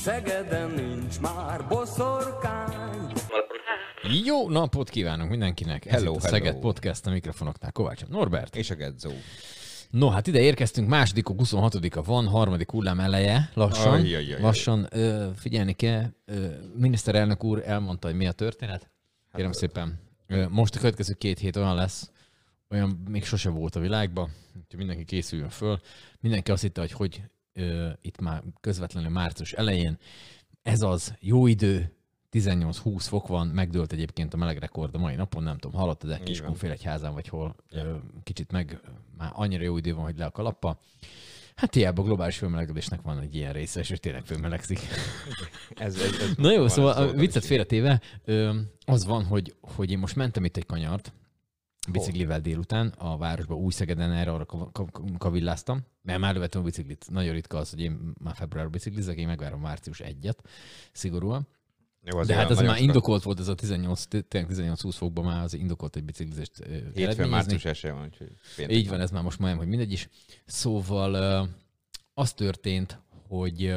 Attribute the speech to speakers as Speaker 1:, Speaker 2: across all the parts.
Speaker 1: Szegeden nincs már boszorkány.
Speaker 2: Jó napot kívánunk mindenkinek! Ez
Speaker 3: Hello,
Speaker 2: itt a Szeged
Speaker 3: hello.
Speaker 2: Podcast a mikrofonoknál. Kovács Norbert.
Speaker 3: És a Gedzó.
Speaker 2: No, hát ide érkeztünk, második, 26-a van, harmadik hullám eleje, lassan.
Speaker 3: Ajjajajaj.
Speaker 2: Lassan ö, figyelni kell. Ö, miniszterelnök úr elmondta, hogy mi a történet. Kérem szépen. Ö, most a következő két hét olyan lesz, olyan még sose volt a világban, úgyhogy mindenki készüljön föl. Mindenki azt hitte, hogy hogy ö, itt már közvetlenül március elején. Ez az jó idő, 18-20 fok van, megdőlt egyébként a meleg rekord a mai napon, nem tudom, hallottad-e. Kiskunfélegyházán, vagy hol ö, kicsit meg, már annyira jó idő van, hogy le a kalappa. Hát hiába a globális felmelegedésnek van egy ilyen része, és tényleg felmelegszik.
Speaker 3: Ez, ez, ez
Speaker 2: Na jó, szóval a viccet félretéve, az van, hogy, hogy én most mentem itt egy kanyart, biciklivel délután a városba, új Szegeden erre arra kav- kav- kavilláztam, mert már lövettem a biciklit. Nagyon ritka az, hogy én már februárban biciklizek, én megvárom március 1-et, szigorúan.
Speaker 3: Jó,
Speaker 2: De hát ez már indokolt volt ez a 18, tényleg 18-20 fokban már az indokolt egy biciklizést
Speaker 3: Hétfőn március eső van, úgyhogy
Speaker 2: Így van, ez már most majdnem, hogy mindegy is. Szóval az történt, hogy,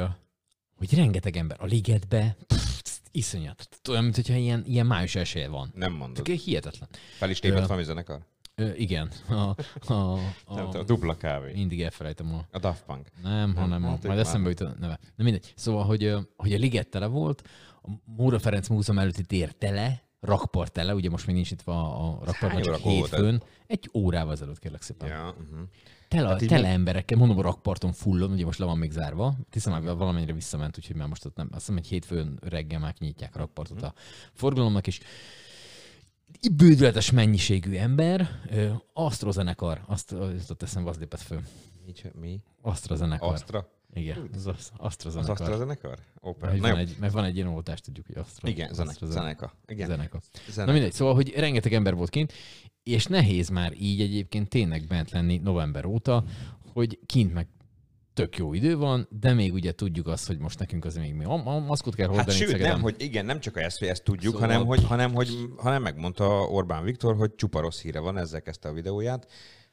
Speaker 2: hogy rengeteg ember a ligetbe, pff, iszonyat. Olyan, mint hogyha ilyen, ilyen május esélye van.
Speaker 3: Nem mondod.
Speaker 2: Csak hihetetlen.
Speaker 3: Fel is lépett
Speaker 2: Ö,
Speaker 3: valami zenekar?
Speaker 2: Ö, igen. A, a,
Speaker 3: Nem
Speaker 2: a,
Speaker 3: tudom, dupla kávé.
Speaker 2: mindig elfelejtem a...
Speaker 3: A Daft Punk.
Speaker 2: Nem, hanem
Speaker 3: hát
Speaker 2: a,
Speaker 3: ők
Speaker 2: majd eszembe jut a neve. Na mindegy. Szóval, hogy, hogy a liget tele volt, a Móra Ferenc Múzeum előtti tér tele, rakpart tele, ugye most még nincs itt a, a rakpart,
Speaker 3: hány
Speaker 2: csak hétfőn. Egy órával ezelőtt kérlek szépen.
Speaker 3: Ja, uh-huh.
Speaker 2: Tele,
Speaker 3: Hát
Speaker 2: tele
Speaker 3: mi-
Speaker 2: emberekkel, mondom a rakparton fullon, ugye most le van még zárva. Hiszem, már valamennyire visszament, úgyhogy már most ott nem. Azt hiszem, hogy hétfőn reggel már kinyitják a rakpartot a forgalomnak is. Bődületes mennyiségű ember, ö, AstroZenekar, azt jutott eszembe, az lépett föl.
Speaker 3: Mi? mi?
Speaker 2: AstroZenekar.
Speaker 3: Astra?
Speaker 2: Igen, az az
Speaker 3: Az
Speaker 2: AstroZenekar.
Speaker 3: Astra zenekar? Opera.
Speaker 2: Mert van, egy, mert van egy ilyen oltást, tudjuk, hogy Astra.
Speaker 3: Igen, zene,
Speaker 2: AstraZeneca.
Speaker 3: zeneka. Igen.
Speaker 2: Zeneka.
Speaker 3: Zeneka.
Speaker 2: Na mindegy, szóval, hogy rengeteg ember volt kint, és nehéz már így egyébként tényleg bent lenni november óta, hogy kint meg tök jó idő van, de még ugye tudjuk azt, hogy most nekünk az még mi. A, maszkot kell
Speaker 3: Hát
Speaker 2: hordani
Speaker 3: sőt,
Speaker 2: Szegeden.
Speaker 3: nem, hogy igen, nem csak ezt, hogy ezt tudjuk,
Speaker 2: Szóval-
Speaker 3: hanem, hogy, hanem, hogy, hanem megmondta Orbán Viktor, hogy csupa rossz híre van, ezzel kezdte a videóját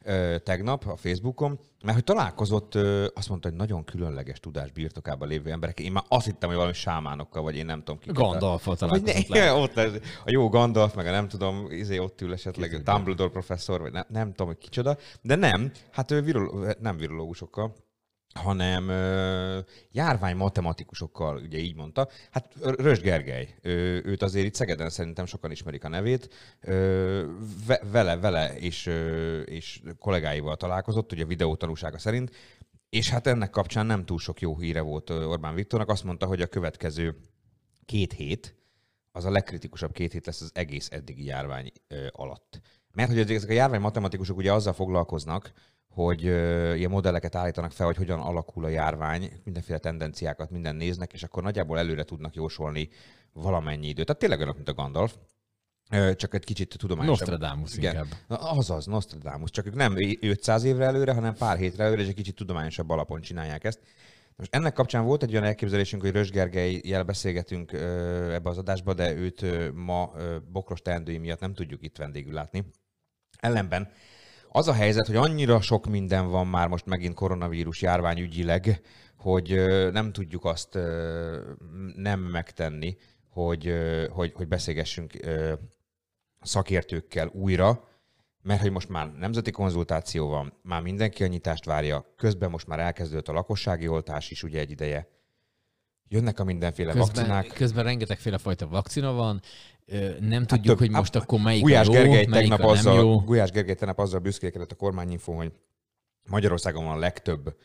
Speaker 3: ö, tegnap a Facebookon, mert hogy találkozott, ö, azt mondta, hogy nagyon különleges tudás birtokában lévő emberek. Én már azt hittem, hogy valami sámánokkal, vagy én nem tudom ki.
Speaker 2: Gandalf-val
Speaker 3: Vagy
Speaker 2: találkozott
Speaker 3: ne,
Speaker 2: le.
Speaker 3: ott ez, a jó Gandalf, meg a nem tudom, izé ott ül esetleg Dumbledore professzor, vagy ne, nem tudom, hogy kicsoda, de nem, hát ő virol, nem virológusokkal, hanem ö, járvány matematikusokkal, ugye így mondta. Hát Rös Gergely, ő, őt azért itt Szegeden szerintem sokan ismerik a nevét. Ö, ve, vele, vele és, ö, és kollégáival találkozott, ugye videó tanúsága szerint, és hát ennek kapcsán nem túl sok jó híre volt ö, Orbán Viktornak. Azt mondta, hogy a következő két hét, az a legkritikusabb két hét lesz az egész eddigi járvány ö, alatt. Mert hogy ezek a járvány matematikusok ugye azzal foglalkoznak, hogy ö, ilyen modelleket állítanak fel, hogy hogyan alakul a járvány, mindenféle tendenciákat minden néznek, és akkor nagyjából előre tudnak jósolni valamennyi időt. Tehát tényleg olyan, mint a Gandalf, ö, csak egy kicsit tudományosabb.
Speaker 2: Nostradamus
Speaker 3: Igen.
Speaker 2: inkább.
Speaker 3: Na, azaz, Nostradamus. Csak ők nem 500 évre előre, hanem pár hétre előre, és egy kicsit tudományosabb alapon csinálják ezt. Most ennek kapcsán volt egy olyan elképzelésünk, hogy Rös Gergelyjel beszélgetünk ebbe az adásba, de őt ma bokros teendői miatt nem tudjuk itt vendégül látni. Ellenben az a helyzet, hogy annyira sok minden van már most megint koronavírus járványügyileg, hogy ö, nem tudjuk azt nem megtenni, hogy, hogy, hogy beszélgessünk szakértőkkel újra, mert hogy most már nemzeti konzultáció van, már mindenki a nyitást várja, közben most már elkezdődött a lakossági oltás is ugye egy ideje. Jönnek a mindenféle
Speaker 2: Közben,
Speaker 3: vakcinák.
Speaker 2: közben rengetegféle fajta vakcina van, nem
Speaker 3: Hát
Speaker 2: tudjuk,
Speaker 3: több-
Speaker 2: hogy most
Speaker 3: hát
Speaker 2: akkor melyik
Speaker 3: Gulyás
Speaker 2: a jó,
Speaker 3: Gergely
Speaker 2: melyik
Speaker 3: tegnap
Speaker 2: a nem
Speaker 3: azzal,
Speaker 2: jó.
Speaker 3: Gulyás Gergely tegnap azzal büszkélkedett a kormányinfo, hogy Magyarországon van a legtöbb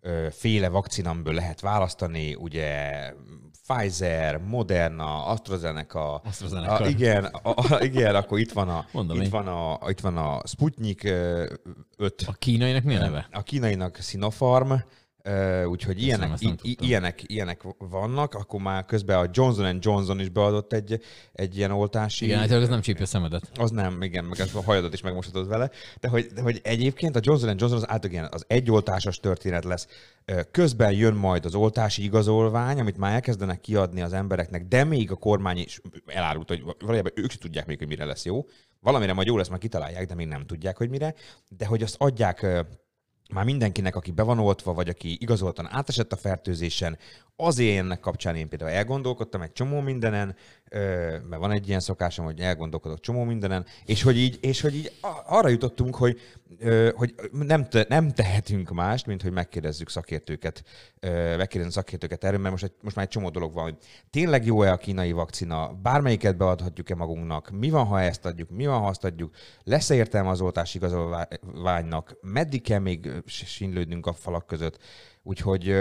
Speaker 3: ö, féle vakcina, amiből lehet választani, ugye Pfizer, Moderna, AstraZeneca,
Speaker 2: AstraZeneca.
Speaker 3: A, igen, a, a, igen, akkor itt van a,
Speaker 2: Mondom
Speaker 3: itt
Speaker 2: én.
Speaker 3: van a, itt van a Sputnik 5,
Speaker 2: A kínainak mi a neve?
Speaker 3: a kínainak Sinopharm, úgyhogy ilyenek, i, ilyenek, ilyenek vannak, akkor már közben a Johnson Johnson is beadott egy, egy ilyen oltási...
Speaker 2: Igen, hát ez nem csípja a szemedet.
Speaker 3: Az nem, igen, meg ezt a hajadat is megmoshatod vele, de hogy, de hogy egyébként a Johnson Johnson az általában az egyoltásos történet lesz. Közben jön majd az oltási igazolvány, amit már elkezdenek kiadni az embereknek, de még a kormány is elárult, hogy valójában ők sem tudják még, hogy mire lesz jó. Valamire majd jó lesz, már kitalálják, de még nem tudják, hogy mire. De hogy azt adják már mindenkinek, aki be van oltva, vagy aki igazoltan átesett a fertőzésen, azért ennek kapcsán én például elgondolkodtam egy csomó mindenen, mert van egy ilyen szokásom, hogy elgondolkodok csomó mindenen, és hogy így, és hogy így arra jutottunk, hogy, hogy nem, te, nem tehetünk mást, mint hogy megkérdezzük szakértőket, ö, megkérdezzük szakértőket erről, mert most, egy, most már egy csomó dolog van, hogy tényleg jó-e a kínai vakcina, bármelyiket beadhatjuk-e magunknak, mi van, ha ezt adjuk, mi van, ha azt adjuk, lesz-e értelme az oltás igazolványnak, meddig kell még sinlődnünk a falak között, úgyhogy,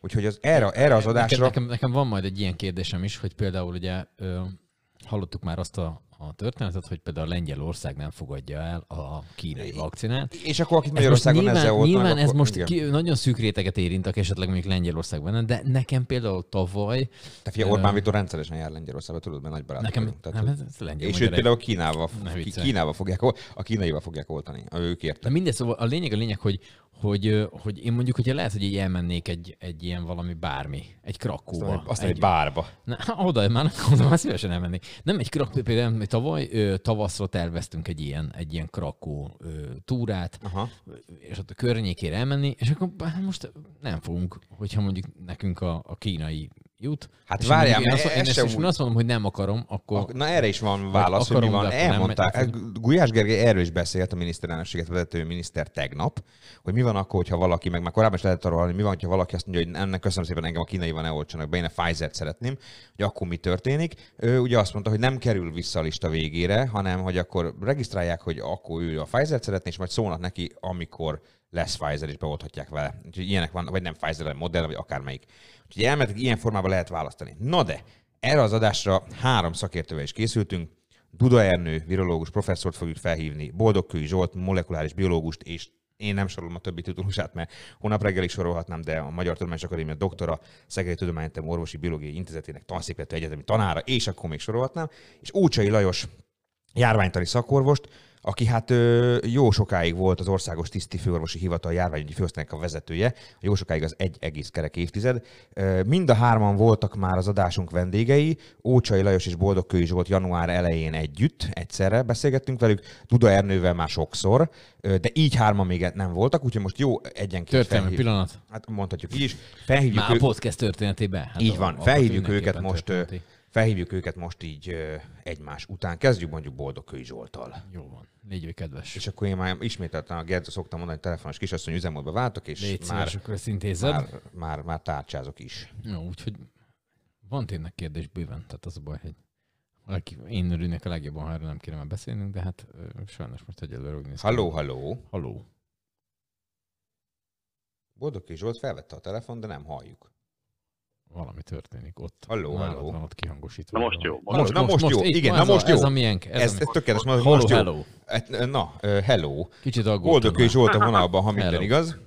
Speaker 3: úgyhogy az, erre, erre az adásra...
Speaker 2: Nekem, nekem, nekem van majd egy ilyen kérdésem is, hogy például ugye ö, hallottuk már azt a, a történetet, hogy például Lengyelország nem fogadja el a kínai vakcinát.
Speaker 3: És akkor akit Magyarországon
Speaker 2: nyilván,
Speaker 3: ezzel oltanak,
Speaker 2: nyilván ez
Speaker 3: akkor-
Speaker 2: most
Speaker 3: igen.
Speaker 2: ki, nagyon szűk réteget érint, aki esetleg mondjuk Lengyelországban, de nekem például tavaly,
Speaker 3: Te figyelj, Orbán Viktor rendszeresen jár Lengyelországba, tudod, mert nagy barátok
Speaker 2: nekem,
Speaker 3: vagyunk. Tehát,
Speaker 2: nem,
Speaker 3: hogy-
Speaker 2: ez, lengyel
Speaker 3: és őt például Kínával. Kínával fogják, a kínaival fogják oltani, ők
Speaker 2: De
Speaker 3: értek.
Speaker 2: mindegy, szóval a lényeg a lényeg, hogy, hogy, hogy én mondjuk, hogyha lehet, hogy így elmennék egy, egy ilyen valami bármi, egy krakóba.
Speaker 3: Aztán egy bárba.
Speaker 2: Na, oda már, oda már szívesen elmennék. Nem egy krakó, például mi tavaly tavaszra terveztünk egy ilyen, egy ilyen krakó túrát,
Speaker 3: Aha.
Speaker 2: és ott a környékére elmenni, és akkor hát most nem fogunk, hogyha mondjuk nekünk a, a kínai jut.
Speaker 3: Hát
Speaker 2: és
Speaker 3: várjál,
Speaker 2: én azt, én,
Speaker 3: ez
Speaker 2: ezt, és
Speaker 3: úgy-
Speaker 2: azt mondom, hogy nem akarom, akkor...
Speaker 3: Ak- Na erre is van válasz, hogy mi
Speaker 2: akarom,
Speaker 3: van.
Speaker 2: akkor nem
Speaker 3: Elmondták.
Speaker 2: megy-
Speaker 3: Gulyás Gergely erről is beszélt a miniszterelnökséget vezető miniszter tegnap, hogy mi van akkor, hogyha valaki, meg már korábban is lehetett arról hallani, mi van, hogyha valaki azt mondja, hogy ennek köszönöm szépen, engem a kínaival ne oltsanak be, én a Pfizer-t szeretném, hogy akkor mi történik. Ő ugye azt mondta, hogy nem kerül vissza a lista végére, hanem hogy akkor regisztrálják, hogy akkor ő a Pfizer-t szeretné, és majd szólnak neki, amikor lesz Pfizer, és beolthatják vele. Úgyhogy ilyenek van, vagy nem Pfizer, hanem Moderna, vagy akármelyik. Úgyhogy elmetek, ilyen formában lehet választani. Na de, erre az adásra három szakértővel is készültünk. Duda Ernő, virológus professzort fogjuk felhívni, Boldogkői Zsolt, molekuláris biológust, és én nem sorolom a többi titulusát, mert hónap reggel is sorolhatnám, de a Magyar Tudományos Akadémia doktora, Szegedi Tudományegyetem Orvosi Biológiai Intézetének tanszéklető egyetemi tanára, és akkor még sorolhatnám, és Ócsai Lajos járványtani szakorvost, aki hát jó sokáig volt az Országos Tiszti Főorvosi Hivatal járványügyi főosztálynak a vezetője, jó sokáig az egy egész kerek évtized. Mind a hárman voltak már az adásunk vendégei, Ócsai Lajos és Boldogkői Zsolt január elején együtt, egyszerre beszélgettünk velük, Duda Ernővel már sokszor, de így hárman még nem voltak, úgyhogy most jó egyenként
Speaker 2: Történelmi
Speaker 3: felhív-
Speaker 2: pillanat.
Speaker 3: Hát mondhatjuk így is. Felhívjuk
Speaker 2: Már a
Speaker 3: ő-
Speaker 2: podcast történetében. Hát
Speaker 3: így
Speaker 2: a-
Speaker 3: van,
Speaker 2: akkor
Speaker 3: felhívjuk őket most,
Speaker 2: történeti.
Speaker 3: Felhívjuk őket most így egymás után. Kezdjük mondjuk Boldogkői Zsoltal.
Speaker 2: Jó van, légy kedves.
Speaker 3: És akkor én már ismételten a Gerda szoktam mondani, hogy telefonos kisasszony üzemmódba váltok, és
Speaker 2: Légy
Speaker 3: már,
Speaker 2: akkor
Speaker 3: már, már, már tárcsázok is.
Speaker 2: Jó, úgyhogy van tényleg kérdés bőven, tehát az a baj, hogy valaki, én örülnék a legjobban, ha erről nem kéne már beszélnünk, de hát sajnos most egyelőre úgy néz.
Speaker 3: Halló, halló.
Speaker 2: Halló.
Speaker 3: Boldogkői Zsolt felvette a telefon, de nem halljuk.
Speaker 2: Valami történik ott.
Speaker 3: Halló, halló.
Speaker 2: Van ott kihangosítva.
Speaker 4: Na most jó.
Speaker 3: Na most, na most jó,
Speaker 2: így
Speaker 3: igen, na
Speaker 2: ez a-
Speaker 3: most jó.
Speaker 2: Ez a miénk. Ez,
Speaker 3: Ez, ez tökéletes, mondod,
Speaker 2: Hello,
Speaker 3: most jó.
Speaker 2: hello.
Speaker 3: Hát, Na, hello.
Speaker 2: Kicsit aggódtam.
Speaker 3: Boldogkői
Speaker 2: már.
Speaker 3: Zsolt a vonalban, ha minden
Speaker 2: Hello.
Speaker 3: igaz.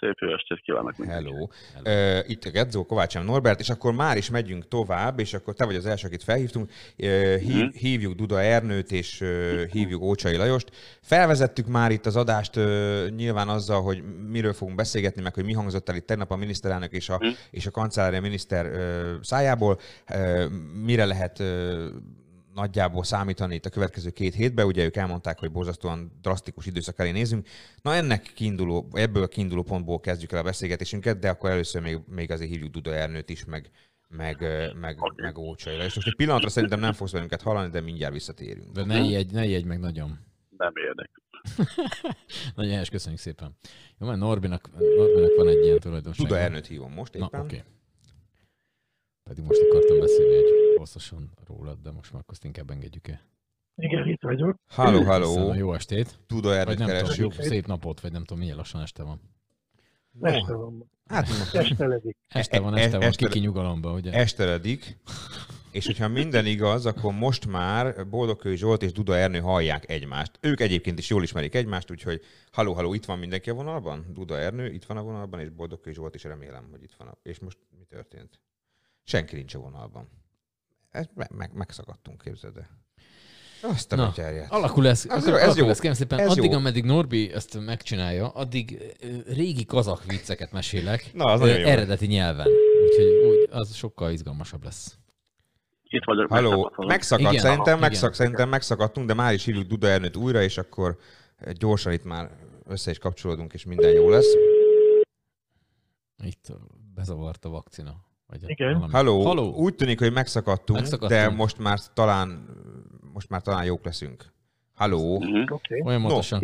Speaker 4: Szép jó estét kívánok mindenkinek.
Speaker 3: Hello. Hello. Uh, itt a Gedzó, Kovács M. Norbert, és akkor már is megyünk tovább, és akkor te vagy az első, akit felhívtunk. Uh, hív, hívjuk Duda Ernőt, és uh, hívjuk Ócsai Lajost. Felvezettük már itt az adást uh, nyilván azzal, hogy miről fogunk beszélgetni, meg hogy mi hangzott el itt tegnap a miniszterelnök és a, és a kancellária miniszter uh, szájából. Uh, mire lehet uh, nagyjából számítani itt a következő két hétben. Ugye ők elmondták, hogy borzasztóan drasztikus időszak elé nézünk. Na ennek kiinduló, ebből a kiinduló pontból kezdjük el a beszélgetésünket, de akkor először még, még azért hívjuk Duda Ernőt is, meg, meg, meg, meg Ócsaira. És most egy pillanatra szerintem nem fogsz velünket hallani, de mindjárt visszatérünk.
Speaker 2: De ne ijedj, ne ijedj meg nagyon.
Speaker 4: Nem érdek.
Speaker 2: Nagyon helyes, köszönjük szépen. Jó, mert Norbinak, Norbinak van egy ilyen tulajdonság.
Speaker 3: Duda Ernőt hívom most
Speaker 2: Na,
Speaker 3: éppen.
Speaker 2: oké. Okay. Pedig most akartam beszélni egy hosszasan rólad, de most már akkor azt inkább engedjük el.
Speaker 5: Igen, itt vagyok.
Speaker 3: Halló, halló.
Speaker 2: jó estét. Nem tudom,
Speaker 3: keresünk.
Speaker 2: jó, szép napot, vagy nem tudom, milyen lassan este van.
Speaker 5: Este van.
Speaker 3: Hát most
Speaker 5: Esteledik.
Speaker 2: Este van,
Speaker 3: E-
Speaker 2: este van,
Speaker 3: este-
Speaker 2: kiki nyugalomba, ugye?
Speaker 3: esteledik, és hogyha minden igaz, akkor most már Boldogkői Zsolt és Duda Ernő hallják egymást. Ők egyébként is jól ismerik egymást, úgyhogy haló, haló, itt van mindenki a vonalban? Duda Ernő itt van a vonalban, és Boldogkői Zsolt is remélem, hogy itt van. A... És most mi történt? Senki nincs a vonalban. Ez me- meg, megszakadtunk, képzeld el. Azt a
Speaker 2: Na,
Speaker 3: betyárját.
Speaker 2: Alakul ez,
Speaker 3: Ez jó, ez
Speaker 2: alakul
Speaker 3: jó.
Speaker 2: ez, kérem szépen,
Speaker 3: Ez
Speaker 2: addig,
Speaker 3: jó.
Speaker 2: ameddig Norbi ezt megcsinálja, addig ö, régi kazak vicceket mesélek,
Speaker 3: Na, az
Speaker 2: ö,
Speaker 3: nagyon jó.
Speaker 2: eredeti nyelven. Úgyhogy úgy, az sokkal izgalmasabb lesz.
Speaker 4: Itt vagyok.
Speaker 3: Haló,
Speaker 4: megszakadtam.
Speaker 3: megszakadt,
Speaker 2: Igen,
Speaker 3: szerintem,
Speaker 2: igen.
Speaker 3: megszak, szerintem megszakadtunk, de már is hívjuk Duda Ernőt újra, és akkor gyorsan itt már össze is kapcsolódunk, és minden jó lesz.
Speaker 2: Itt ö, bezavart a vakcina. Vagy
Speaker 5: Igen.
Speaker 3: Halló,
Speaker 2: Halló.
Speaker 3: úgy tűnik, hogy megszakadtunk,
Speaker 2: Megszakadtunk.
Speaker 3: de most már talán, most már talán jók leszünk. Halló.
Speaker 4: Mhm.
Speaker 5: Oké.
Speaker 2: Olyan
Speaker 3: No,
Speaker 2: pontosan.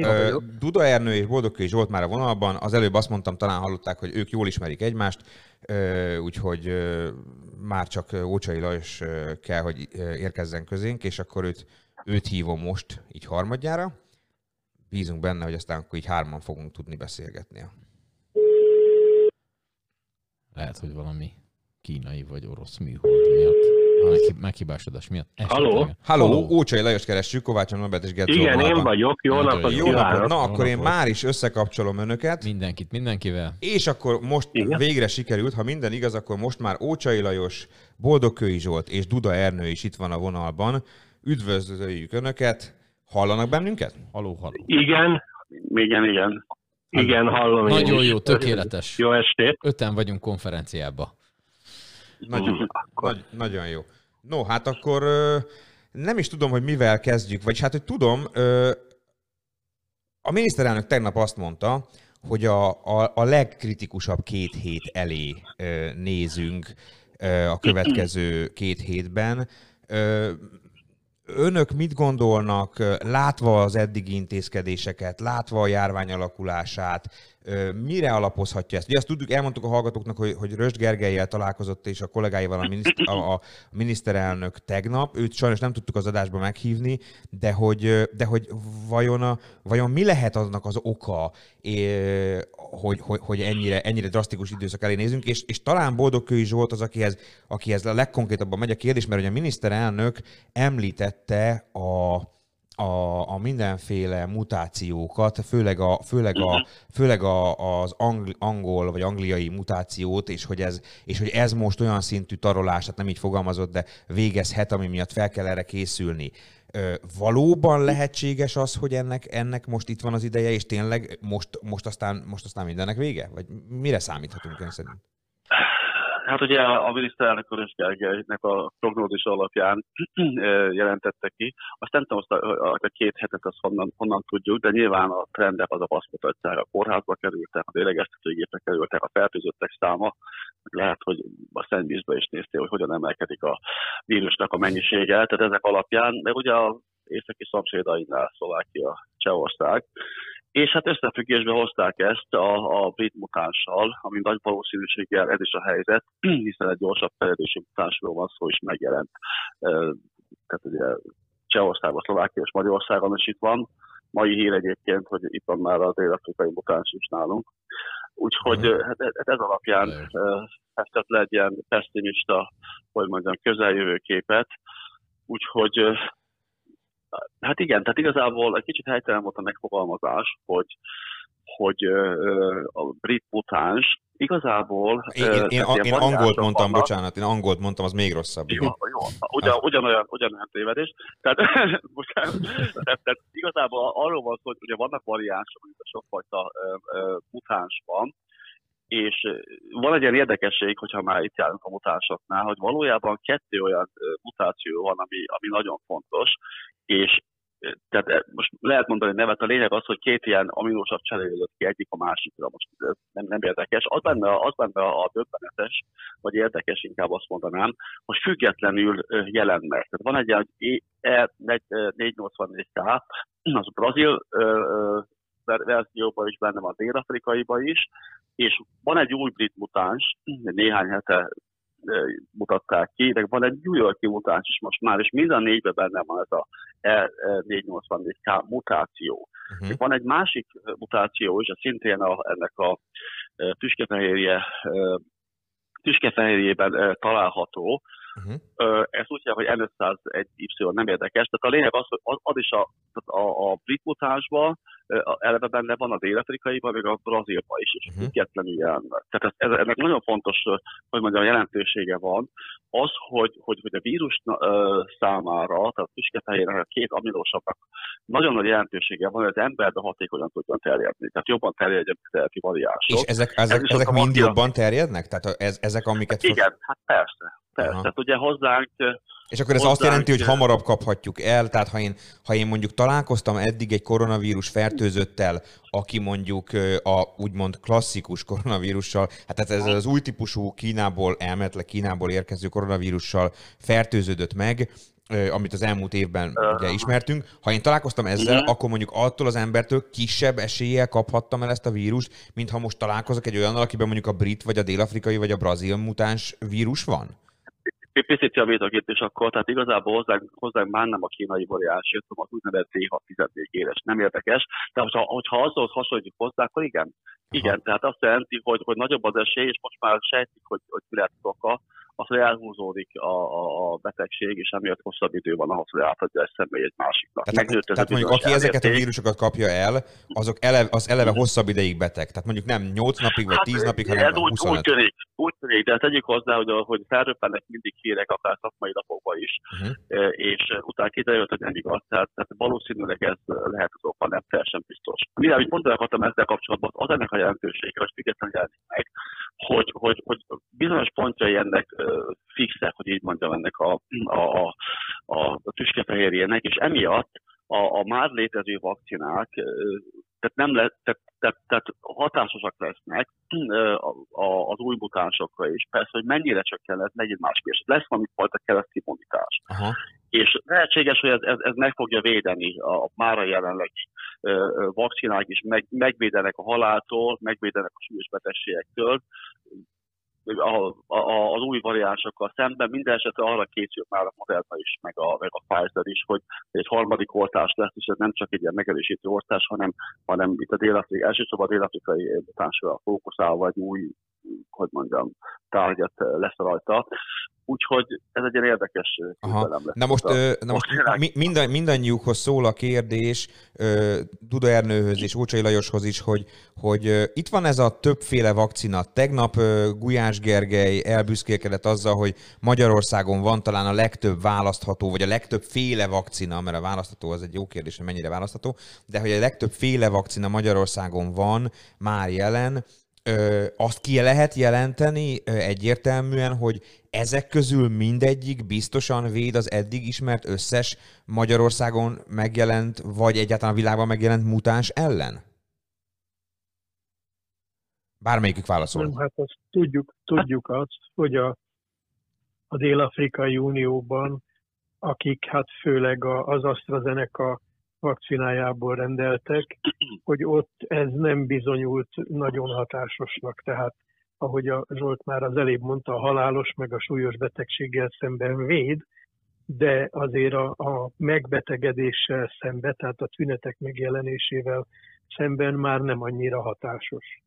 Speaker 3: Duda Ernő és Boldogkői Zsolt már a vonalban. Az előbb azt mondtam, talán hallották, hogy ők jól ismerik egymást, úgyhogy már csak Ócsai Lajos kell, hogy érkezzen közénk, és akkor őt, őt hívom most így harmadjára. Bízunk benne, hogy aztán akkor így hárman fogunk tudni beszélgetni.
Speaker 2: Lehet, hogy valami kínai vagy orosz műhold miatt. Meghibásodás miatt.
Speaker 4: Halló?
Speaker 3: Halló, Ócsai Lajos keressük, Kovács Norbert és Gertó
Speaker 4: Igen, én vagyok. Jó
Speaker 2: Nagyon
Speaker 4: napot
Speaker 2: jó.
Speaker 3: Napot! Na,
Speaker 2: Jó
Speaker 3: akkor én
Speaker 2: napot.
Speaker 3: már is összekapcsolom önöket.
Speaker 2: Mindenkit mindenkivel.
Speaker 3: És akkor most
Speaker 4: Igen.
Speaker 3: végre sikerült, ha minden igaz, akkor most már Ócsai Lajos, Boldogkői Zsolt és Duda Ernő is itt van a vonalban. Üdvözöljük Önöket! Hallanak bennünket?
Speaker 2: Haló, haló.
Speaker 4: Igen, igen, igen. Igen, hallom én
Speaker 2: Nagyon
Speaker 4: is.
Speaker 2: jó, tökéletes.
Speaker 4: Jó estét.
Speaker 2: Öten vagyunk konferenciába.
Speaker 3: Nagyon, nagy, nagyon jó. No, hát akkor nem is tudom, hogy mivel kezdjük, vagyis hát, hogy tudom, a miniszterelnök tegnap azt mondta, hogy a, a, a legkritikusabb két hét elé nézünk a következő két hétben. Önök mit gondolnak, látva az eddigi intézkedéseket, látva a járvány alakulását, mire alapozhatja ezt? Ugye azt tudjuk, elmondtuk a hallgatóknak, hogy, hogy Röst Gergelyel találkozott, és a kollégáival a, miniszt, a, a miniszterelnök tegnap. Őt sajnos nem tudtuk az adásba meghívni, de hogy, de hogy vajon, a, vajon mi lehet annak az oka, hogy, hogy, hogy ennyire, ennyire drasztikus időszak elé nézünk, és, és talán Boldogkői Zsolt az, akihez, akihez a legkonkrétabban megy a kérdés, mert hogy a miniszterelnök említette a, a, a mindenféle mutációkat, főleg, a, főleg, a, főleg a, az angl, angol vagy angliai mutációt, és hogy, ez, és hogy ez most olyan szintű tarolás, tehát nem így fogalmazott, de végezhet, ami miatt fel kell erre készülni. Ö, Valóban lehetséges az, hogy ennek, ennek most itt van az ideje, és tényleg most, most, aztán, most aztán mindennek vége? Vagy mire számíthatunk ön szerint?
Speaker 4: Hát ugye a miniszterelnök Körös Gergelynek a prognózis alapján jelentette ki. Azt nem tudom, azt a, két hetet azt honnan, honnan tudjuk, de nyilván a trendek azok azt mutatják, a kórházba kerültek, a lélegeztetőgépre kerültek, a fertőzöttek száma, lehet, hogy a szennyvízbe is néztél, hogy hogyan emelkedik a vírusnak a mennyisége, tehát ezek alapján, de ugye a északi szomszédainál Szlovákia, Csehország, és hát összefüggésbe hozták ezt a, a brit mutánssal, ami nagy valószínűséggel ez is a helyzet, hiszen egy gyorsabb fejlődési mutánsról van szó, és megjelent. Tehát ugye Csehországban, Szlovákia és Magyarországon is itt van. Mai hír egyébként, hogy itt van már a dél-afrikai mutáns is nálunk. Úgyhogy
Speaker 2: Mhm.
Speaker 4: ö, hát ez alapján festett le egy ilyen pessimista, hogy mondjam, közeljövő képet. Úgyhogy Hát igen, tehát igazából egy kicsit helytelen volt a megfogalmazás, hogy, hogy a brit mutáns igazából...
Speaker 3: Én, én, én, én angolt mondtam,
Speaker 4: vannak.
Speaker 3: bocsánat, én angolt mondtam, az még rosszabb.
Speaker 4: Jó, jó. Ugyan, ugyanolyan, ugyanolyan tévedés. Tehát, bocsánat, tehát, tehát igazából arról van szó, hogy ugye vannak variánsok, mint a sokfajta mutáns van, és van egy ilyen érdekesség, hogyha már itt járunk a mutánsoknál, hogy valójában kettő olyan mutáció van, ami, ami nagyon fontos, és tehát most lehet mondani nevet, a lényeg az, hogy két ilyen aminósav cserélődött ki egyik a másikra, most ez nem, nem érdekes. Az benne, az benne a döbbenetes, vagy érdekes, inkább azt mondanám, hogy függetlenül ö, jelennek. Tehát van egy ilyen E484K, az brazil verzióban is benne van, dél-afrikaiban is, és van egy új brit mutáns, néhány hete mutatták ki, de van egy New Yorki mutáns is most már, és minden négyben benne van ez a E484K mutáció.
Speaker 3: Uh-huh.
Speaker 4: Van egy másik mutáció is, ez szintén a, ennek a tüskefehérje, tüskefehérjében található.
Speaker 3: Uh-huh.
Speaker 4: Ö, Ezt úgy hívják, hogy N501Y nem érdekes. Tehát a lényeg az, hogy az, is a, a, a brit mutánsban a- eleve benne van a dél-afrikaiban, meg a brazilban is, és
Speaker 3: Mhm.
Speaker 4: uh-huh. függetlenül jelennek. Tehát ez, ez, ennek nagyon fontos, hogy mondjam, jelentősége van, az, hogy, hogy, hogy a vírus számára, tehát tüskefehérnek a két aminósavnak nagyon nagy jelentősége van, hogy az emberbe hatékonyan tudjon terjedni. Tehát jobban terjedjen, a variánsok.
Speaker 3: És ezek, ezek,
Speaker 4: Ez
Speaker 3: ezek mind jobban terjednek? Tehát ez, ezek, amiket...
Speaker 4: Igen, hát persze. Persze.
Speaker 3: Aha.
Speaker 4: Tehát ugye hozzánk
Speaker 3: És akkor ez azt
Speaker 4: hozzánk,
Speaker 3: jelenti, hogy hamarabb kaphatjuk el, tehát ha én, ha én mondjuk találkoztam eddig egy koronavírus fertőzöttel, aki mondjuk a úgymond klasszikus koronavírussal, hát ez ez az új típusú Kínából, elméletileg Kínából érkező koronavírussal fertőződött meg, amit az elmúlt évben ugye ismertünk. Ha én találkoztam ezzel,
Speaker 4: Igen.
Speaker 3: akkor mondjuk attól az embertől kisebb eséllyel kaphattam el ezt a vírust, mint ha most találkozok egy olyannal, akiben mondjuk a brit, vagy a dél-afrikai, vagy a brazil mutáns vírus van?
Speaker 4: Picit javítok itt is akkor, tehát igazából hozzánk, hozzánk már nem a kínai variáns jött, hanem az úgynevezett D614 éres, nem érdekes. De hogyha, hogyha azzal hasonlítjuk hozzá, akkor igen. Igen, tehát azt jelenti, hogy, hogy nagyobb az esély, és most már sejtik, hogy, hogy mi az oka, az, hogy elhúzódik a, a, a betegség, és emiatt hosszabb idő van ahhoz, hogy átadja egy személy egy másiknak.
Speaker 3: Tehát,
Speaker 4: Megnőtt
Speaker 3: tehát mondjuk aki
Speaker 4: bizonyos
Speaker 3: ezeket a
Speaker 4: elérték.
Speaker 3: vírusokat kapja el, azok eleve, az eleve hosszabb ideig beteg. Tehát mondjuk nem 8 napig vagy 10 napig, hanem
Speaker 4: Hát, ez úgy, úgy
Speaker 3: 25.
Speaker 4: tűnik, úgy tűnik, de tegyük hozzá, hogy, hogy felröppennek mindig hírek, akár szakmai lapokban is,
Speaker 3: Uh-huh.
Speaker 4: e, és utána kiderült, hogy nem igaz. Tehát, tehát valószínűleg ez lehet az oka, nem teljesen biztos. Mire, amit mondani akartam ezzel kapcsolatban, az ennek a jelentősége, hogy függetlenül jelenik meg, hogy, hogy, hogy bizonyos pontjai ennek fixek, hogy így mondjam, ennek a, a, a, a, tüskefehérjének, és emiatt a, a már létező vakcinák tehát nem le, tehát, tehát, tehát hatásosak lesznek a, a, az új mutánsokra is. Persze, hogy mennyire csökken, ez megint más kérdés. Lesz valami fajta keresztimmunitás.
Speaker 3: Aha.
Speaker 4: És lehetséges, hogy ez, ez, ez meg fogja védeni a, a már a jelenlegi vakcinák is, meg, megvédenek a haláltól, megvédenek a súlyos betegségektől, a, a, az új variánsokkal szemben. Minden esetre arra készül már a Moderna is, meg a, meg a Pfizer is, hogy egy harmadik oltás lesz, és ez nem csak egy ilyen megerősítő oltás, hanem, hanem itt a dél elsősorban a dél-afrikai mutánsra fókuszálva egy új, hogy mondjam, tárgyat lesz rajta. Úgyhogy ez egy ilyen érdekes
Speaker 3: Aha.
Speaker 4: küzdelem lesz.
Speaker 3: Na most, ö, na most mi, minden, mindannyiukhoz szól a kérdés, ö, Duda Ernőhöz és Ócsai Lajoshoz is, hogy, hogy ö, itt van ez a többféle vakcina. Tegnap ö, Gulyás Gergely elbüszkélkedett azzal, hogy Magyarországon van talán a legtöbb választható, vagy a legtöbb féle vakcina, mert a választható az egy jó kérdés, hogy mennyire választható, de hogy a legtöbb féle vakcina Magyarországon van már jelen, Ö, azt ki lehet jelenteni ö, egyértelműen, hogy ezek közül mindegyik biztosan véd az eddig ismert összes Magyarországon megjelent, vagy egyáltalán a világban megjelent mutáns ellen? Bármelyikük válaszol.
Speaker 5: Nem, hát azt tudjuk, tudjuk azt, hogy a, a Dél-Afrikai Unióban, akik hát főleg az AstraZeneca vakcinájából rendeltek, hogy ott ez nem bizonyult nagyon hatásosnak. Tehát, ahogy a Zsolt már az elébb mondta, a halálos meg a súlyos betegséggel szemben véd, de azért a, a megbetegedéssel szemben, tehát a tünetek megjelenésével szemben már nem annyira hatásos.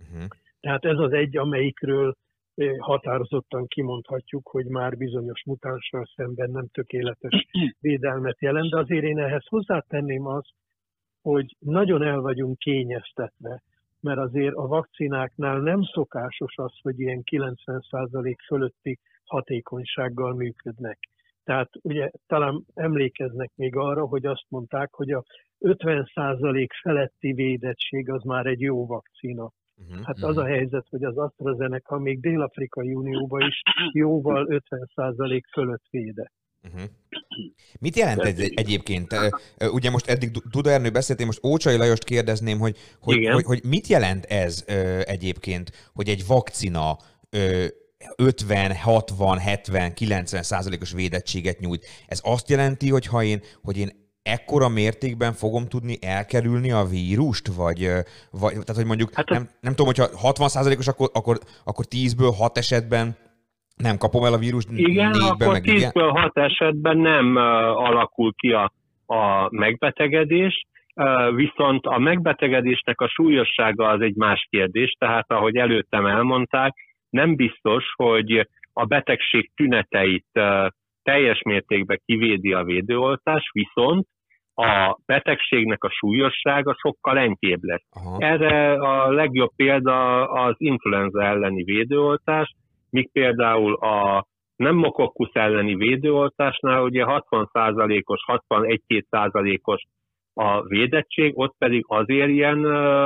Speaker 3: Uh-huh.
Speaker 5: Tehát ez az egy, amelyikről határozottan kimondhatjuk, hogy már bizonyos mutánssal szemben nem tökéletes védelmet jelent, de azért én ehhez hozzátenném azt, hogy nagyon el vagyunk kényeztetve, mert azért a vakcináknál nem szokásos az, hogy ilyen 90% fölötti hatékonysággal működnek. Tehát ugye talán emlékeznek még arra, hogy azt mondták, hogy a 50% feletti védettség az már egy jó vakcina.
Speaker 3: Uh-huh.
Speaker 5: Hát az a helyzet, hogy az AstraZeneca még Dél-Afrikai Unióban is jóval 50% fölött véde.
Speaker 3: Uh-huh. Mit jelent ez egy- egyébként? Ugye most eddig Du- Duda Ernő beszélt, én most Ócsai Lajost kérdezném, hogy, hogy,
Speaker 5: Igen.
Speaker 3: hogy, hogy mit jelent ez egyébként, hogy egy vakcina ö, 50, 60, 70, 90 százalékos védettséget nyújt. Ez azt jelenti, hogy ha én, hogy én ekkora mértékben fogom tudni elkerülni a vírust, vagy, vagy tehát, hogy mondjuk, hát nem, nem tudom, hogyha 60 százalékos, akkor, akkor, akkor 10-ből 6 esetben nem kapom el a vírust,
Speaker 6: Igen,
Speaker 3: négyben
Speaker 6: akkor
Speaker 3: meg igen.
Speaker 6: 10-ből 6 esetben nem uh, alakul ki a, a megbetegedés, Ö, Viszont a megbetegedésnek a súlyossága az egy más kérdés, tehát ahogy előttem elmondták, nem biztos, hogy a betegség tüneteit ö, teljes mértékben kivédi a védőoltás, viszont a betegségnek a súlyossága sokkal enyhébb lesz.
Speaker 3: Aha.
Speaker 6: Erre a legjobb példa az influenza elleni védőoltás, míg például a pneumokokkusz elleni védőoltásnál ugye 60%-os, 61-2%-os a védettség, ott pedig azért ilyen,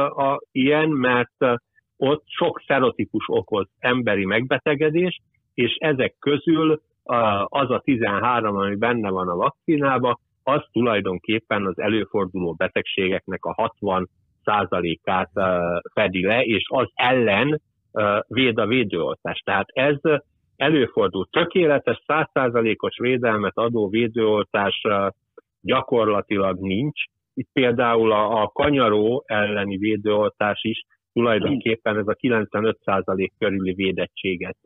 Speaker 6: a, ilyen mert ott sok szerotípus okoz emberi megbetegedést, és ezek közül az a 13, ami benne van a vakcinában, az tulajdonképpen az előforduló betegségeknek a 60 százalékát fedi le, és az ellen véd a védőoltás. Tehát ez előfordul. Tökéletes 100%-os védelmet adó védőoltás gyakorlatilag nincs. Itt például a, kanyaró elleni védőoltás is tulajdonképpen ez a 95% körüli védettséget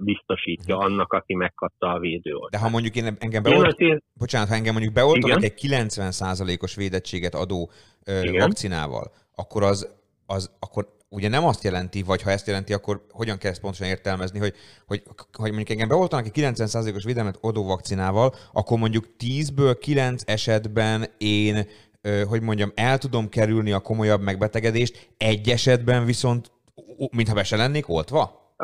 Speaker 6: biztosítja annak, aki megkapta a védőoltást.
Speaker 3: De ha mondjuk én engem
Speaker 6: Én
Speaker 3: beolt,
Speaker 6: azért,
Speaker 3: bocsánat, ha engem mondjuk beoltanak egy 90%-os védettséget adó ö,
Speaker 6: Igen.
Speaker 3: vakcinával, akkor az, az akkor ugye nem azt jelenti, vagy ha ezt jelenti, akkor hogyan kell ezt pontosan értelmezni, hogy, hogy, hogy mondjuk engem beoltanak egy 90%-os védelmet adó vakcinával, akkor mondjuk 10-ből 9 esetben én, ö, hogy mondjam, el tudom kerülni a komolyabb megbetegedést, egy esetben viszont, mintha be se lennék oltva?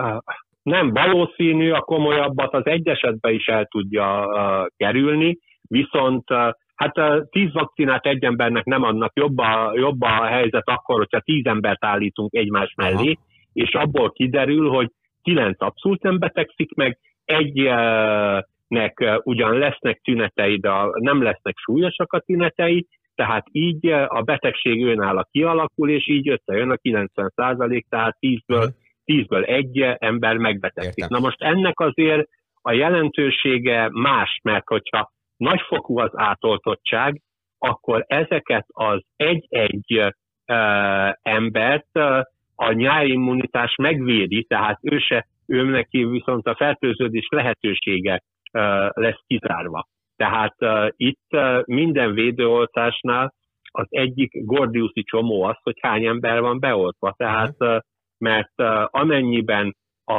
Speaker 6: Nem valószínű, a komolyabbat az egy esetben is el tudja uh, kerülni, viszont uh, hát uh, tíz vakcinát egy embernek nem adnak, jobb a, jobb a helyzet akkor, hogyha tíz embert állítunk egymás mellé, és abból kiderül, hogy kilenc abszolút nem betegszik meg, egynek ugyan lesznek tünetei, de nem lesznek súlyosak a tünetei, tehát így a betegség önálló kialakul, és így összejön a 90 százalék, tehát 10-ből tízből egy ember megbetegszik.
Speaker 3: Értem.
Speaker 6: Na most ennek azért a jelentősége más, mert hogyha nagyfokú az átoltottság, akkor ezeket az egy-egy uh, embert a nyári immunitás megvédi, tehát ő se, ő neki viszont a fertőződés lehetősége uh, lesz kizárva. Tehát uh, itt uh, minden védőoltásnál az egyik gordiuszi csomó az, hogy hány ember van beoltva. Tehát uh, mert amennyiben a,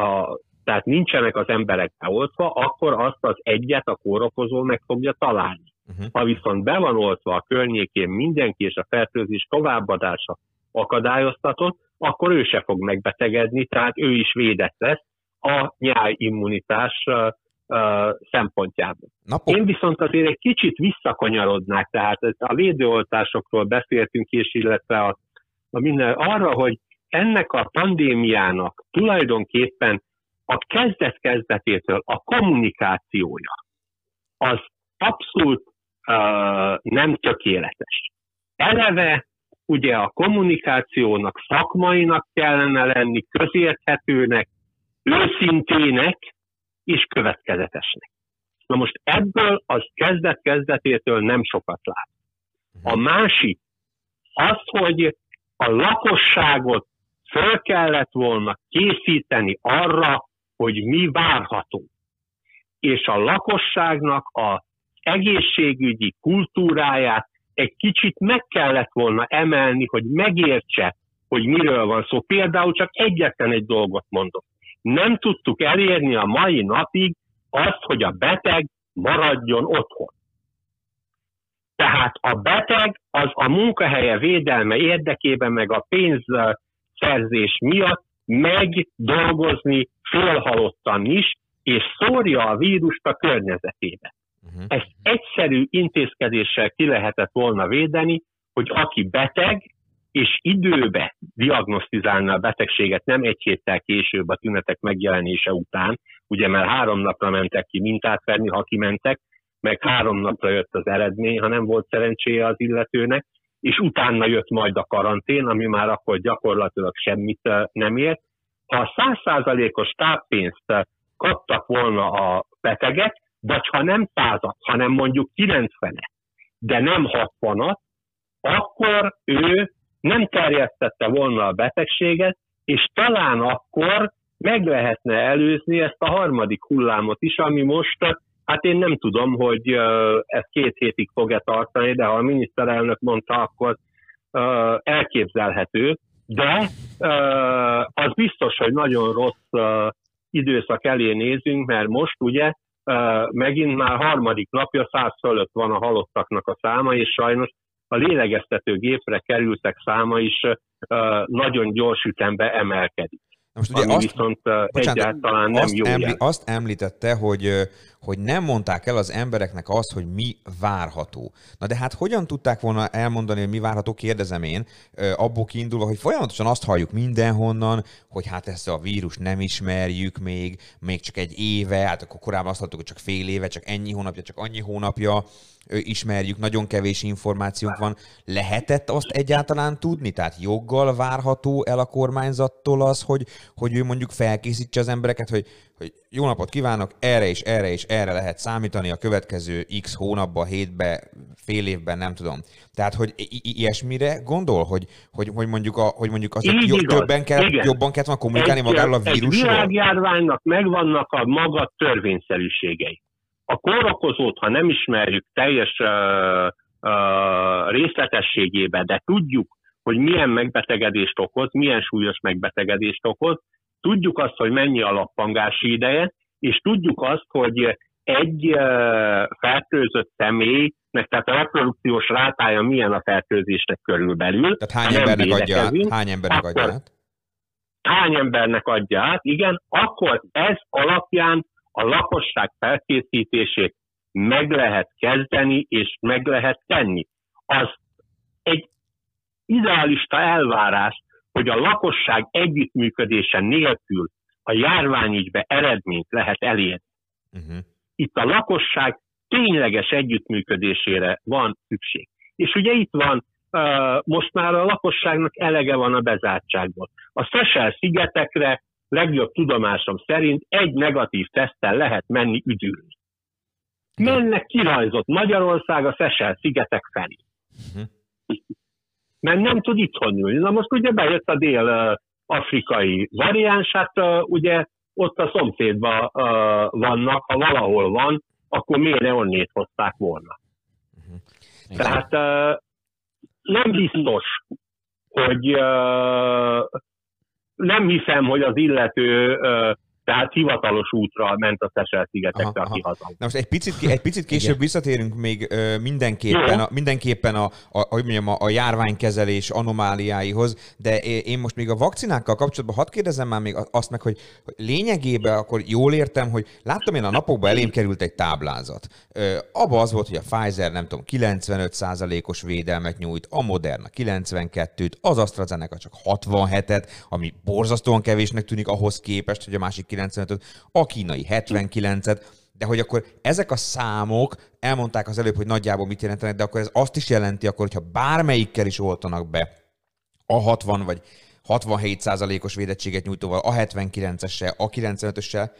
Speaker 6: a, tehát nincsenek az emberek beoltva, akkor azt az egyet a kórokozó meg fogja találni.
Speaker 3: Uh-huh.
Speaker 6: Ha viszont be van oltva a környékén mindenki, és a fertőzés továbbadása akadályoztatott, akkor ő se fog megbetegedni, tehát ő is védett lesz a nyáj immunitás uh, uh, szempontjából.
Speaker 3: Napok,
Speaker 6: Én viszont azért egy kicsit visszakanyarodnák, tehát a védőoltásokról beszéltünk, és illetve a, a minden, arra, hogy ennek a pandémiának tulajdonképpen a kezdet-kezdetétől a kommunikációja az abszolút uh, nem tökéletes. Eleve ugye a kommunikációnak szakmainak kellene lenni, közérthetőnek, őszintének és következetesnek. Na most ebből az kezdet-kezdetétől nem sokat lát. A másik az, hogy a lakosságot föl kellett volna készíteni arra, hogy mi várható. És a lakosságnak az egészségügyi kultúráját egy kicsit meg kellett volna emelni, hogy megértse, hogy miről van szó. Például csak egyetlen egy dolgot mondok. Nem tudtuk elérni a mai napig azt, hogy a beteg maradjon otthon. Tehát a beteg az a munkahelye védelme érdekében, meg a pénzszerzés miatt megy dolgozni félhalottan is, és szórja a vírust a környezetébe.
Speaker 3: uh-huh.
Speaker 6: Ezt egyszerű intézkedéssel ki lehetett volna védeni, hogy aki beteg, és időbe diagnosztizálna a betegséget, nem egy héttel később a tünetek megjelenése után, ugye mert három napra mentek ki mintát venni, ha kimentek, meg három napra jött az eredmény, ha nem volt szerencséje az illetőnek, és utána jött majd a karantén, ami már akkor gyakorlatilag semmit nem ért. Ha százszázalékos táppénzt kaptak volna a betegek, vagy ha nem százat, hanem mondjuk 90 de nem 60 akkor ő nem terjesztette volna a betegséget, és talán akkor meg lehetne előzni ezt a harmadik hullámot is, ami most Hát én nem tudom, hogy ez két hétig fog-e tartani, de ha a miniszterelnök mondta, akkor elképzelhető. De az biztos, hogy nagyon rossz időszak elé nézünk, mert most ugye megint már harmadik napja száz fölött van a halottaknak a száma, és sajnos a lélegeztető gépre kerültek száma is nagyon gyors ütembe emelkedik.
Speaker 3: Na most ugye
Speaker 6: Ami
Speaker 3: azt,
Speaker 6: viszont
Speaker 3: bocsánat,
Speaker 6: egyáltalán nem
Speaker 3: azt,
Speaker 6: jó
Speaker 3: emli, azt említette, hogy, hogy nem mondták el az embereknek azt, hogy mi várható. Na de hát hogyan tudták volna elmondani, hogy mi várható, kérdezem én, abból kiindulva, hogy folyamatosan azt halljuk mindenhonnan, hogy hát ezt a vírus nem ismerjük még, még csak egy éve, hát akkor korábban azt hallottuk, hogy csak fél éve, csak ennyi hónapja, csak annyi hónapja ismerjük, nagyon kevés információnk van. Lehetett azt egyáltalán tudni? Tehát joggal várható el a kormányzattól az, hogy, hogy ő mondjuk felkészítse az embereket, hogy, hogy jó napot kívánok, erre és erre és erre lehet számítani a következő x hónapban, hétbe, fél évben, nem tudom. Tehát, hogy i- i- ilyesmire gondol, hogy, hogy, hogy mondjuk, a, hogy mondjuk azért
Speaker 6: Így
Speaker 3: jobb, többen kell,
Speaker 6: Igen.
Speaker 3: jobban kellett volna kommunikálni magáról a
Speaker 6: egy
Speaker 3: vírusról?
Speaker 6: világjárványnak megvannak a maga törvényszerűségei. A kórokozót, ha nem ismerjük teljes uh, uh, részletességébe, de tudjuk, hogy milyen megbetegedést okoz, milyen súlyos megbetegedést okoz, tudjuk azt, hogy mennyi a lappangási ideje, és tudjuk azt, hogy egy fertőzött személynek, tehát a reprodukciós rátája milyen a fertőzésnek körülbelül.
Speaker 3: Tehát hány embernek adja át? Hány embernek adja át?
Speaker 6: hány embernek adja át, igen, akkor ez alapján a lakosság felkészítését meg lehet kezdeni, és meg lehet tenni. Az egy idealista elvárás, hogy a lakosság együttműködése nélkül a járványügybe eredményt lehet elérni.
Speaker 3: Uh-huh.
Speaker 6: Itt a lakosság tényleges együttműködésére van szükség. És ugye itt van, uh, most már a lakosságnak elege van a bezártságból. A Seychelles szigetekre legjobb tudomásom szerint egy negatív teszttel lehet menni üdülni. Mennek kirajzott Magyarország a Seychelles szigetek felé.
Speaker 3: Mhm.
Speaker 6: Mert nem tud itthon ülni. Na most ugye bejött a dél-afrikai variáns, hát ugye ott a szomszédban vannak, ha valahol van, akkor miért ne onnét hozták volna. Tehát nem biztos, hogy nem hiszem, hogy az illető tehát hivatalos útra ment a Seychelles szigetekre,
Speaker 3: Aha,
Speaker 6: aki
Speaker 3: aha.
Speaker 6: haza.
Speaker 3: Na most egy picit, egy picit később
Speaker 2: Igen.
Speaker 3: visszatérünk még mindenképpen, a, mindenképpen a, a, hogy mondjam, a, a járványkezelés anomáliáihoz, de én most még a vakcinákkal kapcsolatban hadd kérdezem már még azt meg, hogy, lényegében akkor jól értem, hogy láttam én a napokban elém került egy táblázat. Abba az volt, hogy a Pfizer nem tudom, 95%-os védelmet nyújt, a Moderna 92-t, az AstraZeneca csak 67-et, ami borzasztóan kevésnek tűnik ahhoz képest, hogy a másik 95-öt, a kínai 79-et, de hogy akkor ezek a számok, elmondták az előbb, hogy nagyjából mit jelentenek, de akkor ez azt is jelenti, akkor, hogyha bármelyikkel is oltanak be a 60 vagy 67 százalékos védettséget nyújtóval, a 79-essel, a 95-össel,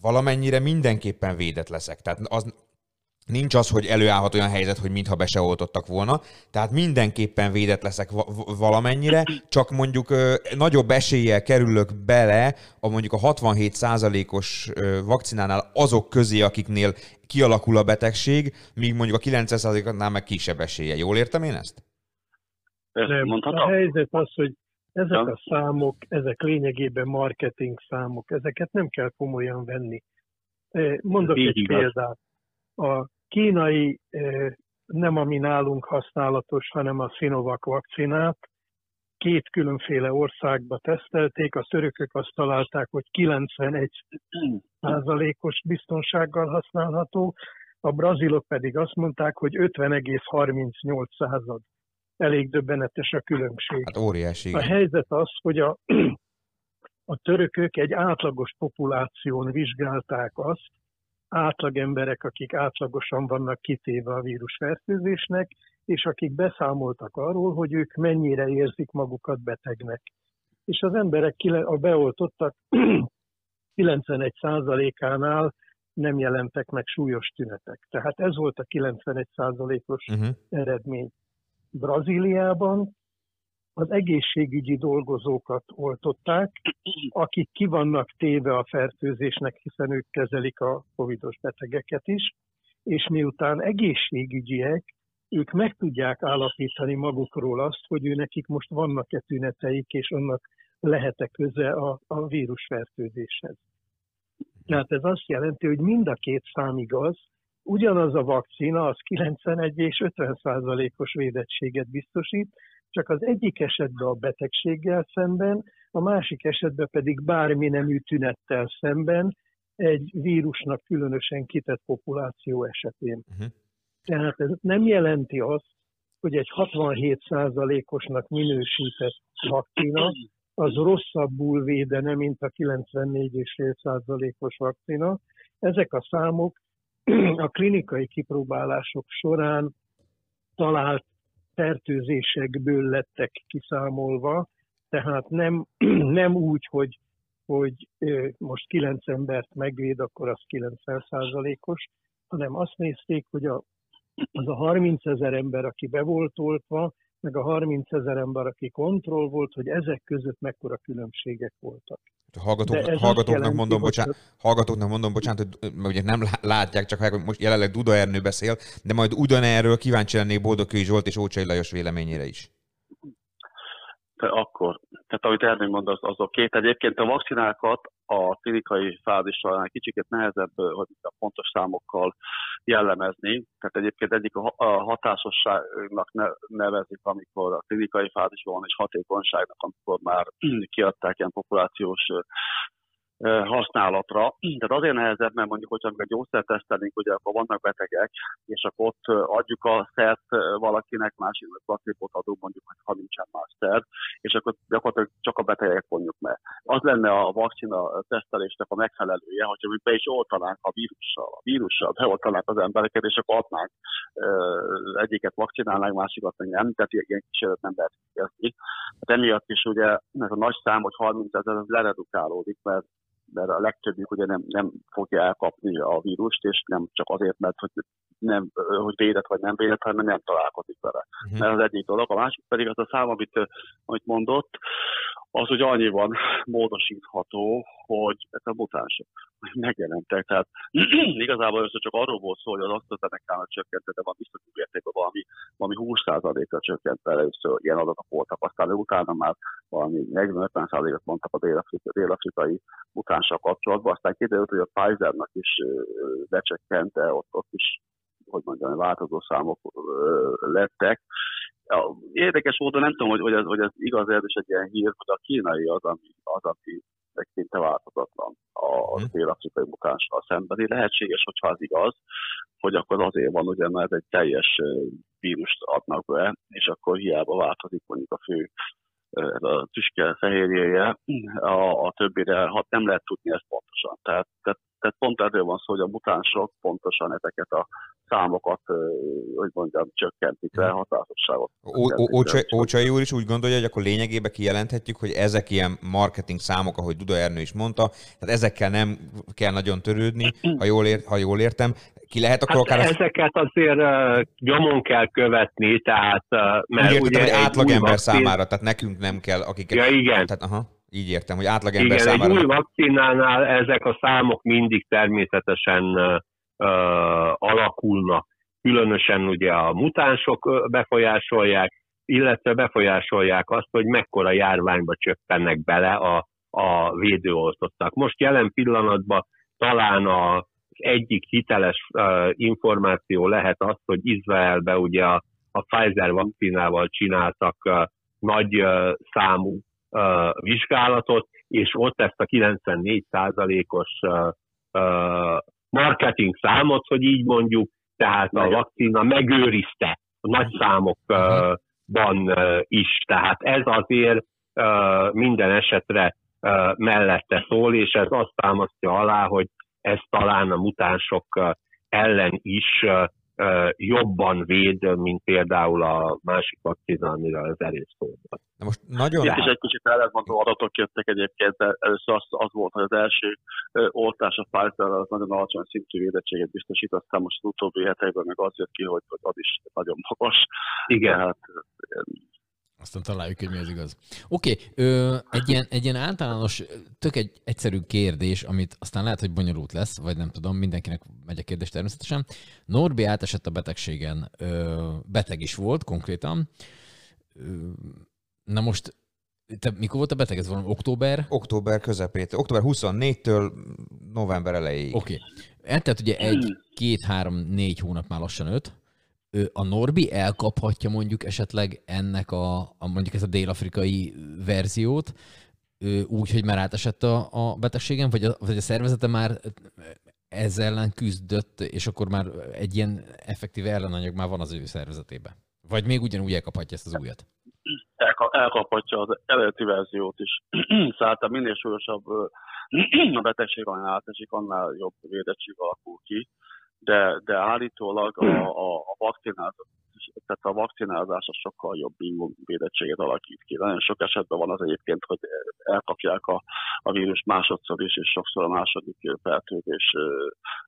Speaker 3: valamennyire mindenképpen védett leszek. Tehát az nincs az, hogy előállhat olyan helyzet, hogy mintha be se oltottak volna. Tehát mindenképpen védett leszek va- va- valamennyire, csak mondjuk ö, nagyobb eséllyel kerülök bele a mondjuk a 67 százalékos vakcinánál azok közé, akiknél kialakul a betegség, míg mondjuk a 90 százaléknál meg kisebb esélye. Jól értem én ezt?
Speaker 5: Nem, a helyzet az, hogy ezek a számok, ezek lényegében marketing számok, ezeket nem kell komolyan venni. Eh, Mondok
Speaker 6: Így
Speaker 5: egy
Speaker 6: igaz.
Speaker 5: példát. A kínai, nem ami nálunk használatos, hanem a Sinovac vakcinát két különféle országba tesztelték, a törökök azt találták, hogy 91 százalékos biztonsággal használható, a brazilok pedig azt mondták, hogy 50,38 század. Elég döbbenetes a különbség.
Speaker 3: Hát óriási.
Speaker 5: A helyzet az, hogy a, a törökök egy átlagos populáción vizsgálták azt, átlag emberek, akik átlagosan vannak kitéve a vírusfertőzésnek, és akik beszámoltak arról, hogy ők mennyire érzik magukat betegnek. És az emberek, a beoltottak 91%-ánál nem jelentek meg súlyos tünetek. Tehát ez volt a 91%-os
Speaker 3: Uh-huh.
Speaker 5: eredmény. Brazíliában az egészségügyi dolgozókat oltották, akik ki vannak téve a fertőzésnek, hiszen ők kezelik a covidos betegeket is, és miután egészségügyiek, ők meg tudják állapítani magukról azt, hogy ő nekik most vannak-e tüneteik, és annak lehet-e köze a, a vírusfertőzéshez. Tehát ez azt jelenti, hogy mind a két szám igaz, ugyanaz a vakcina, az 91 és 50 százalékos védettséget biztosít, csak az egyik esetben a betegséggel szemben, a másik esetben pedig bármi nemű tünettel szemben egy vírusnak különösen kitett populáció esetén. Uh-huh. Tehát ez nem jelenti azt, hogy egy 67%-osnak minősített vakcina az rosszabbul védene, mint a 94,5%-os vakcina. Ezek a számok a klinikai kipróbálások során talált fertőzésekből lettek kiszámolva, tehát nem, nem úgy, hogy, hogy most 9 embert megvéd, akkor az 90 os hanem azt nézték, hogy a, az a 30 ezer ember, aki be volt oltva, meg a 30 ezer ember, aki kontroll volt, hogy ezek között mekkora különbségek voltak.
Speaker 3: Hallgatók, hallgatóknak, mondom, bocsánat, hallgatóknak mondom, bocsánat, hogy ugye nem látják, csak hogy most jelenleg Duda Ernő beszél, de majd ugyanerről kíváncsi lennék Boldogkői Zsolt és Ócsai Lajos véleményére is.
Speaker 4: De akkor, tehát amit Ernő mond, az, azok két. Egyébként a vakcinákat a klinikai fázissal kicsit nehezebb, hogy a pontos számokkal jellemezni. Tehát egyébként egyik a hatásosságnak nevezik, amikor a klinikai fázisban van, és hatékonyságnak, amikor már kiadták ilyen populációs használatra. Tehát azért nehezebb, mert mondjuk, hogyha amikor gyógyszert tesztelünk, ugye akkor vannak betegek, és akkor ott adjuk a szert valakinek, másiknak placebot adunk, mondjuk, ha nincsen más szer, és akkor gyakorlatilag csak a betegek vonjuk meg. Az lenne a vakcina tesztelésnek a megfelelője, hogyha mi be is oltanánk a vírussal, a vírussal beoltanánk az embereket, és akkor adnánk egyiket vakcinálnánk, másikat meg nem, tehát ilyen kísérlet nem lehet kezdeni. Hát emiatt is ugye ez a nagy szám, hogy 30 ezer, ez leredukálódik, mert mert a legtöbbjük ugye nem, nem fogja elkapni a vírust, és nem csak azért, mert hogy nem, hogy védett vagy nem védett, hanem nem találkozik vele. Uh-huh. Mert az egyik dolog. A másik pedig az a szám, amit, amit mondott, az, hogy annyiban módosítható, hogy ez a mutánsok megjelentek. Tehát igazából össze csak arról volt szó, hogy az AstraZeneca-nak csökkent, de van biztos mértékben valami, valami 20%-ra csökkent először ilyen adatok voltak, aztán utána már valami 40-50%-ot mondtak a dél-afrikai mutánssal kapcsolatban, aztán kiderült, hogy a Pfizernak is lecsökkent, de ott, ott is hogy mondjam, változó számok lettek. Érdekes módon nem tudom, hogy, hogy, ez, hogy ez igaz, ez is egy ilyen hír, hogy a kínai az, ami, az, ami szinte változatlan a mhm. dél-afrikai mutánssal szembeni. Lehetséges, hogyha az igaz, hogy akkor azért van, ugye, mert egy teljes vírust adnak be, és akkor hiába változik mondjuk a fő ez a tüske fehérjéje, a, a többire hát nem lehet tudni ezt pontosan. Tehát, tehát, tehát pont erről van szó, hogy a mutánsok pontosan ezeket a számokat, hogy mondjam, csökkentik le, hatásosságot.
Speaker 3: Ócsai úr is úgy gondolja, hogy akkor lényegében kijelenthetjük, hogy ezek ilyen marketing számok, ahogy Duda Ernő is mondta, tehát ezekkel nem kell nagyon törődni, ha jól, ért, ha jól értem. Ki lehet akkor hát akár...
Speaker 6: Ezeket azért uh, nyomon kell követni, tehát... Uh,
Speaker 3: mert úgy értem, ugye hogy átlagember vakcin... számára, tehát nekünk nem kell, akik...
Speaker 6: Ja, igen.
Speaker 3: Tehát, aha. Így értem, hogy átlagember
Speaker 6: Igen,
Speaker 3: számára...
Speaker 6: egy új vakcinánál ezek a számok mindig természetesen uh, alakulnak. Különösen ugye a mutánsok befolyásolják, illetve befolyásolják azt, hogy mekkora járványba csöppennek bele a, a védőoltottak. Most jelen pillanatban talán a egyik hiteles uh, információ lehet az, hogy Izraelbe ugye a, a Pfizer vakcinával csináltak uh, nagy uh, számú uh, vizsgálatot, és ott ezt a 94%-os uh, uh, marketing számot, hogy így mondjuk, tehát a vakcina megőrizte a nagy számokban is. Tehát ez azért minden esetre mellette szól, és ez azt támasztja alá, hogy ez talán a mutánsok ellen is jobban véd, mint például a másik vakcina, amiről az először volt.
Speaker 3: Na most nagyon...
Speaker 4: Itt is egy kicsit ellentmondó adatok jöttek egyébként, de először az, az volt, hogy az első oltás a Pfizer az nagyon alacsony szintű védettséget biztosít, aztán most az utóbbi hetekben meg az jött ki, hogy, hogy az is nagyon magas.
Speaker 6: Igen.
Speaker 4: Tehát,
Speaker 2: Aztán találjuk, hogy mi az igaz. Oké, okay, egy, ilyen, egy ilyen általános, tök egy egyszerű kérdés, amit aztán lehet, hogy bonyolult lesz, vagy nem tudom, mindenkinek megy a kérdés természetesen. Norbi átesett a betegségen, ö, beteg is volt konkrétan. Ö, na most, te mikor volt a beteg? Ez valami október?
Speaker 3: Október közepét, október 24-től november elejéig.
Speaker 2: Oké. Okay. Eltelt ugye egy, két, három, négy hónap már lassan öt a Norbi elkaphatja mondjuk esetleg ennek a, a mondjuk ez a dél-afrikai verziót, úgy, hogy már átesett a, a betegségen, vagy a, vagy a szervezete már ezzel ellen küzdött, és akkor már egy ilyen effektív ellenanyag már van az ő szervezetében. Vagy még ugyanúgy elkaphatja ezt az újat?
Speaker 4: elkaphatja az eredeti verziót is. szóval minél súlyosabb a betegség, annál átesik, annál jobb védettség alakul ki de, de állítólag a, a, a vakcinázás, tehát a vakcinázás az sokkal jobb immunvédettséget alakít ki. Nagyon sok esetben van az egyébként, hogy elkapják a, a vírus másodszor is, és sokszor a második fertőzés,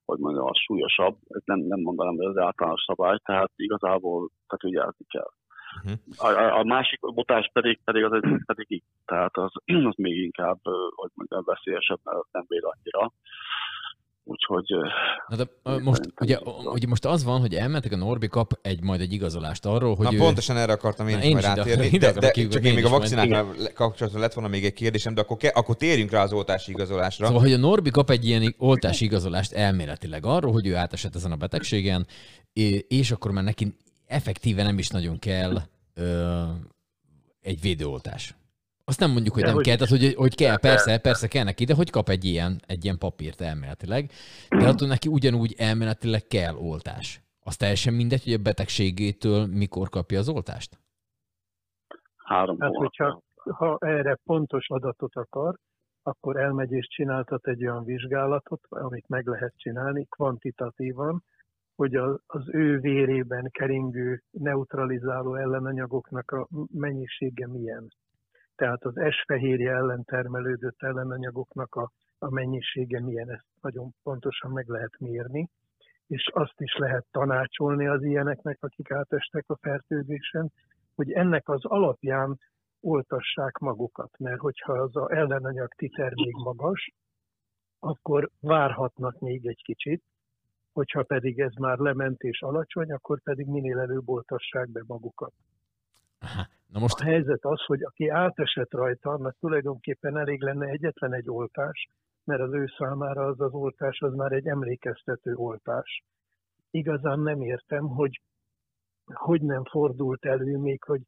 Speaker 4: hogy mondjam, az súlyosabb. Nem, nem mondanám, hogy ez általános szabály, tehát igazából tehát vigyázni kell. Uh-huh. A, a másik botás pedig, pedig az pedig így, tehát az, az még inkább, hogy mondjam, veszélyesebb, mert nem véd annyira. Úgyhogy...
Speaker 2: Na de most, ugye, ugye most az van, hogy elmentek a Norbi kap egy, majd egy igazolást arról, hogy
Speaker 3: Na
Speaker 2: ő...
Speaker 3: pontosan erre akartam én, én is majd rátérni, de, de, de csak én még a vakcináknál kapcsolatban lett volna még egy kérdésem, de akkor, ke, akkor térjünk rá az oltási igazolásra.
Speaker 2: Szóval, hogy a Norbi kap egy ilyen oltási igazolást elméletileg arról, hogy ő átesett ezen a betegségen, és akkor már neki effektíve nem is nagyon kell ö, egy védőoltás. Azt nem mondjuk, hogy de nem hogy kell, tehát hogy, hogy kell, persze, persze kell neki, de hogy kap egy ilyen, egy ilyen papírt elméletileg, de attól neki ugyanúgy elméletileg kell oltás. Az teljesen mindegy, hogy a betegségétől mikor kapja az oltást?
Speaker 4: Három
Speaker 5: hát, hogyha ha erre pontos adatot akar, akkor elmegy és csináltat egy olyan vizsgálatot, amit meg lehet csinálni kvantitatívan, hogy az ő vérében keringő neutralizáló ellenanyagoknak a mennyisége milyen tehát az S-fehérje ellen termelődött ellenanyagoknak a, a mennyisége milyen, ezt nagyon pontosan meg lehet mérni, és azt is lehet tanácsolni az ilyeneknek, akik átestek a fertőzésen, hogy ennek az alapján oltassák magukat, mert hogyha az a ellenanyag titer még magas, akkor várhatnak még egy kicsit, hogyha pedig ez már lement és alacsony, akkor pedig minél előbb oltassák be magukat.
Speaker 2: Aha. Na most...
Speaker 5: A helyzet az, hogy aki átesett rajta, annak tulajdonképpen elég lenne egyetlen egy oltás, mert az ő számára az az oltás az már egy emlékeztető oltás. Igazán nem értem, hogy hogy nem fordult elő még, hogy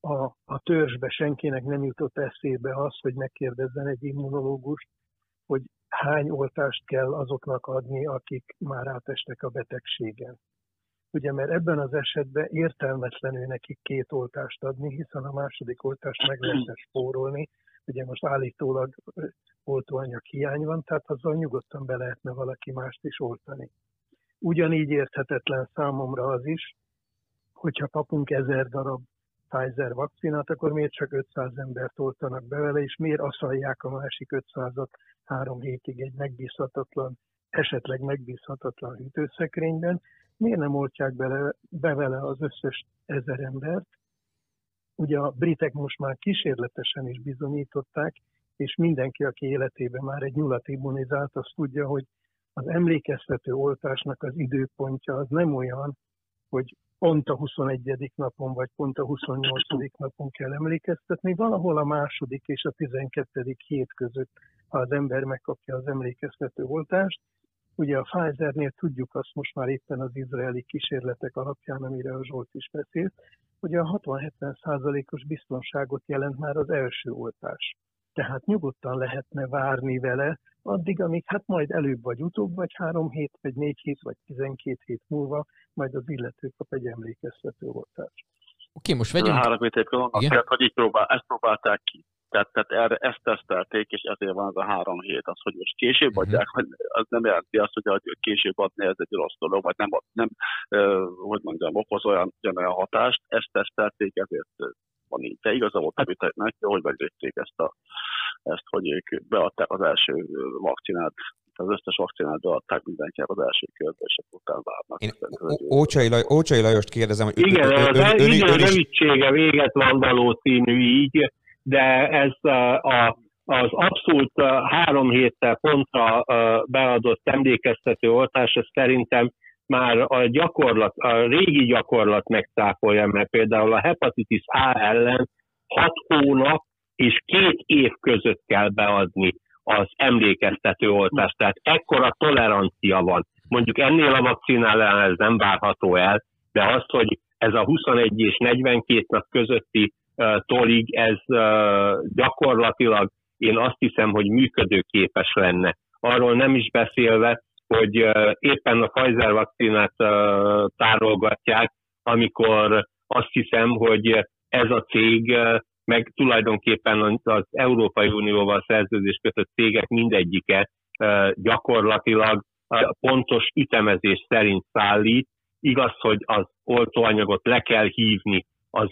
Speaker 5: a, a törzsbe senkinek nem jutott eszébe az, hogy megkérdezzen egy immunológust, hogy hány oltást kell azoknak adni, akik már átestek a betegségen. Ugye, mert ebben az esetben értelmetlenül nekik két oltást adni, hiszen a második oltást meg lehetne spórolni. Ugye most állítólag oltóanyag hiány van, tehát azzal nyugodtan be lehetne valaki mást is oltani. Ugyanígy érthetetlen számomra az is, hogyha kapunk ezer darab Pfizer vakcinát, akkor miért csak 500 embert oltanak be vele, és miért aszalják a másik 500-at három hétig egy megbízhatatlan, esetleg megbízhatatlan hűtőszekrényben, miért nem oltják bele, be vele az összes ezer embert? Ugye a britek most már kísérletesen is bizonyították, és mindenki, aki életében már egy nyulat immunizált, az tudja, hogy az emlékeztető oltásnak az időpontja az nem olyan, hogy pont a 21. napon, vagy pont a 28. napon kell emlékeztetni, valahol a második és a 12. hét között, ha az ember megkapja az emlékeztető oltást, Ugye a Pfizernél tudjuk azt most már éppen az izraeli kísérletek alapján, amire a Zsolt is beszélt, hogy a 60-70 százalékos biztonságot jelent már az első oltás. Tehát nyugodtan lehetne várni vele, addig, amíg hát majd előbb vagy utóbb, vagy három hét, vagy négy hét, vagy tizenkét hét múlva, majd az illető kap egy emlékeztető oltást.
Speaker 2: Oké, most vegyünk...
Speaker 4: Három hét évkor, hogy így próbál, ezt próbálták ki. Tehát, tehát erre, ezt tesztelték, és ezért van az a három hét. Az, hogy most később uh-huh. adják, az nem jelenti azt, hogy később adni ez egy rossz dolog, vagy nem, nem hogy mondjam, okoz olyan, olyan hatást. Ezt tesztelték, ezért van így. De igaza volt Peternek, hogy megvették ezt, a, ezt, hogy ők beadták az első vakcinát az összes vakcinát beadták mindenkinek az első körbe, és utána várnak.
Speaker 3: Én
Speaker 4: ez
Speaker 3: Ócsai, Laj, Ócsai Lajost kérdezem, hogy
Speaker 6: Igen,
Speaker 3: ön,
Speaker 6: az
Speaker 3: ön, ön,
Speaker 6: igen,
Speaker 3: ön, is,
Speaker 6: rövidsége véget van valószínű így, de ez a, az abszolút három héttel pontra beadott emlékeztető oltás, ez szerintem már a gyakorlat, a régi gyakorlat megcáfolja, mert például a hepatitis A ellen hat hónap és két év között kell beadni az emlékeztető oltást. Tehát ekkora tolerancia van. Mondjuk ennél a vakcinál ez nem várható el, de azt, hogy ez a 21 és 42 nap közötti tolig, ez gyakorlatilag én azt hiszem, hogy működőképes lenne. Arról nem is beszélve, hogy éppen a Pfizer vakcinát tárolgatják, amikor azt hiszem, hogy ez a cég, meg tulajdonképpen az Európai Unióval szerződés kötött cégek mindegyike gyakorlatilag pontos ütemezés szerint szállít. Igaz, hogy az oltóanyagot le kell hívni az,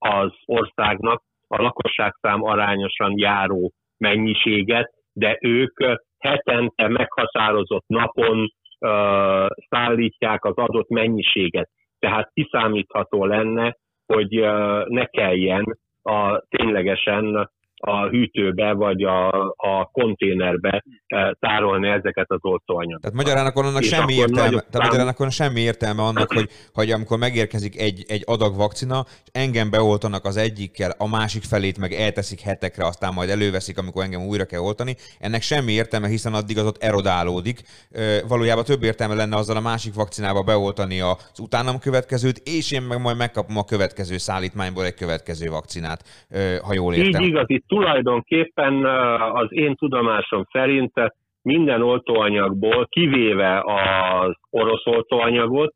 Speaker 6: az országnak a lakosságszám arányosan járó mennyiséget, de ők hetente meghatározott napon ö, szállítják az adott mennyiséget. Tehát kiszámítható lenne, hogy ö, ne kelljen a, ténylegesen a hűtőbe vagy a, a konténerbe eh, tárolni ezeket az oltóanyagokat.
Speaker 3: Tehát magyarán akkor annak
Speaker 6: És
Speaker 3: semmi
Speaker 6: akkor
Speaker 3: értelme, tehát
Speaker 6: szám-
Speaker 3: magyarán akkor semmi értelme annak, hogy, hogy amikor megérkezik egy, egy adag vakcina, és engem beoltanak az egyikkel, a másik felét meg elteszik hetekre, aztán majd előveszik, amikor engem újra kell oltani. Ennek semmi értelme, hiszen addig az ott erodálódik. Valójában több értelme lenne azzal a másik vakcinába beoltani az utánam következőt, és én meg majd megkapom a következő szállítmányból egy következő vakcinát, ha jól értem.
Speaker 6: Így igaz, itt tulajdonképpen az én tudomásom szerint minden oltóanyagból, kivéve az orosz oltóanyagot,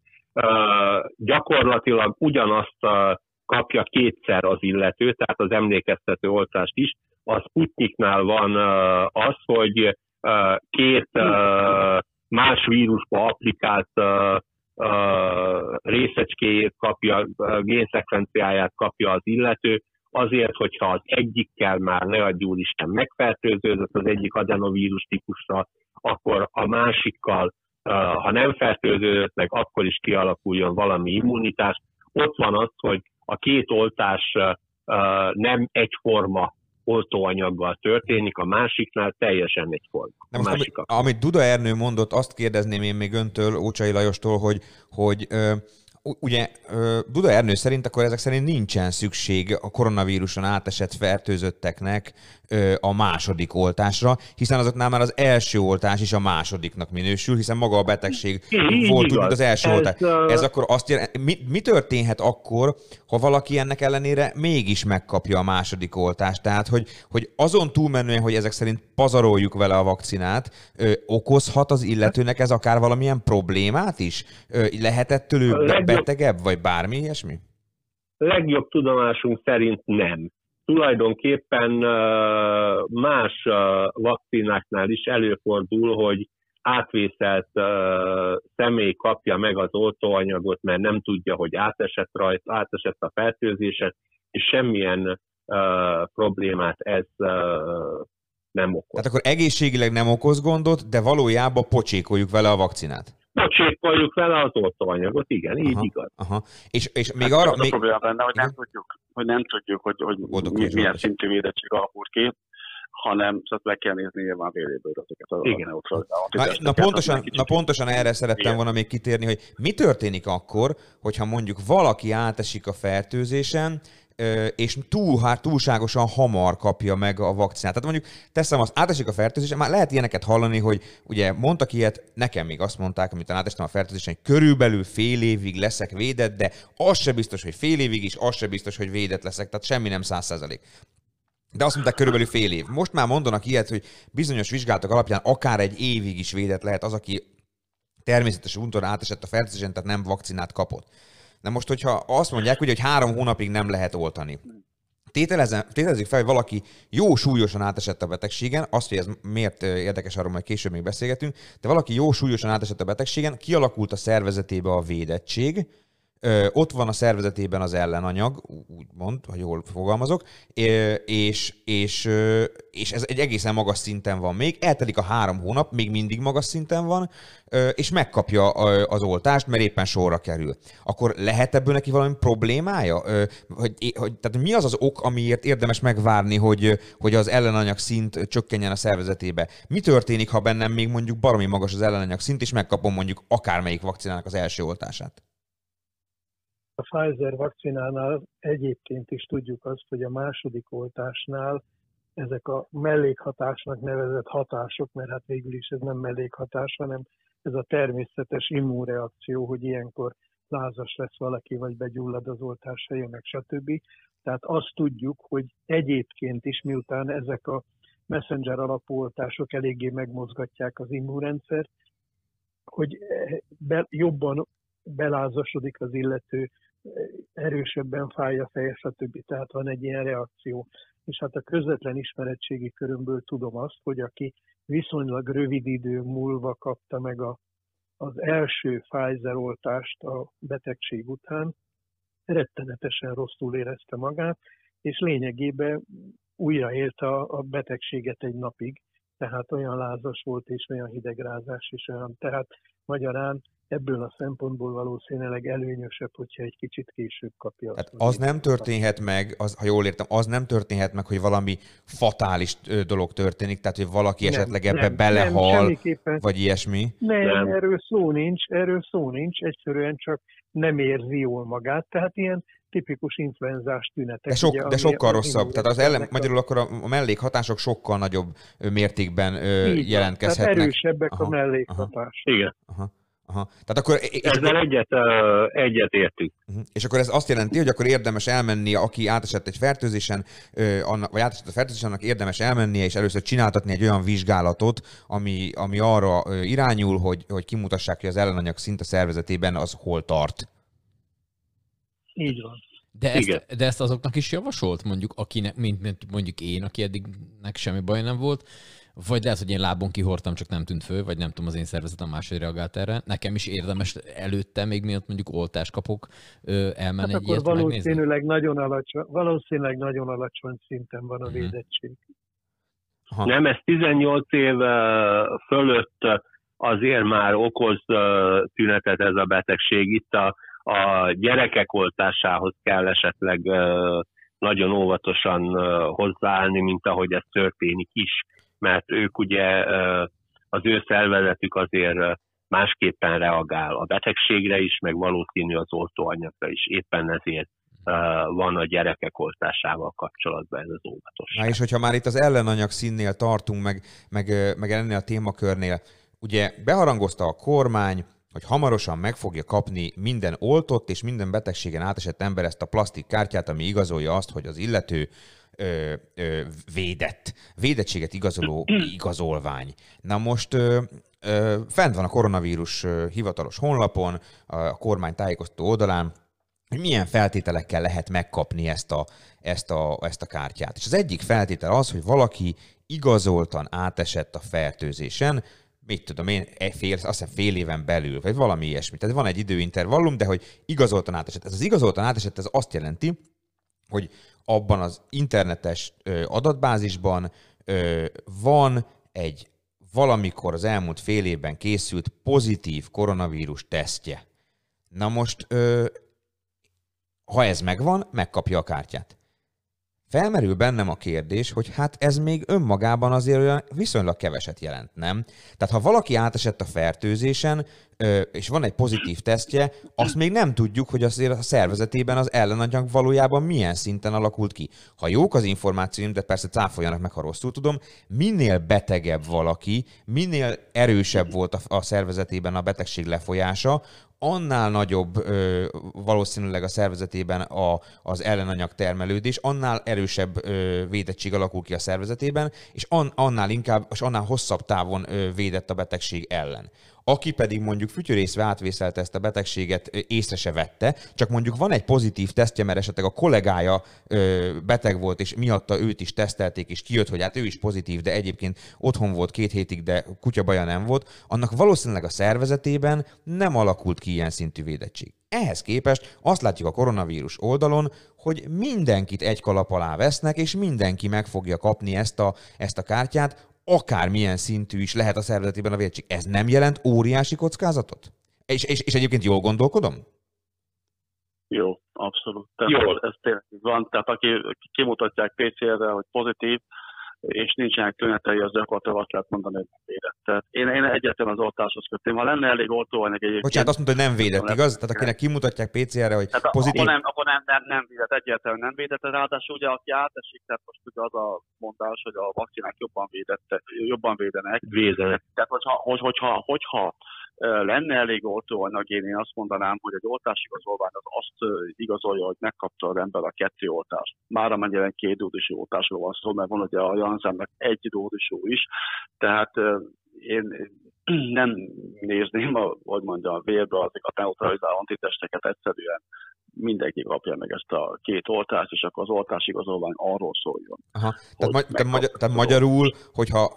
Speaker 6: gyakorlatilag ugyanazt kapja kétszer az illető, tehát az emlékeztető oltást is. A Sputniknál van az, hogy két más vírusba applikált részecskéjét kapja, génszekvenciáját kapja az illető, azért, hogyha az egyikkel már ne adjúl Isten megfertőződött az egyik adenovírus típusra, akkor a másikkal, ha nem fertőződött meg, akkor is kialakuljon valami immunitás. Ott van az, hogy a két oltás nem egyforma oltóanyaggal történik, a másiknál teljesen egyforma. A
Speaker 3: most, amit, amit Duda Ernő mondott, azt kérdezném én még öntől, Ócsai Lajostól, hogy, hogy ugye Duda Ernő szerint akkor ezek szerint nincsen szükség a koronavíruson átesett fertőzötteknek a második oltásra, hiszen azoknál már az első oltás is a másodiknak minősül, hiszen maga a betegség
Speaker 6: Így
Speaker 3: volt úgy,
Speaker 6: igaz.
Speaker 3: mint az első
Speaker 6: Ez,
Speaker 3: oltás. Ez akkor azt jelenti, mi, mi történhet akkor, ha valaki ennek ellenére mégis megkapja a második oltást? Tehát, hogy, hogy azon túlmenően, hogy ezek szerint pazaroljuk vele a vakcinát, ö, okozhat az illetőnek ez akár valamilyen problémát is? Ö, lehetett
Speaker 6: A
Speaker 3: ő
Speaker 6: legjobb-
Speaker 3: betegebb, vagy bármi ilyesmi?
Speaker 6: legjobb tudomásunk szerint nem. Tulajdonképpen más vakcináknál is előfordul, hogy átvészelt személy kapja meg az oltóanyagot, mert nem tudja, hogy átesett rajta, átesett a fertőzéset, és semmilyen problémát ez nem okoz.
Speaker 3: Tehát akkor egészségileg nem okoz gondot, de valójában pocsékoljuk vele a vakcinát.
Speaker 6: Pocsékoljuk vele az oltóanyagot, igen, így
Speaker 3: Aha.
Speaker 6: igaz.
Speaker 3: Aha. És, és még
Speaker 4: Hát
Speaker 3: arra...
Speaker 4: az a
Speaker 3: Még...
Speaker 4: probléma benne, hogy nem
Speaker 3: Igen?
Speaker 4: tudjuk, hogy nem tudjuk, hogy, hogy
Speaker 3: Oda
Speaker 4: mi, milyen szintű védettség alakul ki, hanem szóval meg kell nézni nyilván véréből ezeket a,
Speaker 6: Igen.
Speaker 4: a
Speaker 3: Na, na, pontosan,
Speaker 4: kicsit-
Speaker 3: na pontosan erre szerettem
Speaker 4: Igen.
Speaker 3: volna még kitérni, hogy mi történik akkor, hogyha mondjuk valaki átesik a fertőzésen, és túl, hát túlságosan hamar kapja meg a vakcinát. Tehát mondjuk teszem azt, átesik a fertőzésen, már lehet ilyeneket hallani, hogy ugye mondtak ilyet, nekem még azt mondták, amit átestem a fertőzésen, hogy körülbelül fél évig leszek védett, de az se biztos, hogy fél évig is, az se biztos, hogy védett leszek, tehát semmi nem száz százalék. De azt mondták körülbelül fél év. Most már mondanak ilyet, hogy bizonyos vizsgálatok alapján akár egy évig is védett lehet az, aki természetes úton átesett a fertőzésen, tehát nem vakcinát kapott. Na most, hogyha azt mondják, ugye, hogy három hónapig nem lehet oltani. Tételezzük fel, hogy valaki jó súlyosan átesett a betegségen, azt, hogy ez miért érdekes, arról majd később még beszélgetünk, de valaki jó súlyosan átesett a betegségen, kialakult a szervezetébe a védettség, ott van a szervezetében az ellenanyag, úgymond, ha jól fogalmazok, és, és, és ez egy egészen magas szinten van még, eltelik a három hónap, még mindig magas szinten van, és megkapja az oltást, mert éppen sorra kerül. Akkor lehet ebből neki valami problémája? Hogy, hogy, tehát mi az az ok, amiért érdemes megvárni, hogy, hogy az ellenanyag szint csökkenjen a szervezetébe? Mi történik, ha bennem még mondjuk baromi magas az ellenanyag szint, és megkapom mondjuk akármelyik vakcinának az első oltását?
Speaker 5: A Pfizer vakcinánál egyébként is tudjuk azt, hogy a második oltásnál ezek a mellékhatásnak nevezett hatások, mert hát végül is ez nem mellékhatás, hanem ez a természetes immunreakció, hogy ilyenkor lázas lesz valaki, vagy begyullad az oltás helye, meg stb. Tehát azt tudjuk, hogy egyébként is, miután ezek a messenger alapú oltások eléggé megmozgatják az immunrendszert, hogy be, jobban belázasodik az illető, erősebben fáj a feje, stb. Tehát van egy ilyen reakció. És hát a közvetlen ismeretségi körömből tudom azt, hogy aki viszonylag rövid idő múlva kapta meg a, az első Pfizer oltást a betegség után, rettenetesen rosszul érezte magát, és lényegében újraélt a, a betegséget egy napig, tehát olyan lázas volt, és olyan hidegrázás is olyan. Tehát magyarán ebből a szempontból valószínűleg előnyösebb, hogyha egy kicsit később kapja. azt
Speaker 3: Tehát az nem történhet meg, az, ha jól értem, az nem történhet meg, hogy valami fatális dolog történik, tehát hogy valaki
Speaker 5: Nem,
Speaker 3: esetleg ebbe
Speaker 5: nem,
Speaker 3: belehal,
Speaker 5: nem,
Speaker 3: vagy ilyesmi.
Speaker 5: Nem,
Speaker 6: Nem.
Speaker 5: erről szó nincs, erről szó nincs, egyszerűen csak nem érzi jól magát, tehát ilyen tipikus influenzás tünetek.
Speaker 3: De, sok,
Speaker 5: ugye,
Speaker 3: de sokkal rosszabb. Tehát az ellen, magyarul akkor a, mellékhatások sokkal nagyobb mértékben ö, jelentkezhetnek.
Speaker 5: Tehát erősebbek
Speaker 3: Aha,
Speaker 5: a mellékhatás.
Speaker 6: Igen.
Speaker 3: Aha, aha. Tehát akkor, és,
Speaker 6: Ezzel egyet, egyet értünk.
Speaker 3: Mhm. És akkor ez azt jelenti, hogy akkor érdemes elmenni, aki átesett egy fertőzésen, ö, annak, vagy átesett a fertőzésen, annak érdemes elmennie és először csináltatni egy olyan vizsgálatot, ami, ami arra ö, irányul, hogy, hogy kimutassák, hogy az ellenanyag szint a szervezetében az hol tart.
Speaker 5: Így van.
Speaker 2: De
Speaker 6: Igen.
Speaker 2: ezt, de ezt azoknak is javasolt, mondjuk, akinek, mint, mint mondjuk én, aki eddignek semmi baj nem volt, vagy lehet, hogy én lábon kihortam, csak nem tűnt föl, vagy nem tudom, az én szervezetem máshogy reagált erre. Nekem is érdemes előtte, még miatt mondjuk oltást kapok, elmenni
Speaker 5: Hát
Speaker 2: egy
Speaker 5: akkor
Speaker 2: ilyet megnézni.
Speaker 5: valószínűleg nagyon, alacsony, valószínűleg nagyon alacsony szinten van a
Speaker 2: Mhm.
Speaker 5: védettség.
Speaker 3: Aha.
Speaker 6: Nem, ez 18 év fölött azért már okoz tünetet ez a betegség. Itt a, a gyerekek oltásához kell esetleg nagyon óvatosan hozzáállni, mint ahogy ez történik is, mert ők ugye az ő szervezetük azért másképpen reagál a betegségre is, meg valószínű az oltóanyagra is. Éppen ezért van a gyerekek oltásával kapcsolatban ez az óvatosság.
Speaker 3: Na és hogyha már itt az ellenanyag színnél tartunk, meg, meg, meg ennél a témakörnél, ugye beharangozta a kormány, hogy hamarosan meg fogja kapni minden oltott és minden betegségen átesett ember ezt a plastik kártyát, ami igazolja azt, hogy az illető ö, ö, védett, védettséget igazoló igazolvány. Na most ö, ö, fent van a koronavírus hivatalos honlapon, a kormány tájékoztató oldalán, hogy milyen feltételekkel lehet megkapni ezt a, ezt, a, ezt a kártyát. És az egyik feltétel az, hogy valaki igazoltan átesett a fertőzésen, mit tudom én, fél, azt hiszem fél éven belül, vagy valami ilyesmi. Tehát van egy időintervallum, de hogy igazoltan átesett. Ez az igazoltan átesett, ez azt jelenti, hogy abban az internetes adatbázisban van egy valamikor az elmúlt fél évben készült pozitív koronavírus tesztje. Na most, ha ez megvan, megkapja a kártyát. Felmerül bennem a kérdés, hogy hát ez még önmagában azért olyan viszonylag keveset jelent, nem? Tehát ha valaki átesett a fertőzésen, és van egy pozitív tesztje, azt még nem tudjuk, hogy azért a szervezetében az ellenanyag valójában milyen szinten alakult ki. Ha jók az információim, de persze cáfoljanak meg, ha rosszul tudom, minél betegebb valaki, minél erősebb volt a, a szervezetében a betegség lefolyása, annál nagyobb ö, valószínűleg a szervezetében a, az ellenanyag termelődés, annál erősebb ö, védettség alakul ki a szervezetében, és an, annál inkább, és annál hosszabb távon ö, védett a betegség ellen. Aki pedig mondjuk fütyörészve átvészelte ezt a betegséget, észre se vette, csak mondjuk van egy pozitív tesztje, mert esetleg a kollégája ö, beteg volt, és miatta őt is tesztelték, és kijött, hogy hát ő is pozitív, de egyébként otthon volt két hétig, de kutyabaja nem volt, annak valószínűleg a szervezetében nem alakult ki ilyen szintű védettség. Ehhez képest azt látjuk a koronavírus oldalon, hogy mindenkit egy kalap alá vesznek, és mindenki meg fogja kapni ezt a, ezt a kártyát, akármilyen szintű is lehet a szervezetében a védettség. Ez nem jelent óriási kockázatot? És, és, és egyébként jól gondolkodom?
Speaker 4: Jó, abszolút. Tehát
Speaker 6: Jó.
Speaker 4: Ez, ez tényleg van. Tehát aki kimutatják PCR-re, hogy pozitív, és nincsenek tünetei, az gyakorlatilag azt lehet mondani, hogy nem védett. Tehát én, én egyetlen az oltáshoz kötném. Ha lenne elég oltóanyag egyébként...
Speaker 3: Bocsánat, azt mondta, hogy nem védett, igaz? Tehát akinek kimutatják PCR-re, hogy
Speaker 4: Tehát
Speaker 3: pozitív...
Speaker 4: akkor, nem, akkor nem, nem, nem védett, egyértelműen nem védett, ráadásul ugye aki átesik, tehát most ugye az a mondás, hogy a vakcinák jobban, védette, jobban védenek.
Speaker 6: Védenek.
Speaker 4: Tehát hogyha, hogy, hogyha, hogyha lenne elég oltóanyag, én, én azt mondanám, hogy egy oltásigazolvány az azt igazolja, hogy megkapta az ember a kettő oltást. Már amennyire két dózisú oltásról van szó, mert van ugye a Janssennek egy dózisú is, tehát én nem nézném, a, hogy mondjam, a vérbe azokat a neutralizáló antitesteket egyszerűen mindenki kapja meg ezt a két oltást, és akkor az oltásigazolvány arról szóljon.
Speaker 3: Aha. Tehát, ma, tehát, magyar,
Speaker 4: az
Speaker 3: magyarul, hogyha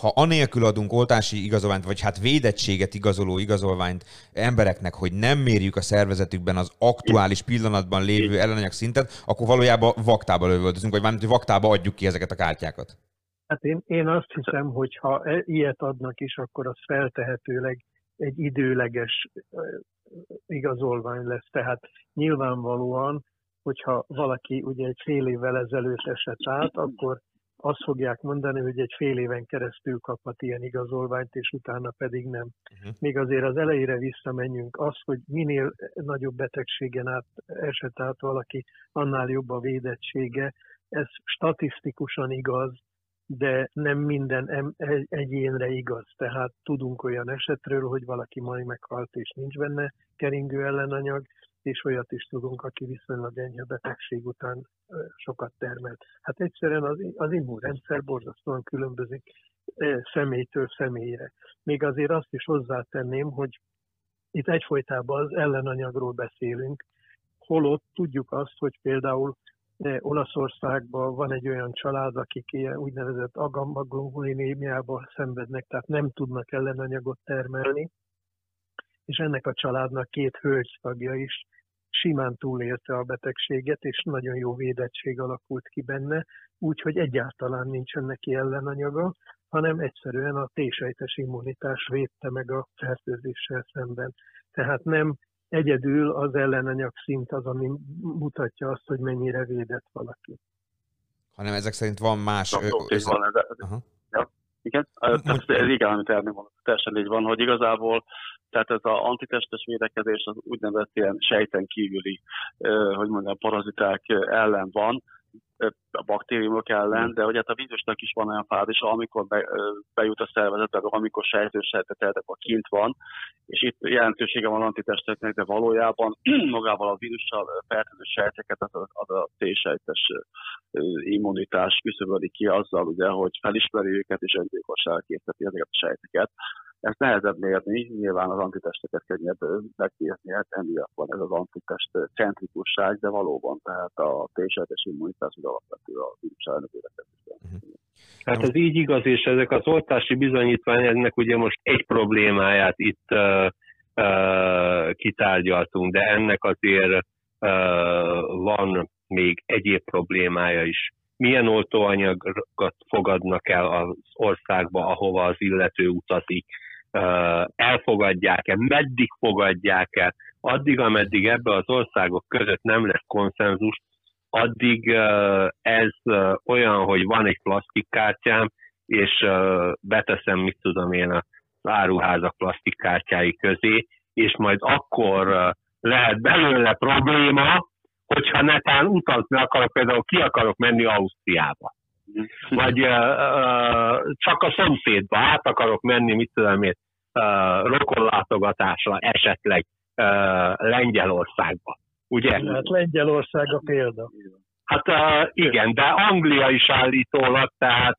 Speaker 3: ha anélkül adunk oltási igazolványt, vagy hát védettséget igazoló igazolványt embereknek, hogy nem mérjük a szervezetükben az aktuális pillanatban lévő ellenanyag szintet, akkor valójában vaktába lövöldözünk, vagy mármint, hogy vaktába adjuk ki ezeket a kártyákat.
Speaker 5: Hát én, én azt hiszem, hogy ha e- ilyet adnak is, akkor az feltehetőleg egy időleges ö, igazolvány lesz. Tehát nyilvánvalóan, hogyha valaki ugye egy fél évvel ezelőtt esett át, akkor azt fogják mondani, hogy egy fél éven keresztül kaphat ilyen igazolványt, és utána pedig nem.
Speaker 3: Uh-huh.
Speaker 5: Még azért az elejére visszamenjünk, az, hogy minél nagyobb betegségen át, esett át valaki, annál jobb a védettsége, ez statisztikusan igaz, de nem minden egyénre igaz. Tehát tudunk olyan esetről, hogy valaki majd meghalt és nincs benne keringő ellenanyag, és olyat is tudunk, aki viszonylag enyhe betegség után sokat termelt. Hát egyszerűen az, az immunrendszer borzasztóan különbözik személytől személyre. Még azért azt is hozzátenném, hogy itt egyfolytában az ellenanyagról beszélünk, holott tudjuk azt, hogy például Olaszországban van egy olyan család, akik ilyen úgynevezett agammaglobulinémiával szenvednek, tehát nem tudnak ellenanyagot termelni, és ennek a családnak két hölgy tagja is simán túlélte a betegséget, és nagyon jó védettség alakult ki benne, úgyhogy egyáltalán nincsen neki ellenanyaga, hanem egyszerűen a T-sejtes immunitás védte meg a fertőzéssel szemben. Tehát nem egyedül az ellenanyag szint az, ami mutatja azt, hogy mennyire védett valaki.
Speaker 3: Hanem ezek szerint van más... ö,
Speaker 4: Abszolút így
Speaker 3: össze-
Speaker 4: van, ez, ez,
Speaker 3: Aha.
Speaker 4: ja, igen, tehát ez igen, amit elmondom, mondom, teljesen így van, hogy igazából tehát ez az antitestes védekezés az úgynevezett ilyen sejten kívüli, hogy mondjam, paraziták ellen van, a baktériumok ellen, de hogy hát a vírusnak is van olyan fázisa, amikor be, bejut a szervezetbe, amikor sejtős sejtet akkor kint van, és itt jelentősége van antitesteknek, de valójában magával a vírussal fertőző sejteket az a, az a T-sejtes immunitás küszöböli ki azzal, ugye, hogy felismeri őket és öngyilkosságra készíteti ezeket a sejteket. Ezt nehezebb mérni, nyilván az antitesteket könnyebb ö, megmérni, hát emiatt van ez az antitest centrikusság, de valóban, tehát a T-sejtes immunitás az alapvető a vírus elleni védekezésben.
Speaker 6: Hát ez így igaz, és ezek az oltási bizonyítványoknak ugye most egy problémáját itt uh, uh, kitárgyaltunk, de ennek azért uh, van még egyéb problémája is. Milyen oltóanyagot fogadnak el az országba, ahova az illető utazik? Elfogadják-e? Meddig fogadják el? Addig, ameddig ebbe az országok között nem lesz konszenzus, addig ez olyan, hogy van egy plastikkártyám, és beteszem, mit tudom én, az áruházak plastikkártyái közé, és majd akkor lehet belőle probléma, hogyha netán utazni akarok, például ki akarok menni Ausztriába. Vagy csak a szomszédba át akarok menni, mit tudom én, rokonlátogatásra esetleg Lengyelországba. Ugye?
Speaker 5: Hát Lengyelország a példa.
Speaker 6: Hát igen, de Anglia is állítólag, tehát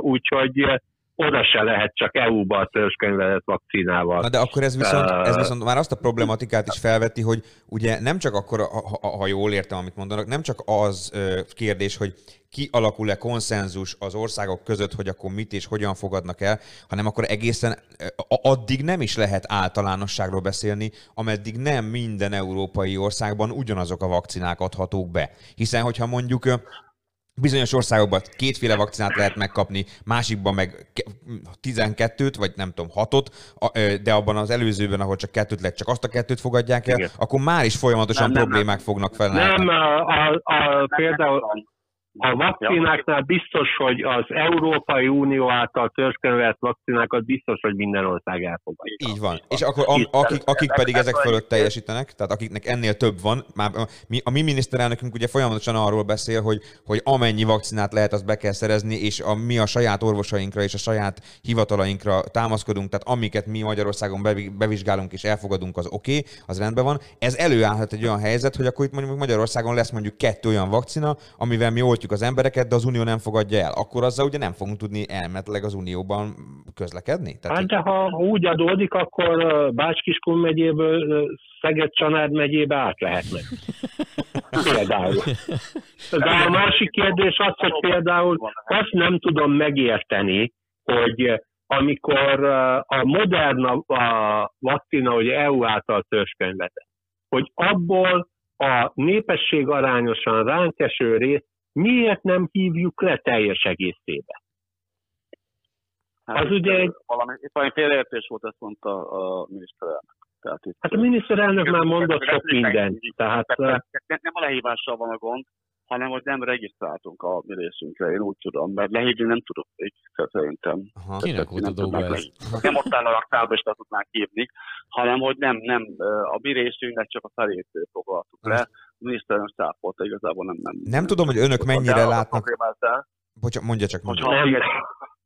Speaker 6: úgyhogy oda se lehet csak EU-ba a törzskönyvelet vakcinával.
Speaker 3: Na de akkor ez viszont, ez viszont már azt a problematikát is felveti, hogy ugye nem csak akkor, ha, ha jól értem, amit mondanak, nem csak az kérdés, hogy kialakul-e konszenzus az országok között, hogy akkor mit és hogyan fogadnak el, hanem akkor egészen addig nem is lehet általánosságról beszélni, ameddig nem minden európai országban ugyanazok a vakcinák adhatók be. Hiszen, hogyha mondjuk Bizonyos országokban kétféle vakcinát lehet megkapni, másikban meg 12-t, vagy nem tudom, 6-ot, de abban az előzőben, ahol csak kettőt lehet, csak azt a kettőt fogadják el, Igen. akkor már is folyamatosan nem, problémák nem, fognak felnálni.
Speaker 6: Nem, a, a, a, például a vakcináknál biztos, hogy az Európai Unió által törzskönyvelt vakcinákat biztos, hogy minden ország elfogadja.
Speaker 3: Így van. És akkor am, akik, akik pedig ezek fölött teljesítenek, tehát akiknek ennél több van, már mi, a mi miniszterelnökünk ugye folyamatosan arról beszél, hogy, hogy amennyi vakcinát lehet, azt be kell szerezni, és a, mi a saját orvosainkra és a saját hivatalainkra támaszkodunk, tehát amiket mi Magyarországon bevizsgálunk és elfogadunk, az oké, okay, az rendben van. Ez előállhat egy olyan helyzet, hogy akkor itt mondjuk Magyarországon lesz mondjuk kettő olyan vakcina, amivel mi oltjuk az embereket, de az Unió nem fogadja el, akkor azzal ugye nem fogunk tudni elmetleg az Unióban közlekedni?
Speaker 6: Tehát, hát de ha úgy adódik, akkor Bács-Kiskun megyéből Szeged-Csanád megyébe át lehetne. Például. De a másik kérdés az, hogy például azt nem tudom megérteni, hogy amikor a Moderna a vakcina, hogy EU által törzskönyvetett, hogy abból a népesség arányosan ránk eső részt miért nem hívjuk le teljes egészébe?
Speaker 4: Hát, az ugye egy... Valami, valami félreértés volt, ezt mondta a miniszterelnök.
Speaker 6: Tehát itt, hát a miniszterelnök már mondott sok mindent. Tehát,
Speaker 4: nem a lehívással van a gond, hanem hogy nem regisztráltunk a mi részünkre, én úgy tudom, mert lehívni nem tudok még, szerintem.
Speaker 2: Aha. Kinek volt a dolga ez?
Speaker 4: Nem ott áll a raktárba, és le tudnánk hívni, hanem hogy nem, nem, a mi részünknek csak a felét foglaltuk le. Miniszterelnök száfolta, igazából nem. Nem,
Speaker 3: nem tudom, hogy önök mennyire látnak... Bocsánat, mondja csak, mondja.
Speaker 4: Nem,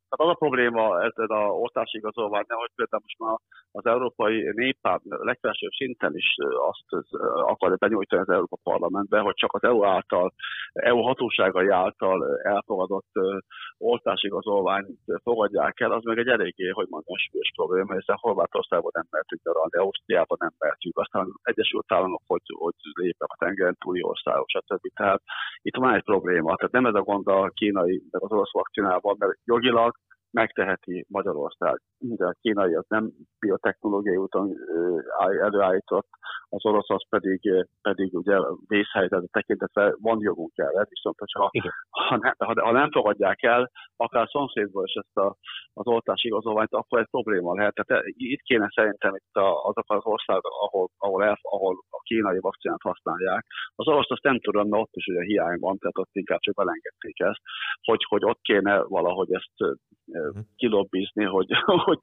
Speaker 4: tehát az a probléma ezzel a oltási igazolványnál, hogy például most már az európai néppárt legfelsőbb szinten is azt akarja benyújtani az Európa Parlamentbe, hogy csak az EU által, EU hatóságai által elfogadott oltási igazolványt fogadják el, az meg egy eléggé, hogy mondjam, súlyos probléma, hiszen Horvátországban nem mehetünk nyaralni, Ausztriában nem mehetünk, aztán Egyesült Államok, hogy, hogy lépek a tengeren túli országok, stb. Tehát itt van egy probléma. Tehát nem ez a gond a kínai, meg az orosz vakcinában, mert jogilag megteheti Magyarország. A kínai az nem biotechnológiai úton előállított, az orosz az pedig, pedig ugye vészhelyzet tekintetve van jogunk erre, viszont hogyha, ha, ne, ha, ha, nem fogadják el, akár szomszédból is ezt a, az oltási igazolványt, akkor ez probléma lehet. Tehát itt kéne szerintem itt a, azok az országok, ahol, ahol, el, ahol a kínai vakcinát használják. Az orosz azt nem tudom, mert ott is ugye hiány van, tehát ott inkább csak belengedték ezt, hogy, hogy ott kéne valahogy ezt. Kilobbizni, hogy, hogy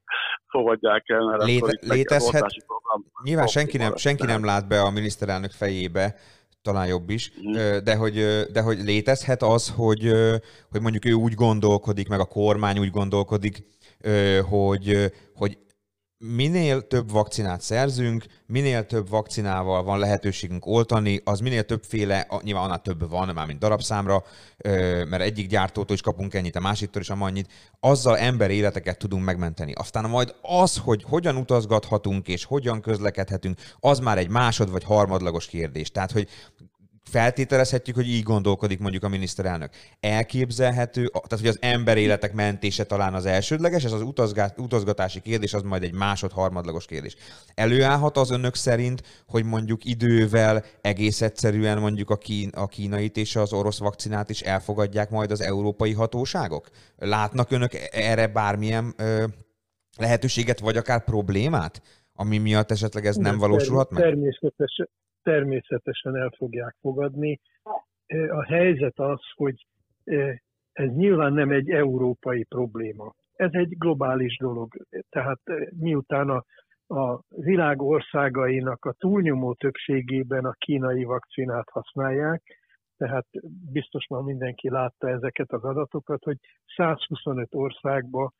Speaker 4: fogadják el. Mert
Speaker 3: Léte, létezhet, program, nyilván senki nem, senki nem lát be a miniszterelnök fejébe, talán jobb is, mm. de hogy, de hogy létezhet az, hogy, hogy mondjuk ő úgy gondolkodik, meg a kormány úgy gondolkodik, hogy, hogy minél több vakcinát szerzünk, minél több vakcinával van lehetőségünk oltani, az minél többféle, nyilván annál több van, már mint darabszámra, mert egyik gyártótól is kapunk ennyit, a másiktól is annyit, azzal ember életeket tudunk megmenteni. Aztán majd az, hogy hogyan utazgathatunk és hogyan közlekedhetünk, az már egy másod vagy harmadlagos kérdés. Tehát, hogy feltételezhetjük, hogy így gondolkodik mondjuk a miniszterelnök. Elképzelhető, tehát hogy az ember életek mentése talán az elsődleges, ez az utazgatási kérdés az majd egy másod-harmadlagos kérdés. Előállhat az önök szerint, hogy mondjuk idővel egész egyszerűen mondjuk a, kín, a kínait és az orosz vakcinát is elfogadják majd az európai hatóságok? Látnak önök erre bármilyen ö, lehetőséget, vagy akár problémát, ami miatt esetleg ez nem, nem valósulhat meg?
Speaker 5: Természetesen, természetesen el fogják fogadni. A helyzet az, hogy ez nyilván nem egy európai probléma. Ez egy globális dolog. Tehát miután a, a világ országainak a túlnyomó többségében a kínai vakcinát használják, tehát biztos már mindenki látta ezeket az adatokat, hogy 125 országba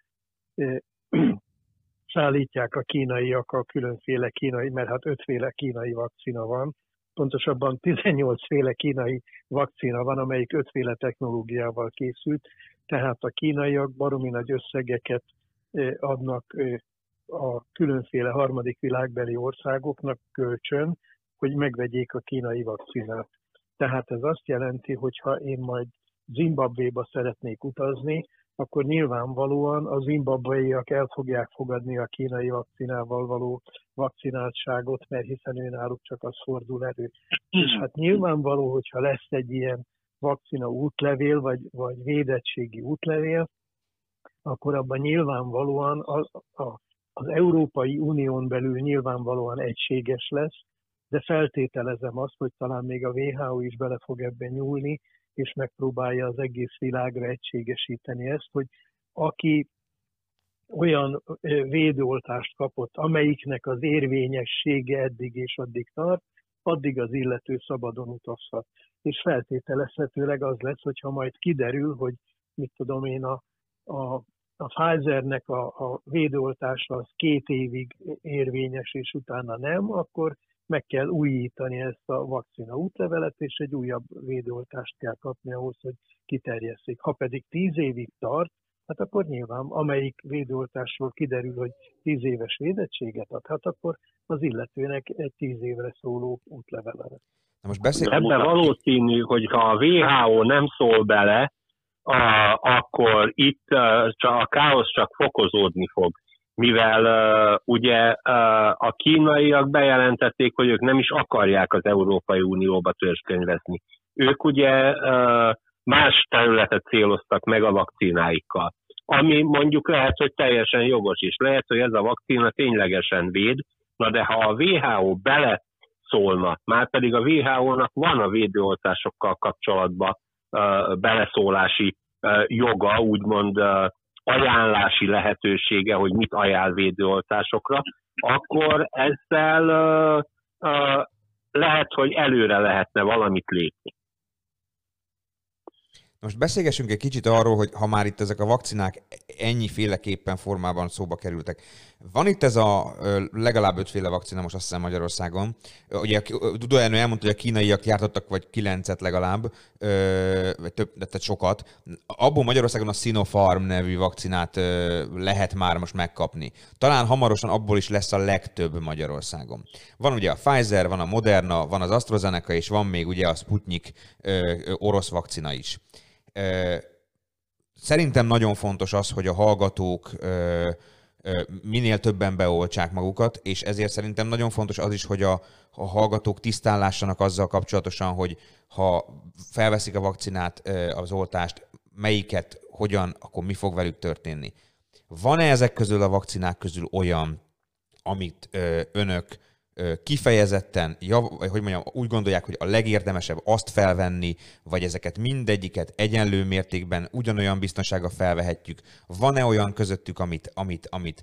Speaker 5: szállítják a kínaiak a különféle kínai, mert hát ötféle kínai vakcina van, pontosabban 18 féle kínai vakcina van, amelyik ötféle technológiával készült, tehát a kínaiak baromi nagy összegeket adnak a különféle harmadik világbeli országoknak kölcsön, hogy megvegyék a kínai vakcinát. Tehát ez azt jelenti, hogy ha én majd Zimbabvéba szeretnék utazni, akkor nyilvánvalóan a zimbabweiak el fogják fogadni a kínai vakcinával való vakcináltságot, mert hiszen ő náluk csak az fordul elő. És hát nyilvánvaló, hogyha lesz egy ilyen vakcina útlevél, vagy, vagy védettségi útlevél, akkor abban nyilvánvalóan az, a, az Európai Unión belül nyilvánvalóan egységes lesz, de feltételezem azt, hogy talán még a WHO is bele fog ebben nyúlni, és megpróbálja az egész világra egységesíteni ezt, hogy aki olyan védőoltást kapott, amelyiknek az érvényessége eddig és addig tart, addig az illető szabadon utazhat. És feltételezhetőleg az lesz, hogyha majd kiderül, hogy mit tudom én, a, a, a Pfizernek a, a védőoltása az két évig érvényes, és utána nem, akkor meg kell újítani ezt a vakcina útlevelet, és egy újabb védőoltást kell kapni ahhoz, hogy kiterjesszék. Ha pedig tíz évig tart, hát akkor nyilván amelyik védőoltásról kiderül, hogy tíz éves védettséget ad, hát akkor az illetőnek egy tíz évre szóló útlevele lesz.
Speaker 3: Na most beszél...
Speaker 6: Ebben valószínű, hogy ha a WHO nem szól bele, a, akkor itt a, a káosz csak fokozódni fog mivel uh, ugye uh, a kínaiak bejelentették, hogy ők nem is akarják az Európai Unióba törzskönyvezni. Ők ugye uh, más területet céloztak meg a vakcináikkal. Ami mondjuk lehet, hogy teljesen jogos is. Lehet, hogy ez a vakcina ténylegesen véd, na de ha a WHO bele szólna, már pedig a WHO-nak van a védőoltásokkal kapcsolatban uh, beleszólási joga, úgymond ajánlási lehetősége, hogy mit ajánl védőoltásokra, akkor ezzel lehet, hogy előre lehetne valamit lépni.
Speaker 3: Most beszélgessünk egy kicsit arról, hogy ha már itt ezek a vakcinák ennyiféleképpen formában szóba kerültek. Van itt ez a legalább ötféle vakcina most azt hiszem Magyarországon. Ugye Dudó Ernő elmondta, hogy a kínaiak jártottak vagy kilencet legalább, vagy több, tehát sokat. Abból Magyarországon a Sinopharm nevű vakcinát lehet már most megkapni. Talán hamarosan abból is lesz a legtöbb Magyarországon. Van ugye a Pfizer, van a Moderna, van az AstraZeneca, és van még ugye a Sputnik orosz vakcina is. Szerintem nagyon fontos az, hogy a hallgatók minél többen beoltsák magukat, és ezért szerintem nagyon fontos az is, hogy a, a hallgatók tisztán lássanak azzal kapcsolatosan, hogy ha felveszik a vakcinát, az oltást, melyiket, hogyan, akkor mi fog velük történni. Van-e ezek közül a vakcinák közül olyan, amit önök kifejezetten, hogy mondjam, úgy gondolják, hogy a legérdemesebb azt felvenni, vagy ezeket mindegyiket egyenlő mértékben ugyanolyan biztonsága felvehetjük. Van-e olyan közöttük, amit, amit, amit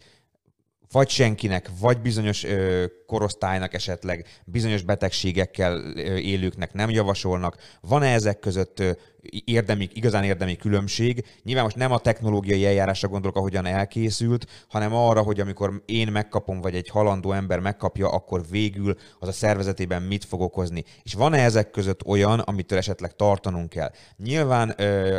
Speaker 3: vagy senkinek, vagy bizonyos ö, korosztálynak esetleg bizonyos betegségekkel ö, élőknek nem javasolnak. Van-e ezek között ö, érdemi, igazán érdemi különbség? Nyilván most nem a technológiai eljárásra gondolok, ahogyan elkészült, hanem arra, hogy amikor én megkapom, vagy egy halandó ember megkapja, akkor végül az a szervezetében mit fog okozni. És van-e ezek között olyan, amitől esetleg tartanunk kell? Nyilván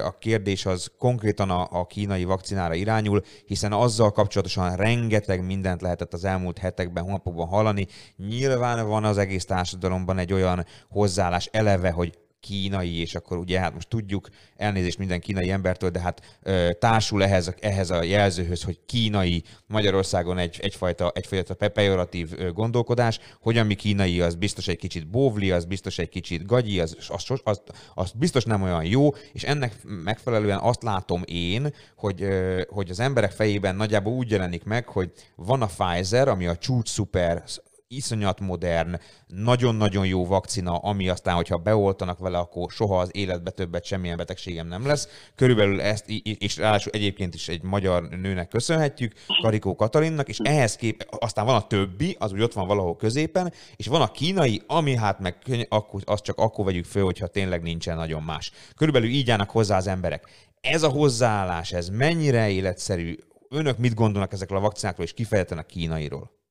Speaker 3: a kérdés az konkrétan a kínai vakcinára irányul, hiszen azzal kapcsolatosan rengeteg mindent lehetett az elmúlt hetekben, hónapokban hallani. Nyilván van az egész társadalomban egy olyan hozzáállás eleve, hogy kínai, és akkor ugye hát most tudjuk, elnézést minden kínai embertől, de hát ö, társul ehhez, ehhez a jelzőhöz, hogy kínai Magyarországon egy, egyfajta, egyfajta pejoratív gondolkodás, hogy ami kínai, az biztos egy kicsit bóvli, az biztos egy kicsit gagyi, az, az, az, az biztos nem olyan jó, és ennek megfelelően azt látom én, hogy, ö, hogy az emberek fejében nagyjából úgy jelenik meg, hogy van a Pfizer, ami a csúcs szuper iszonyat modern, nagyon-nagyon jó vakcina, ami aztán, hogyha beoltanak vele, akkor soha az életbe többet semmilyen betegségem nem lesz. Körülbelül ezt, és ráadásul egyébként is egy magyar nőnek köszönhetjük, Karikó Katalinnak, és ehhez kép, aztán van a többi, az úgy ott van valahol középen, és van a kínai, ami hát meg akkor, azt csak akkor vegyük föl, hogyha tényleg nincsen nagyon más. Körülbelül így állnak hozzá az emberek. Ez a hozzáállás, ez mennyire életszerű? Önök mit gondolnak ezekről a vakcinákról, és kifejezetten a kínairól?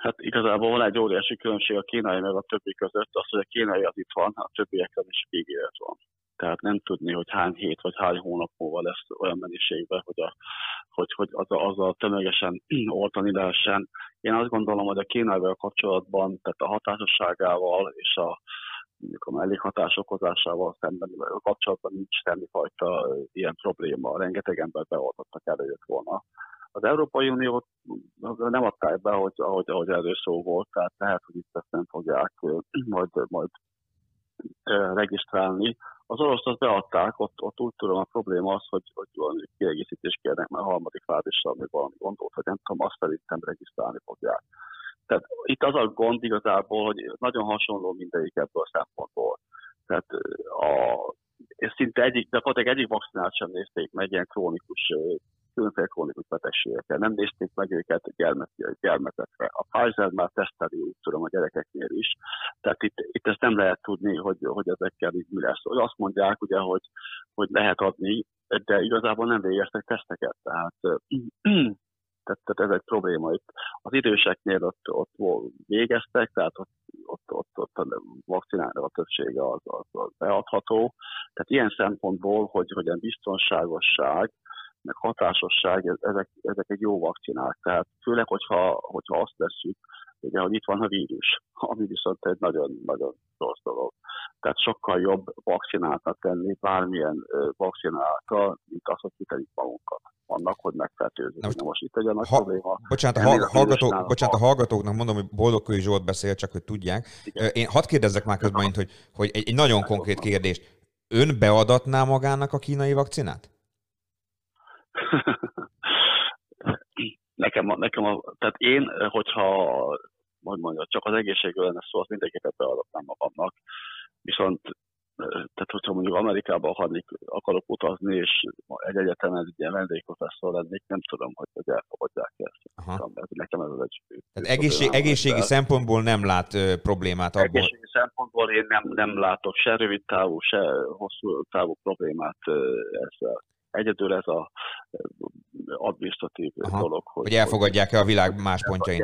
Speaker 4: Hát igazából van egy óriási különbség a kínai meg a többi között, az, hogy a kínai az itt van, a többiekben is ígéret van. Tehát nem tudni, hogy hány hét vagy hány hónap múlva lesz olyan mennyiségben, hogy a, hogy, hogy az, azzal tömegesen oltani lehessen. Én azt gondolom, hogy a Kínával kapcsolatban, tehát a hatásosságával és a, a mellékhatás okozásával szemben a kapcsolatban nincs semmifajta ilyen probléma. Rengeteg ember beoltottak előjött volna. Az Európai Unió nem adták be, hogy, ahogy, ahogy erről szó volt, tehát lehet, hogy itt ezt nem fogják majd, majd regisztrálni. Az orosz azt beadták, ott, ott úgy tudom a probléma az, hogy, hogy valami kiegészítést kérnek, mert a harmadik fázissal még valami gondolt, hogy nem tudom, azt szerintem regisztrálni fogják. Tehát itt az a gond igazából, hogy nagyon hasonló mindegyik ebből a szempontból. Tehát a, szinte egyik, de egyik vakcinát sem nézték meg ilyen krónikus különféle krónikus betegségekkel. Nem nézték meg őket gyermekekre. A Pfizer már teszteli, úgy tudom, a gyerekeknél is. Tehát itt, itt ezt nem lehet tudni, hogy, hogy ezekkel így mi lesz. Azt mondják, ugye, hogy, hogy lehet adni, de igazából nem végeztek teszteket. Tehát tehát, tehát ez egy probléma. Itt az időseknél ott, ott végeztek, tehát ott, ott, ott, ott a vakcinára a többsége az, az, az beadható. Tehát ilyen szempontból, hogy, hogy a biztonságosság, meg hatásosság, ezek, ezek egy jó vakcinák. Tehát főleg, hogyha, hogyha azt veszük, ugye, hogy itt van a vírus, ami viszont egy nagyon-nagyon rossz dolog. Tehát sokkal jobb vakcináltat tenni bármilyen vakcináltal, mint az, hogy kitelik magunkat annak, hogy megfertőzzük. Most, most itt egy a nagy ha, probléma.
Speaker 3: Bocsánat, a, hallgató, bocsánat, bocsánat, a hallgatóknak mondom, hogy Boldogkői Zsolt beszél, csak hogy tudják. Igen. Én hadd kérdezzek már közben, hogy, hogy egy, egy nagyon konkrét kérdés. Ön beadatná magának a kínai vakcinát?
Speaker 4: nekem, a, nekem a, tehát én, hogyha hogy mondja, csak az egészségről lenne szó, azt mindenképpen beadatnám magamnak. Viszont tehát hogyha mondjuk Amerikába akarnék, akarok utazni, és egy egyetemen egy ilyen vendégprofesszor lennék, nem tudom, hogy, hogy elfogadják ezt. Aha. Nekem ez egy...
Speaker 3: Tehát egészség, egészségi szempontból nem lát ö, problémát abból?
Speaker 4: Egészségi szempontból én nem, nem látok se rövid távú, se hosszú távú problémát ezzel egyedül ez a administratív Aha. dolog.
Speaker 3: Hogy, hogy elfogadják-e a világ más pontjain.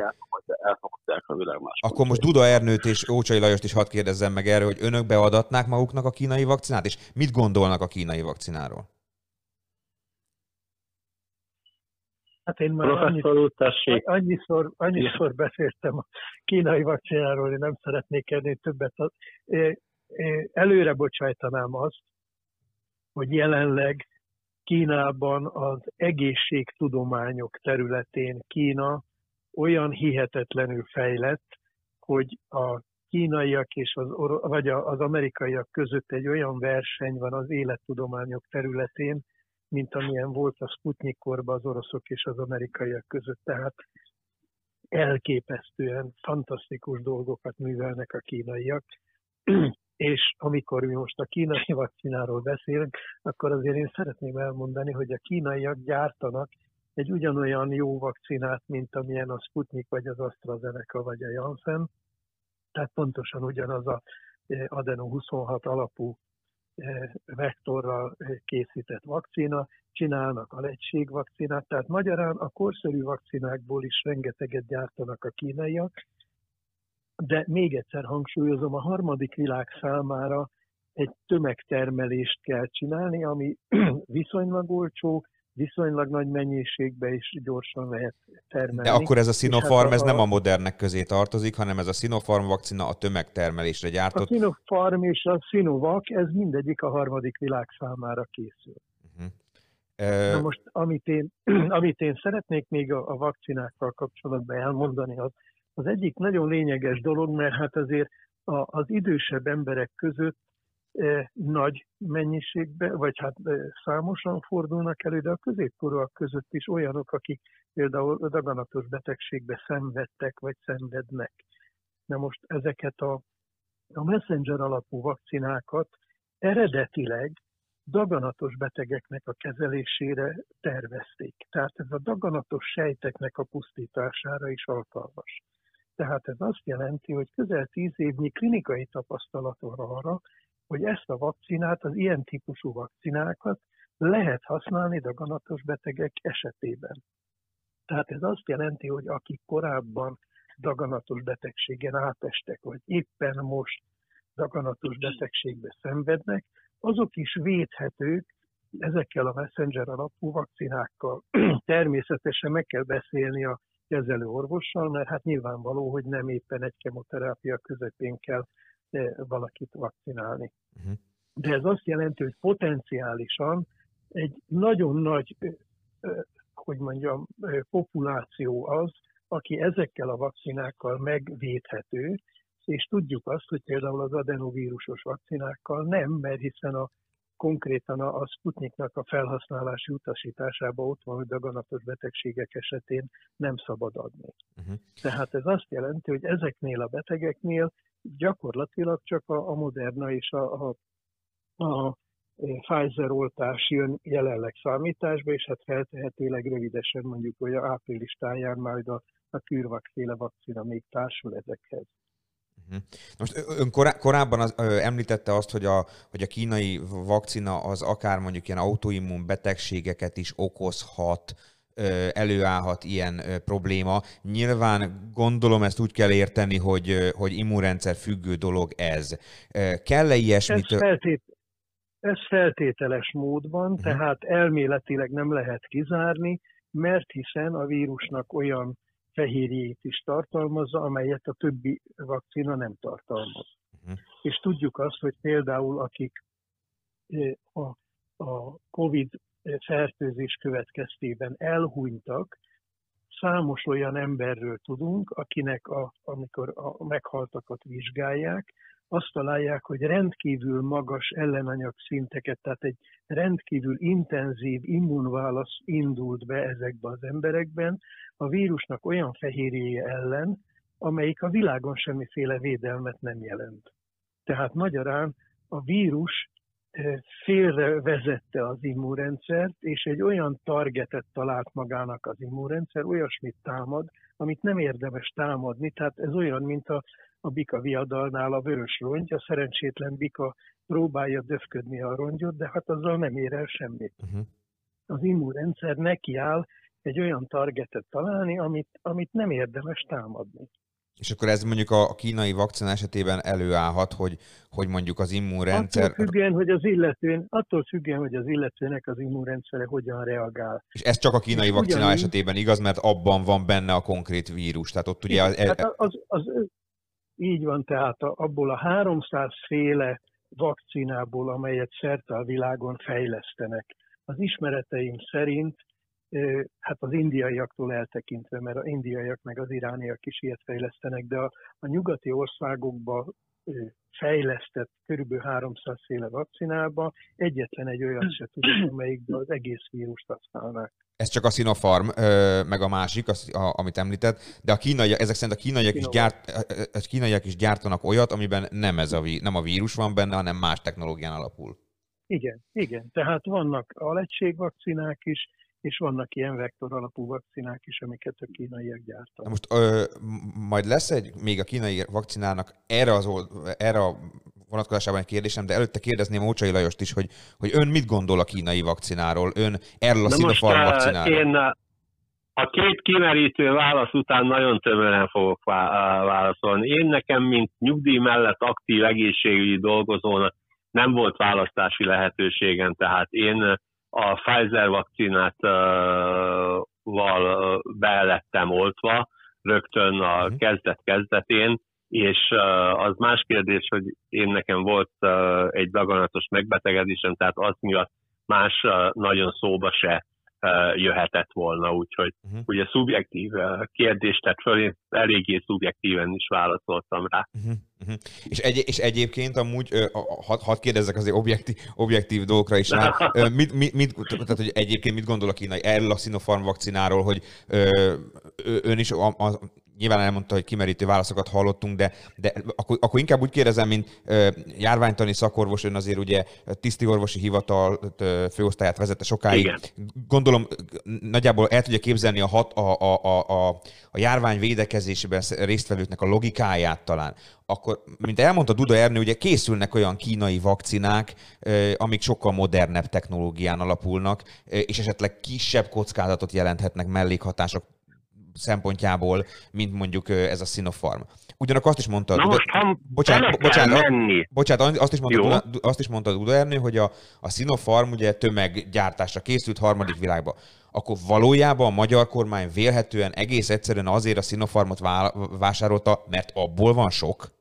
Speaker 4: Elfogadják a világ más
Speaker 3: Akkor most Duda Ernőt és Ócsai Lajost is hadd kérdezzem meg erről, hogy önök beadatnák maguknak a kínai vakcinát, és mit gondolnak a kínai vakcináról?
Speaker 5: Hát én már annyiszor, annyiszor, annyiszor beszéltem a kínai vakcináról, én nem szeretnék ennél többet. Előre bocsájtanám azt, hogy jelenleg Kínában az egészségtudományok területén Kína olyan hihetetlenül fejlett, hogy a kínaiak és az, vagy az amerikaiak között egy olyan verseny van az élettudományok területén, mint amilyen volt a Sputnik korban az oroszok és az amerikaiak között. Tehát elképesztően fantasztikus dolgokat művelnek a kínaiak és amikor mi most a kínai vakcináról beszélünk, akkor azért én szeretném elmondani, hogy a kínaiak gyártanak egy ugyanolyan jó vakcinát, mint amilyen a Sputnik, vagy az AstraZeneca, vagy a Janssen. Tehát pontosan ugyanaz a eh, adeno 26 alapú eh, vektorral eh, készített vakcina, csinálnak a vakcinát, tehát magyarán a korszerű vakcinákból is rengeteget gyártanak a kínaiak, de még egyszer hangsúlyozom, a harmadik világ számára egy tömegtermelést kell csinálni, ami viszonylag olcsó, viszonylag nagy mennyiségbe is gyorsan lehet termelni.
Speaker 3: De akkor ez a Sinopharm, hát a, ez nem a modernek közé tartozik, hanem ez a Sinopharm vakcina a tömegtermelésre gyártott. A
Speaker 5: Sinopharm és a Sinovac, ez mindegyik a harmadik világ számára készül. Uh-huh. Na most, amit én, amit én szeretnék még a, a vakcinákkal kapcsolatban elmondani, az, az egyik nagyon lényeges dolog, mert hát azért az idősebb emberek között e, nagy mennyiségben, vagy hát e, számosan fordulnak elő, de a középkorúak között is olyanok, akik például daganatos betegségbe szenvedtek, vagy szenvednek. Na most ezeket a, a messenger alapú vakcinákat eredetileg daganatos betegeknek a kezelésére tervezték. Tehát ez a daganatos sejteknek a pusztítására is alkalmas. Tehát ez azt jelenti, hogy közel tíz évnyi klinikai tapasztalat van arra, hogy ezt a vakcinát, az ilyen típusú vakcinákat lehet használni daganatos betegek esetében. Tehát ez azt jelenti, hogy akik korábban daganatos betegségen átestek, vagy éppen most daganatos betegségbe szenvednek, azok is védhetők ezekkel a messenger alapú vakcinákkal természetesen meg kell beszélni a kezelő orvossal, mert hát nyilvánvaló, hogy nem éppen egy kemoterápia közepén kell eh, valakit vakcinálni.
Speaker 3: Uh-huh.
Speaker 5: De ez azt jelenti, hogy potenciálisan egy nagyon nagy, eh, eh, hogy mondjam, populáció az, aki ezekkel a vakcinákkal megvédhető, és tudjuk azt, hogy például az adenovírusos vakcinákkal nem, mert hiszen a konkrétan a, a Sputniknak a felhasználási utasításában ott van, hogy daganatos betegségek esetén nem szabad adni.
Speaker 3: Uh-huh.
Speaker 5: Tehát ez azt jelenti, hogy ezeknél a betegeknél gyakorlatilag csak a, a Moderna és a, a, a Pfizer oltás jön jelenleg számításba, és hát feltehetőleg rövidesen mondjuk, hogy a április táján majd a, a kürvakféle vakcina még társul ezekhez.
Speaker 3: Uh-huh. Most ön korá- korábban az, ö, említette azt, hogy a, hogy a kínai vakcina az akár mondjuk ilyen autoimmun betegségeket is okozhat, ö, előállhat ilyen ö, probléma. Nyilván gondolom ezt úgy kell érteni, hogy, ö, hogy immunrendszer függő dolog ez. Kell-e ilyesmit?
Speaker 5: Ez, feltét, ez feltételes módban, uh-huh. tehát elméletileg nem lehet kizárni, mert hiszen a vírusnak olyan fehérjét is tartalmazza, amelyet a többi vakcina nem tartalmaz.
Speaker 3: Uh-huh.
Speaker 5: És tudjuk azt, hogy például akik a, a COVID fertőzés következtében elhunytak, számos olyan emberről tudunk, akinek a, amikor a meghaltakat vizsgálják, azt találják, hogy rendkívül magas ellenanyag szinteket, tehát egy rendkívül intenzív immunválasz indult be ezekbe az emberekben a vírusnak olyan fehérjéje ellen, amelyik a világon semmiféle védelmet nem jelent. Tehát magyarán a vírus félre vezette az immunrendszert, és egy olyan targetet talált magának az immunrendszer, olyasmit támad, amit nem érdemes támadni, tehát ez olyan, mint a, a bika viadalnál a vörös rongy, a szerencsétlen bika próbálja döfködni a rongyot, de hát azzal nem ér el semmit.
Speaker 3: Uh-huh.
Speaker 5: Az immunrendszer nekiáll egy olyan targetet találni, amit, amit nem érdemes támadni.
Speaker 3: És akkor ez mondjuk a kínai vakcina esetében előállhat, hogy, hogy mondjuk az immunrendszer...
Speaker 5: Attól függően, hogy az illetőn, attól függően, hogy az illetőnek az immunrendszere hogyan reagál.
Speaker 3: És ez csak a kínai vakcina
Speaker 5: ugyanígy-
Speaker 3: esetében igaz, mert abban van benne a konkrét vírus. Tehát ott ugye... Az,
Speaker 5: Hát az, az, így van, tehát abból a 300 féle vakcinából, amelyet szerte a világon fejlesztenek, az ismereteim szerint, hát az indiaiaktól eltekintve, mert az indiaiak meg az irániak is ilyet fejlesztenek, de a, a nyugati országokban fejlesztett körülbelül 300 féle vakcinába egyetlen egy olyat se tudok, amelyikben az egész vírust használnák.
Speaker 3: Ez csak a Sinopharm, meg a másik, az, a, amit említett, de a kínai, ezek szerint a kínaiak is, gyárt, a kínaiak is gyártanak olyat, amiben nem, ez a, nem a vírus van benne, hanem más technológián alapul.
Speaker 5: Igen, igen. Tehát vannak alegységvakcinák is, és vannak ilyen vektor alapú vakcinák is, amiket a kínaiak
Speaker 3: Na
Speaker 5: gyártanak.
Speaker 3: most ö, majd lesz egy, még a kínai vakcinának erre, az, old- erre a vonatkozásában egy kérdésem, de előtte kérdezném Ócsai Lajost is, hogy, hogy ön mit gondol a kínai vakcináról, ön erről a Sinopharm
Speaker 6: eh,
Speaker 3: vakcináról.
Speaker 6: én eh, a két kimerítő válasz után nagyon tömören fogok eh, válaszolni. Én nekem, mint nyugdíj mellett aktív egészségügyi dolgozónak nem volt választási lehetőségem, tehát én a Pfizer vakcinát val eh, be lettem oltva rögtön a
Speaker 3: Mhm.
Speaker 6: kezdet-kezdetén, és eh, az más kérdés, hogy én nekem volt eh, egy daganatos megbetegedésem, tehát az miatt más eh, nagyon szóba se jöhetett volna, úgyhogy
Speaker 3: Mhm.
Speaker 6: ugye szubjektív kérdést tett föl, én eléggé szubjektíven is válaszoltam rá.
Speaker 3: Uh-huh, uh-huh. És, egy, és egyébként amúgy, hadd had kérdezzek azért objektív, objektív dolgokra is rá. Mit, mit, mit, tehát, hogy egyébként mit gondol a kínai erről a Sinopharm vakcináról, hogy ö, ön is a, a, nyilván elmondta, hogy kimerítő válaszokat hallottunk, de, de akkor, akkor inkább úgy kérdezem, mint ö, járványtani szakorvos, ön azért ugye tiszti orvosi hivatal ö, főosztályát vezette sokáig.
Speaker 6: Igen.
Speaker 3: Gondolom nagyjából el tudja képzelni a, hat, a, a, a, a, a járvány védekezésében résztvevőknek a logikáját talán. Akkor, mint elmondta Duda Ernő, ugye készülnek olyan kínai vakcinák, ö, amik sokkal modernebb technológián alapulnak, és esetleg kisebb kockázatot jelenthetnek mellékhatások szempontjából, mint mondjuk ez a Sinopharm. Ugyanakkor azt is mondta,
Speaker 6: Na most, ha
Speaker 3: bocsánat, bocsánat,
Speaker 6: menni,
Speaker 3: Bocsánat, azt is mondta. Duda, azt is mondta Duda Ernő, hogy a, a Sinopharm ugye tömeggyártásra készült harmadik világba. Akkor valójában a magyar kormány vélhetően egész egyszerűen azért a Sinopharmot vá- vásárolta, mert abból van sok?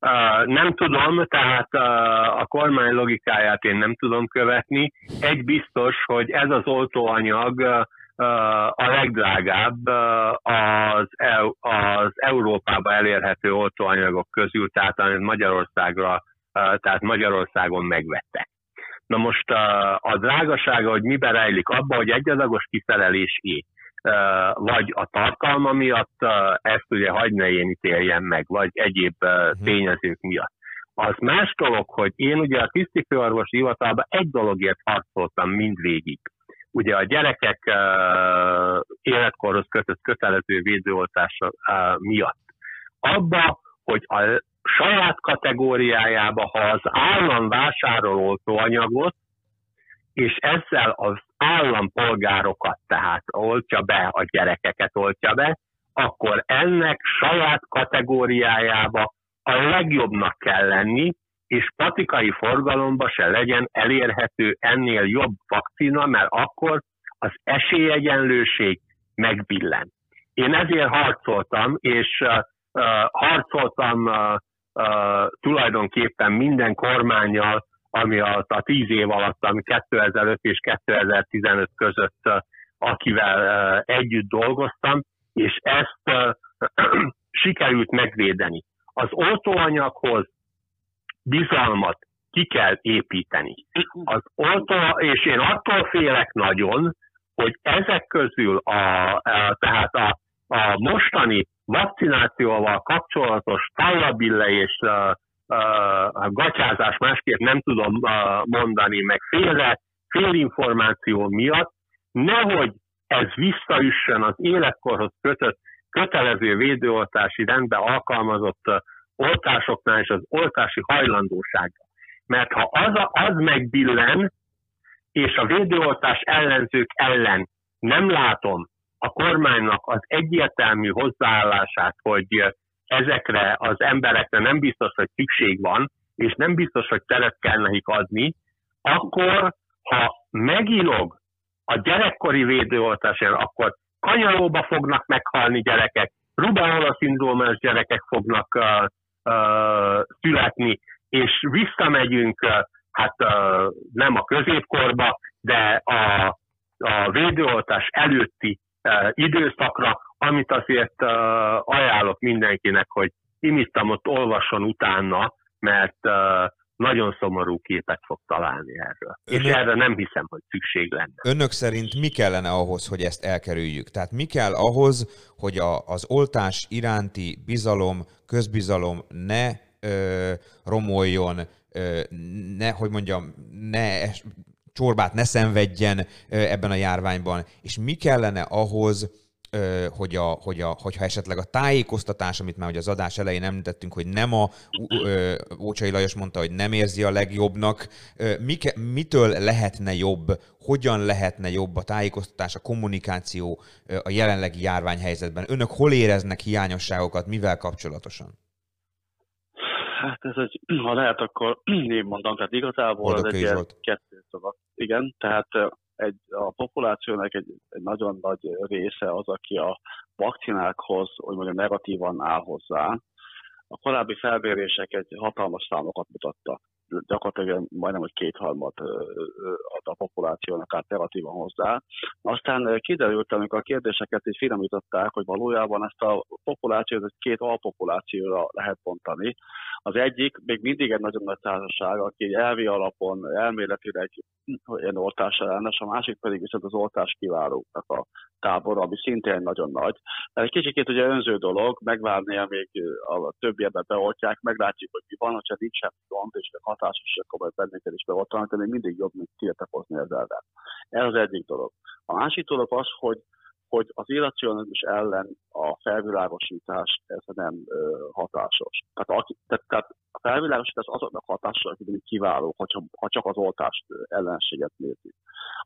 Speaker 6: Uh, nem tudom, tehát uh, a kormány logikáját én nem tudom követni. Egy biztos, hogy ez az oltóanyag uh, a legdrágább az, az Európába elérhető oltóanyagok közül, tehát amit Magyarországra, tehát Magyarországon megvettek. Na most uh, a drágasága, hogy miben rejlik abba, hogy egyadagos kiszerelés é vagy a tartalma miatt ezt ugye hagyd ne én ítéljem meg, vagy egyéb tényezők miatt. Az más dolog, hogy én ugye a tisztifőorvosi hivatalban egy dologért harcoltam mindvégig. Ugye a gyerekek életkorhoz kötött kötelező védőoltása miatt. Abba, hogy a saját kategóriájába, ha az állam vásárol oltóanyagot, és ezzel az állampolgárokat, tehát oltja be, a gyerekeket oltja be, akkor ennek saját kategóriájába a legjobbnak kell lenni, és patikai forgalomba se legyen elérhető ennél jobb vakcina, mert akkor az esélyegyenlőség megbillen. Én ezért harcoltam, és uh, harcoltam uh, uh, tulajdonképpen minden kormányjal, ami a, a tíz év alatt, ami 2005 és 2015 között, uh, akivel uh, együtt dolgoztam, és ezt uh, sikerült megvédeni. Az oltóanyaghoz bizalmat ki kell építeni. Az oltó, és én attól félek nagyon, hogy ezek közül a, a tehát a, a mostani vakcinációval kapcsolatos tallabille és a, a gatyázás másképp nem tudom mondani, meg félre, félinformáció miatt, nehogy ez visszaüssön az életkorhoz kötött kötelező védőoltási rendbe alkalmazott oltásoknál és az oltási hajlandósága. Mert ha az, a, az megbillen, és a védőoltás ellenzők ellen nem látom a kormánynak az egyértelmű hozzáállását, hogy ezekre az emberekre nem biztos, hogy szükség van, és nem biztos, hogy teret kell nekik adni, akkor, ha meginog a gyerekkori védőoltásért, akkor kanyaróba fognak meghalni gyerekek, rubeola szindrómás gyerekek fognak uh, születni, és visszamegyünk, hát nem a középkorba, de a, a védőoltás előtti időszakra, amit azért ajánlok mindenkinek, hogy imittamot olvasson utána, mert nagyon szomorú képet fog találni erről. Önök, és erre nem hiszem, hogy szükség lenne.
Speaker 3: Önök szerint mi kellene ahhoz, hogy ezt elkerüljük? Tehát mi kell ahhoz, hogy a, az oltás iránti bizalom, közbizalom ne ö, romoljon, ö, ne, hogy mondjam, ne es, csorbát ne szenvedjen ö, ebben a járványban, és mi kellene ahhoz, hogy, a, hogy a, hogyha esetleg a tájékoztatás, amit már ugye az adás elején említettünk, hogy nem a Ócsai Lajos mondta, hogy nem érzi a legjobbnak, Mike, mitől lehetne jobb, hogyan lehetne jobb a tájékoztatás, a kommunikáció a jelenlegi járványhelyzetben? Önök hol éreznek hiányosságokat, mivel kapcsolatosan?
Speaker 4: Hát ez egy, ha lehet, akkor én mondom, tehát igazából
Speaker 3: Boldog
Speaker 4: ez egy kettő szava. Igen, tehát egy, a populációnak egy, egy nagyon nagy része az, aki a vakcinákhoz, hogy mondjam, negatívan áll hozzá. A korábbi felmérések egy hatalmas számokat mutattak. Gyakorlatilag majdnem, hogy kétharmad ad a populációnak át negatívan hozzá. Aztán kiderült, amikor a kérdéseket így finomították, hogy valójában ezt a populációt két alpopulációra lehet bontani. Az egyik még mindig egy nagyon nagy társaság, aki egy elvi alapon elméletileg ilyen oltás ellenes, a másik pedig viszont az oltás kiválóknak a tábor, ami szintén nagyon nagy. De egy kicsikét ugye önző dolog, megvárni, amíg a többieket beoltják, meglátjuk, hogy mi van, hogyha nincs semmi gond, és hatásos, akkor majd bennünket is beoltanak, de még mindig jobb, mint tiltakozni ezzel. Ez az egyik dolog. A másik dolog az, hogy hogy az irracionalizmus ellen a felvilágosítás ez nem ö, hatásos. Tehát, aki, tehát, tehát a felvilágosítás azoknak hatással, akik kiváló, ha, ha csak az oltást ellenséget nézik.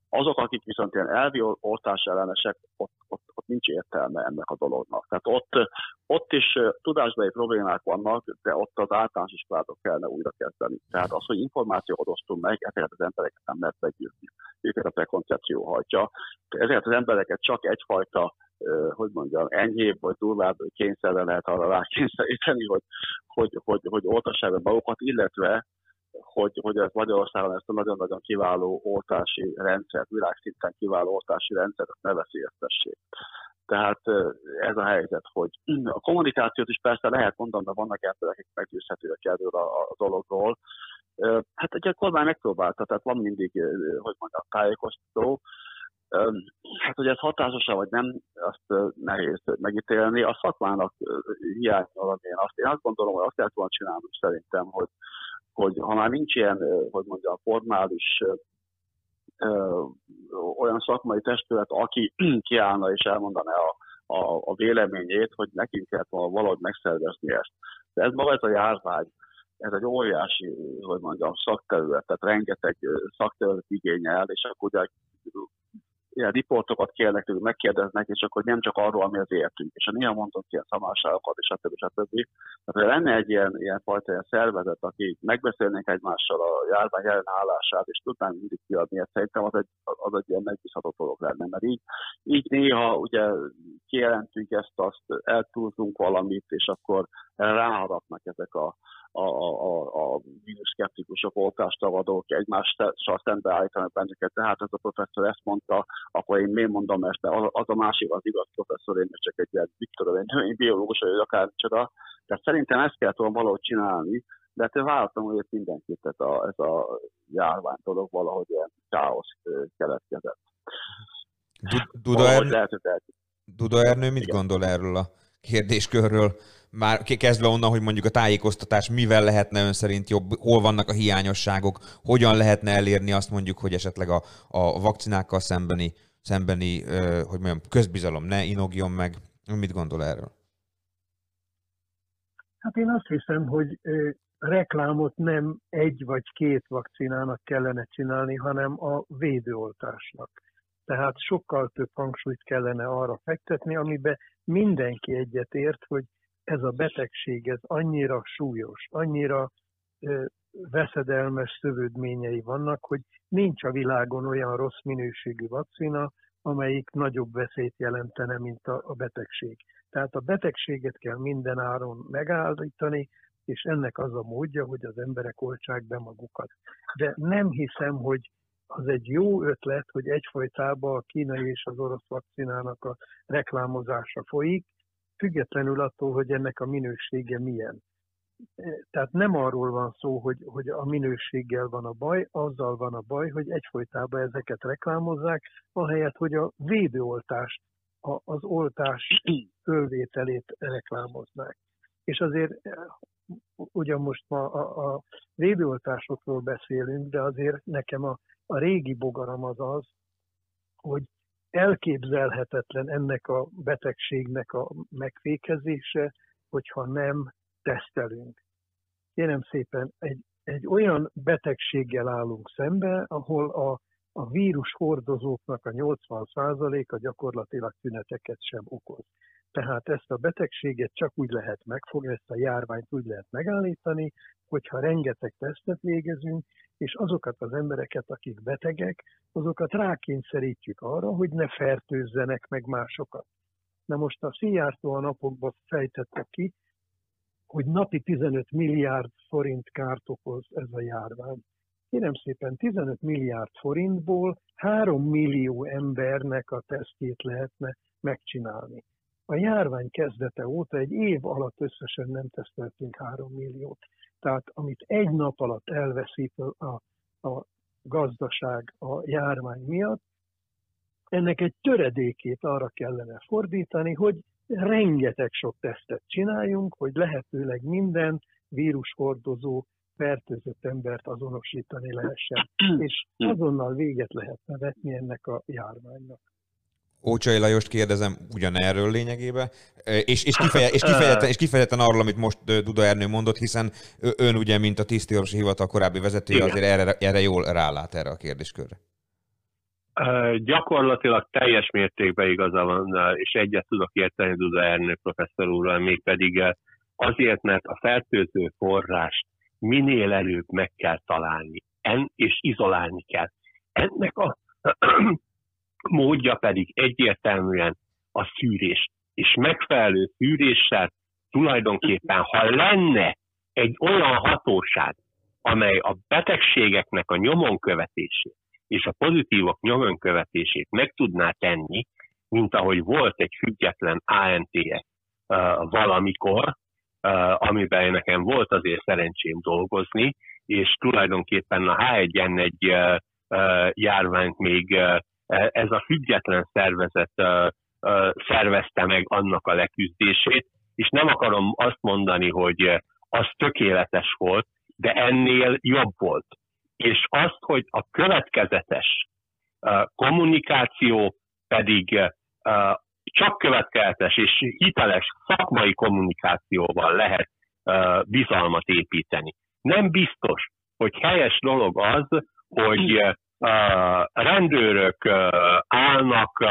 Speaker 4: Azok, akik viszont ilyen elvi oltás ellenesek, ott, ott, ott nincs értelme ennek a dolognak. Tehát ott, ott is tudásbeli problémák vannak, de ott az általános iskolátok kellene újra kezdeni. Tehát az, hogy információt osztunk meg, ezeket az embereket nem lehet meggyőzni. Őket a prekoncepció hajtja. Ezeket az embereket csak egyfajta hogy mondjam, enyhébb vagy durvább kényszerre lehet arra rákényszeríteni, hogy, hogy, hogy, hogy oltassák be magukat, illetve hogy, hogy ez Magyarországon ezt a nagyon-nagyon kiváló oltási rendszer, világszinten kiváló oltási rendszert ne veszélyeztessék. Tehát ez a helyzet, hogy a kommunikációt is persze lehet mondani, de vannak emberek, akik meggyőzhetőek erről a, a dologról. Hát egy kormány megpróbálta, tehát van mindig, hogy mondjam, tájékoztató, Hát, hogy ez hatásos vagy nem, azt nehéz megítélni. A szakmának hiányol, én azt, én azt gondolom, hogy azt lehet volna csinálni szerintem, hogy, hogy ha már nincs ilyen, hogy mondja, formális olyan szakmai testület, aki kiállna és elmondaná a, a, a véleményét, hogy nekünk kellett volna valahogy megszervezni ezt. De ez maga ez a járvány, ez egy óriási, hogy mondjam, szakterület, tehát rengeteg szakterület igényel, és akkor ugye ilyen riportokat kérnek tőlük, megkérdeznek, és akkor nem csak arról, ami az értünk. És a néha mondott ilyen szamárságokat, és stb. stb. Tehát lenne egy ilyen, ilyen fajta ilyen szervezet, aki megbeszélnénk egymással a járvány jelen állását, és tudnánk mindig kiadni, ezt szerintem az egy, az egy ilyen megbízható dolog lenne. Mert így, így néha ugye kijelentünk ezt, azt eltúlzunk valamit, és akkor ráharapnak ezek a, a, a, a szkeptikusok, oltástavadók egymással szembeállítanak bennünket. Tehát ez a professzor ezt mondta, akkor én miért mondom ezt, mert az a másik az igaz professzor, én csak egy ilyen, mit tudom, én biológus vagy akár csoda. Tehát szerintem ezt kell volna valahogy csinálni, de hát váltam, hogy mindenkit, tehát a, ez a járvány dolog valahogy ilyen káosz keletkezett.
Speaker 3: Duda, Ernő, Duda Ernő mit Igen. gondol erről a kérdéskörről? Már kezdve onnan, hogy mondjuk a tájékoztatás mivel lehetne ön szerint jobb, hol vannak a hiányosságok, hogyan lehetne elérni azt mondjuk, hogy esetleg a, a vakcinákkal szembeni, szembeni hogy mondjam, közbizalom ne inogjon meg. Mit gondol erről?
Speaker 5: Hát én azt hiszem, hogy reklámot nem egy vagy két vakcinának kellene csinálni, hanem a védőoltásnak. Tehát sokkal több hangsúlyt kellene arra fektetni, amiben mindenki egyetért, hogy ez a betegség, ez annyira súlyos, annyira veszedelmes szövődményei vannak, hogy nincs a világon olyan rossz minőségű vakcina, amelyik nagyobb veszélyt jelentene, mint a, a betegség. Tehát a betegséget kell minden áron megállítani, és ennek az a módja, hogy az emberek oltsák be magukat. De nem hiszem, hogy az egy jó ötlet, hogy egyfajtában a kínai és az orosz vakcinának a reklámozása folyik, függetlenül attól, hogy ennek a minősége milyen. Tehát nem arról van szó, hogy, hogy a minőséggel van a baj, azzal van a baj, hogy egyfolytában ezeket reklámozzák, ahelyett, hogy a védőoltást, a, az oltás fölvételét reklámoznák. És azért ugyan most ma a, a védőoltásokról beszélünk, de azért nekem a, a régi bogaram az az, hogy elképzelhetetlen ennek a betegségnek a megfékezése, hogyha nem tesztelünk. Kérem szépen, egy, egy olyan betegséggel állunk szembe, ahol a, a vírus hordozóknak a 80%-a gyakorlatilag tüneteket sem okoz. Tehát ezt a betegséget csak úgy lehet megfogni, ezt a járványt úgy lehet megállítani, hogyha rengeteg tesztet végezünk, és azokat az embereket, akik betegek, azokat rákényszerítjük arra, hogy ne fertőzzenek meg másokat. Na most a Szijjártó a napokban fejtette ki, hogy napi 15 milliárd forint kárt okoz ez a járvány. Kérem szépen, 15 milliárd forintból 3 millió embernek a tesztjét lehetne megcsinálni. A járvány kezdete óta egy év alatt összesen nem teszteltünk 3 milliót. Tehát amit egy nap alatt elveszít a, a gazdaság a járvány miatt, ennek egy töredékét arra kellene fordítani, hogy rengeteg sok tesztet csináljunk, hogy lehetőleg minden vírushordozó fertőzött embert azonosítani lehessen, és azonnal véget lehetne vetni ennek a járványnak.
Speaker 3: Ócsai Lajost kérdezem ugyanerről lényegében, és, és, kifeje, és, kifejezetten, és kifejezetten arról, amit most Duda Ernő mondott, hiszen ön ugye, mint a tisztiorvosi hivatal korábbi vezetője, azért erre, erre jól rálát erre a kérdéskörre.
Speaker 6: Gyakorlatilag teljes mértékben igaza van, és egyet tudok érteni Duda Ernő professzor úrral, mégpedig azért, mert a fertőző forrást minél előbb meg kell találni, en, és izolálni kell. Ennek a módja pedig egyértelműen a szűrés. És megfelelő szűréssel tulajdonképpen, ha lenne egy olyan hatóság, amely a betegségeknek a nyomon követését és a pozitívok nyomon követését meg tudná tenni, mint ahogy volt egy független ANTS uh, valamikor, uh, amiben nekem volt azért szerencsém dolgozni, és tulajdonképpen a H1N1 uh, járványt még ez a független szervezet szervezte meg annak a leküzdését, és nem akarom azt mondani, hogy az tökéletes volt, de ennél jobb volt. És azt, hogy a következetes kommunikáció pedig csak következetes és hiteles szakmai kommunikációval lehet bizalmat építeni. Nem biztos, hogy helyes dolog az, hogy rendőrök állnak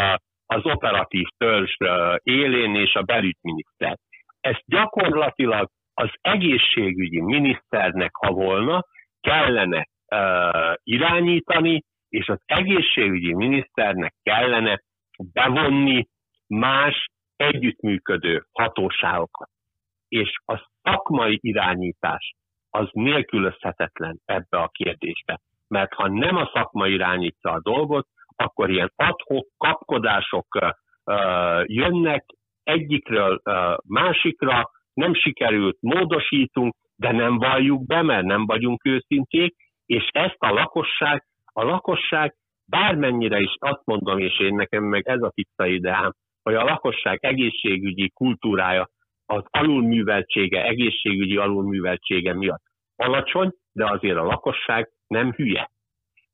Speaker 6: az operatív törzs élén és a belügyminiszter. Ezt gyakorlatilag az egészségügyi miniszternek, ha volna, kellene irányítani, és az egészségügyi miniszternek kellene bevonni más együttműködő hatóságokat. És a szakmai irányítás az nélkülözhetetlen ebbe a kérdésbe mert ha nem a szakma irányítja a dolgot, akkor ilyen adhok kapkodások jönnek egyikről másikra, nem sikerült, módosítunk, de nem valljuk be, mert nem vagyunk őszinték, és ezt a lakosság, a lakosság bármennyire is azt mondom, és én nekem meg ez a tiszta ideám, hogy a lakosság egészségügyi kultúrája az alulműveltsége, egészségügyi alulműveltsége miatt alacsony, de azért a lakosság nem hülye.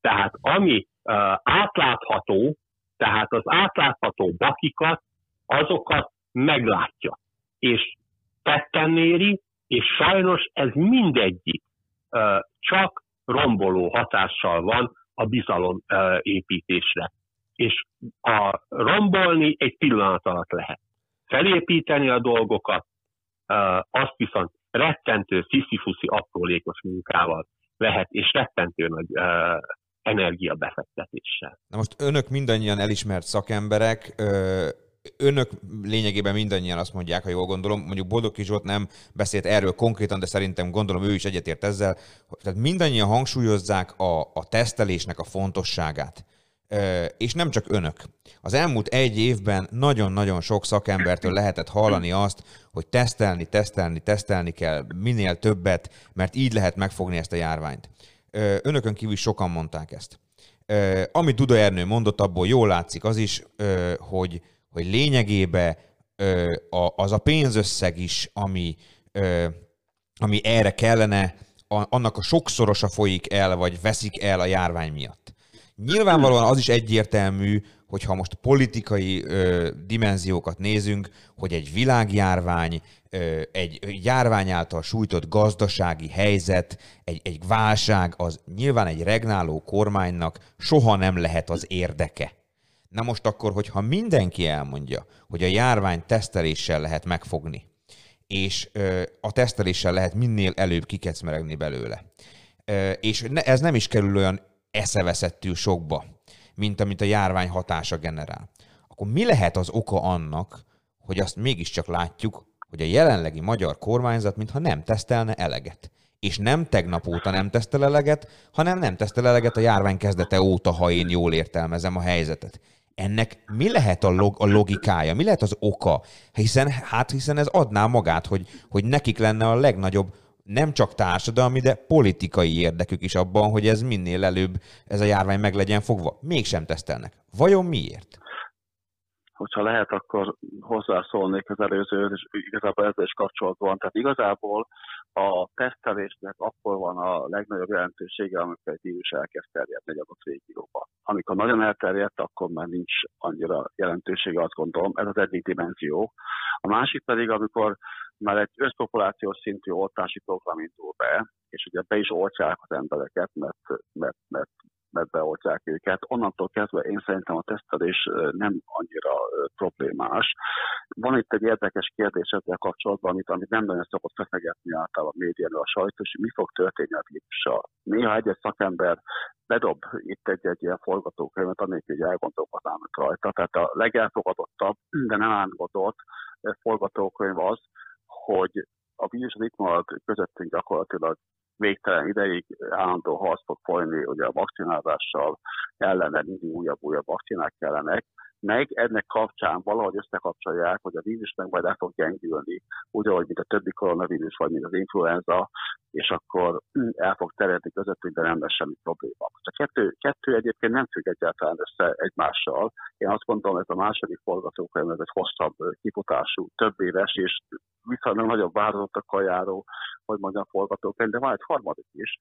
Speaker 6: Tehát ami uh, átlátható, tehát az átlátható bakikat, azokat meglátja, és tetten éri, és sajnos ez mindegyik uh, csak romboló hatással van a bizalom uh, építésre. És a rombolni egy pillanat alatt lehet. Felépíteni a dolgokat, uh, azt viszont rettentő sziszifuszi aprólékos munkával lehet, és rettentő nagy uh, energiabefektetéssel.
Speaker 3: Na most önök mindannyian elismert szakemberek, önök lényegében mindannyian azt mondják, ha jól gondolom, mondjuk Boldog Zsolt nem beszélt erről konkrétan, de szerintem gondolom ő is egyetért ezzel, tehát mindannyian hangsúlyozzák a, a tesztelésnek a fontosságát. És nem csak önök. Az elmúlt egy évben nagyon-nagyon sok szakembertől lehetett hallani azt, hogy tesztelni, tesztelni, tesztelni kell minél többet, mert így lehet megfogni ezt a járványt. Önökön kívül sokan mondták ezt. Amit Duda Ernő mondott, abból jól látszik az is, hogy, hogy lényegében az a pénzösszeg is, ami, ami erre kellene, annak a sokszorosa folyik el, vagy veszik el a járvány miatt. Nyilvánvalóan az is egyértelmű, hogyha most politikai ö, dimenziókat nézünk, hogy egy világjárvány, ö, egy járvány által sújtott gazdasági helyzet, egy, egy válság, az nyilván egy regnáló kormánynak soha nem lehet az érdeke. Na most akkor, hogyha mindenki elmondja, hogy a járvány teszteléssel lehet megfogni, és ö, a teszteléssel lehet minél előbb kikecmeregni belőle, és ne, ez nem is kerül olyan eszeveszettül sokba, mint amit a járvány hatása generál. Akkor mi lehet az oka annak, hogy azt mégiscsak látjuk, hogy a jelenlegi magyar kormányzat mintha nem tesztelne eleget. És nem tegnap óta nem tesztel eleget, hanem nem tesztel eleget a járvány kezdete óta, ha én jól értelmezem a helyzetet. Ennek mi lehet a, log- a logikája, mi lehet az oka? Hiszen, hát hiszen ez adná magát, hogy, hogy nekik lenne a legnagyobb nem csak társadalmi, de politikai érdekük is abban, hogy ez minél előbb ez a járvány meg legyen fogva. Mégsem tesztelnek. Vajon miért?
Speaker 4: Hogyha lehet, akkor hozzászólnék az előző, és igazából ezzel is kapcsolatban. Tehát igazából a tesztelésnek akkor van a legnagyobb jelentősége, amikor egy vírus elkezd terjedni egy adott régióba. amikor nagyon elterjedt, akkor már nincs annyira jelentősége, azt gondolom. Ez az egyik dimenzió. A másik pedig, amikor már egy összpopulációs szintű oltási program indul be, és ugye be is oltják az embereket, mert, mert, mert mert beoltják őket. Onnantól kezdve én szerintem a tesztelés nem annyira problémás. Van itt egy érdekes kérdés ezzel kapcsolatban, amit, amit nem nagyon szokott feszegetni általában a médiáról a sajtó, hogy mi fog történni a vírussal. Néha egy szakember bedob itt egy, egy ilyen forgatókönyvet, annélkül, hogy elgondolkodnának rajta. Tehát a legelfogadottabb, de nem átgondolt forgatókönyv az, hogy a vírus itt marad közöttünk gyakorlatilag végtelen ideig állandó harc fog folyni ugye a vakcinázással ellene, mindig újabb, újabb vakcinák kellenek, meg ennek kapcsán valahogy összekapcsolják, hogy a vírus meg majd el fog gyengülni, úgy, ahogy mint a többi koronavírus, vagy mint az influenza, és akkor el fog terjedni közöttünk, de nem lesz semmi probléma. A kettő, kettő egyébként nem függ egyáltalán össze egymással. Én azt gondolom, hogy a második forgatókönyv ez egy hosszabb kifutású, több éves, és viszonylag nagyobb változatok járó, hogy mondjam, forgatókönyv, de van egy harmadik is,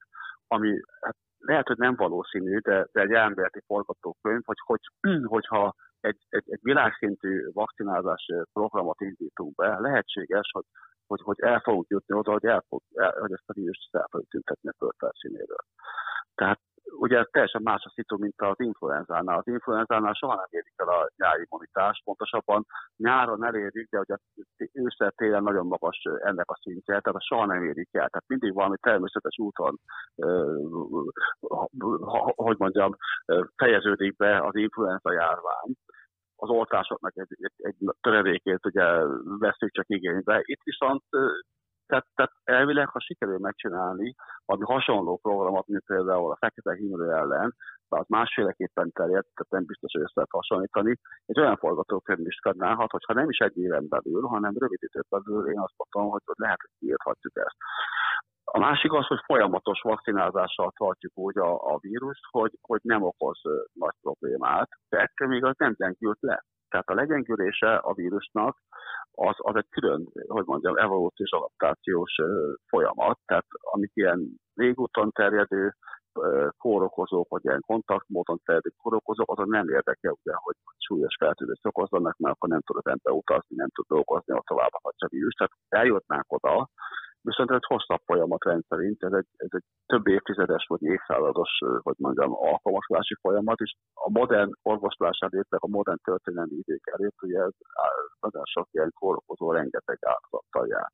Speaker 4: ami hát lehet, hogy nem valószínű, de, de egy elméleti forgatókönyv, hogy, hogy hogyha egy, egy, egy világszintű vakcinázás programot indítunk be, lehetséges, hogy, hogy, hogy el fogunk jutni oda, hogy, el fog, el, hogy ezt a vírust el fogjuk tüntetni a földfelszínéről. Tehát ugye teljesen más a szitu, mint az influenzánál. Az influenzánál soha nem érik el a nyári immunitást, pontosabban nyáron elérjük, de ugye ősszel télen nagyon magas ennek a szintje, tehát soha nem érik el. Tehát mindig valami természetes úton, hogy mondjam, fejeződik be az influenza járvány az oltásoknak egy, egy, egy töredékét ugye veszük csak igénybe. Itt viszont tehát, tehát elvileg, ha sikerül megcsinálni, ami hasonló programot, mint például a fekete hímlő ellen, az másféleképpen terjed, tehát nem biztos, hogy össze lehet hasonlítani, egy olyan forgatókönyv is kadnálhat, hogyha nem is egy éven belül, hanem rövid időt belül, én azt mondom, hogy lehet, hogy kiírhatjuk ezt. A másik az, hogy folyamatos vakcinázással tartjuk úgy a, a vírust, hogy, hogy nem okoz nagy problémát, de ettől még az nem gyengült le. Tehát a legyengülése a vírusnak az, az egy külön, hogy mondjam, evolúciós adaptációs folyamat, tehát amik ilyen régúton terjedő kórokozók, vagy ilyen kontaktmódon terjedő kórokozók, azon nem érdekel, ugye, hogy súlyos fertőzést okozzanak, mert akkor nem tud az ember utazni, nem tud dolgozni, a tovább a vírus. Tehát eljutnánk oda, viszont ez egy hosszabb folyamat rendszerint, ez egy, ez egy több évtizedes vagy évszázados, vagy mondjam, alkalmazási folyamat, és a modern orvoslás előtt, a modern történelmi idők előtt, ugye ez nagyon sok ilyen kórokozó rengeteg áldozattal jár.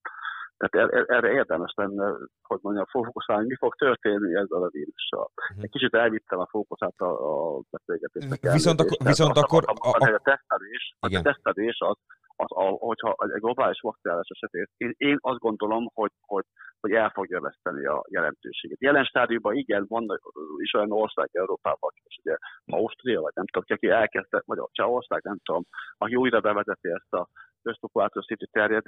Speaker 4: Tehát er, erre érdemes lenne, hogy mondjam, fókuszálni, mi fog történni ezzel a vírussal. Uh-huh. Egy kicsit elvittem a fókuszát a, a beszélgetésnek.
Speaker 3: Viszont, akkor, viszont akkor...
Speaker 4: A, a, a, a, tesztelés, a tesztelés az, az, a, hogyha egy globális vakcinálás esetén, én, én azt gondolom, hogy, hogy, hogy el fogja veszteni a jelentőséget. Jelen stádiumban igen, van is olyan ország Európában, és ugye Ausztria, vagy nem tudom, aki elkezdte, vagy a Csehország, nem tudom, aki újra bevezeti ezt a közpopulációs szintű terjed,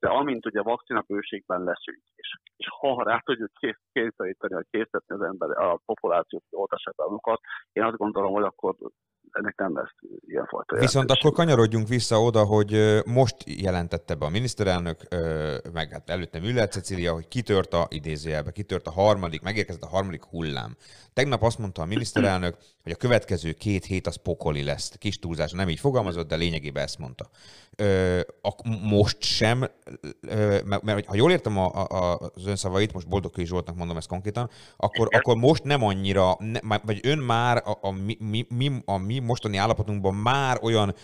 Speaker 4: de amint ugye vakcina bőségben leszünk, és, és ha rá tudjuk kényszeríteni, hogy készíteni az ember a populációs oltásátáunkat, én azt gondolom, hogy akkor ennek nem lesz ilyenfajta
Speaker 3: Viszont akkor kanyarodjunk vissza oda, hogy most jelentette be a miniszterelnök, meg hát előtte Müller Cecilia, hogy kitört a idézőjelbe, kitört a harmadik, megérkezett a harmadik hullám. Tegnap azt mondta a miniszterelnök, hogy a következő két hét az pokoli lesz. Kis túlzás, nem így fogalmazott, de lényegében ezt mondta. most sem, mert, ha jól értem az ön szavait, most Boldog Zsoltnak mondom ezt konkrétan, akkor, akkor most nem annyira, vagy ön már a, a, mi, mi, a mi mostani állapotunkban már olyan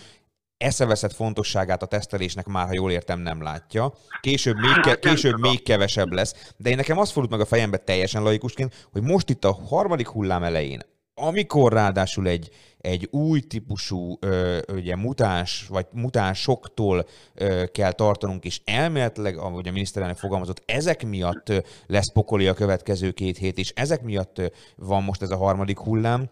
Speaker 3: eszeveszett fontosságát a tesztelésnek már, ha jól értem, nem látja. Később még, ke- később még kevesebb lesz. De én nekem az fordult meg a fejembe teljesen laikusként, hogy most itt a harmadik hullám elején, amikor ráadásul egy, egy új típusú ö, ugye, mutáns, vagy mutánsoktól ö, kell tartanunk, és elméletileg, ahogy a miniszterelnök fogalmazott, ezek miatt lesz pokoli a következő két hét, és ezek miatt van most ez a harmadik hullám,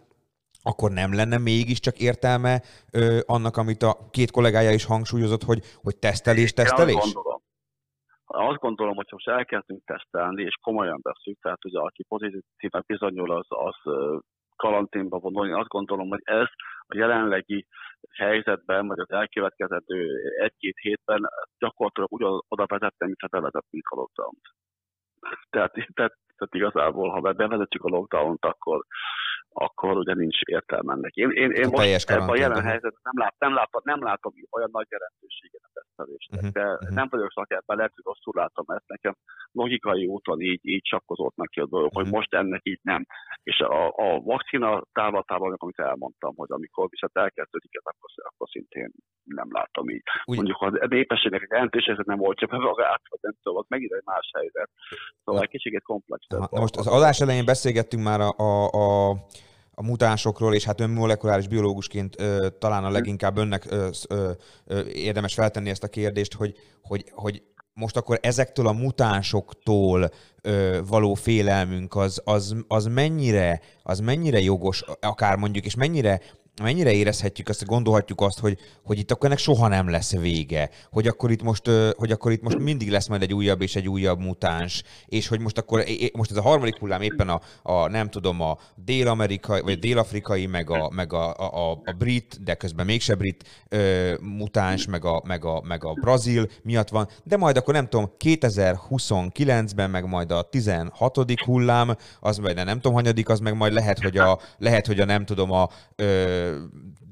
Speaker 3: akkor nem lenne mégiscsak értelme ö, annak, amit a két kollégája is hangsúlyozott, hogy, hogy tesztelés, tesztelés?
Speaker 4: Én azt gondolom, azt gondolom, hogy most elkezdünk tesztelni, és komolyan veszünk, tehát ugye aki pozitívnak bizonyul, az, az karanténba vonulni. Azt gondolom, hogy ez a jelenlegi helyzetben, vagy az elkövetkezendő egy-két hétben gyakorlatilag ugyan oda vezetne, mint ha bevezettünk a lockdown-t. Tehát, tehát, tehát igazából, ha bevezetjük a lockdown-t, akkor akkor ugye nincs értelme ennek. Én, én, én
Speaker 3: A
Speaker 4: most ebben a jelen helyzetben nem, lát, nem, látom, nem látom olyan nagy jelentőséget a tesztelésnek,
Speaker 3: Mhm,
Speaker 4: de
Speaker 3: mhm.
Speaker 4: nem vagyok szakember, lehet, hogy rosszul látom ezt, nekem logikai úton így, így csakkozódnak ki a dolog, hogy
Speaker 3: Mhm.
Speaker 4: most ennek így nem. És a, a vakcina távlatában, amit elmondtam, hogy amikor viszont elkezdődik ez, akkor, akkor szintén nem látom így.
Speaker 3: Úgy-
Speaker 4: Mondjuk a népességnek egy jelentős helyzet nem oltja be magát, vagy nem tudom, az megint egy más helyzet. Szóval egy kicsit komplex.
Speaker 3: Na most az adás elején beszélgettünk már a, a, a, a mutánsokról, és hát ön molekuláris biológusként ö, talán a leginkább önnek ö, ö, érdemes feltenni ezt a kérdést, hogy, hogy, hogy most akkor ezektől a mutánsoktól ö, való félelmünk az, az, az, mennyire, az mennyire jogos, akár mondjuk, és mennyire mennyire érezhetjük azt, gondolhatjuk azt, hogy, hogy itt akkor ennek soha nem lesz vége, hogy akkor itt most, hogy akkor itt most mindig lesz majd egy újabb és egy újabb mutáns, és hogy most akkor, most ez a harmadik hullám éppen a, a nem tudom, a dél-amerikai, vagy dél-afrikai, meg a, meg a, a, a brit, de közben mégse brit ö, mutáns, meg a, meg, a, meg a brazil miatt van, de majd akkor nem tudom, 2029-ben, meg majd a 16. hullám, az majd nem tudom, hanyadik, az meg majd lehet, hogy a, lehet, hogy a nem tudom, a ö,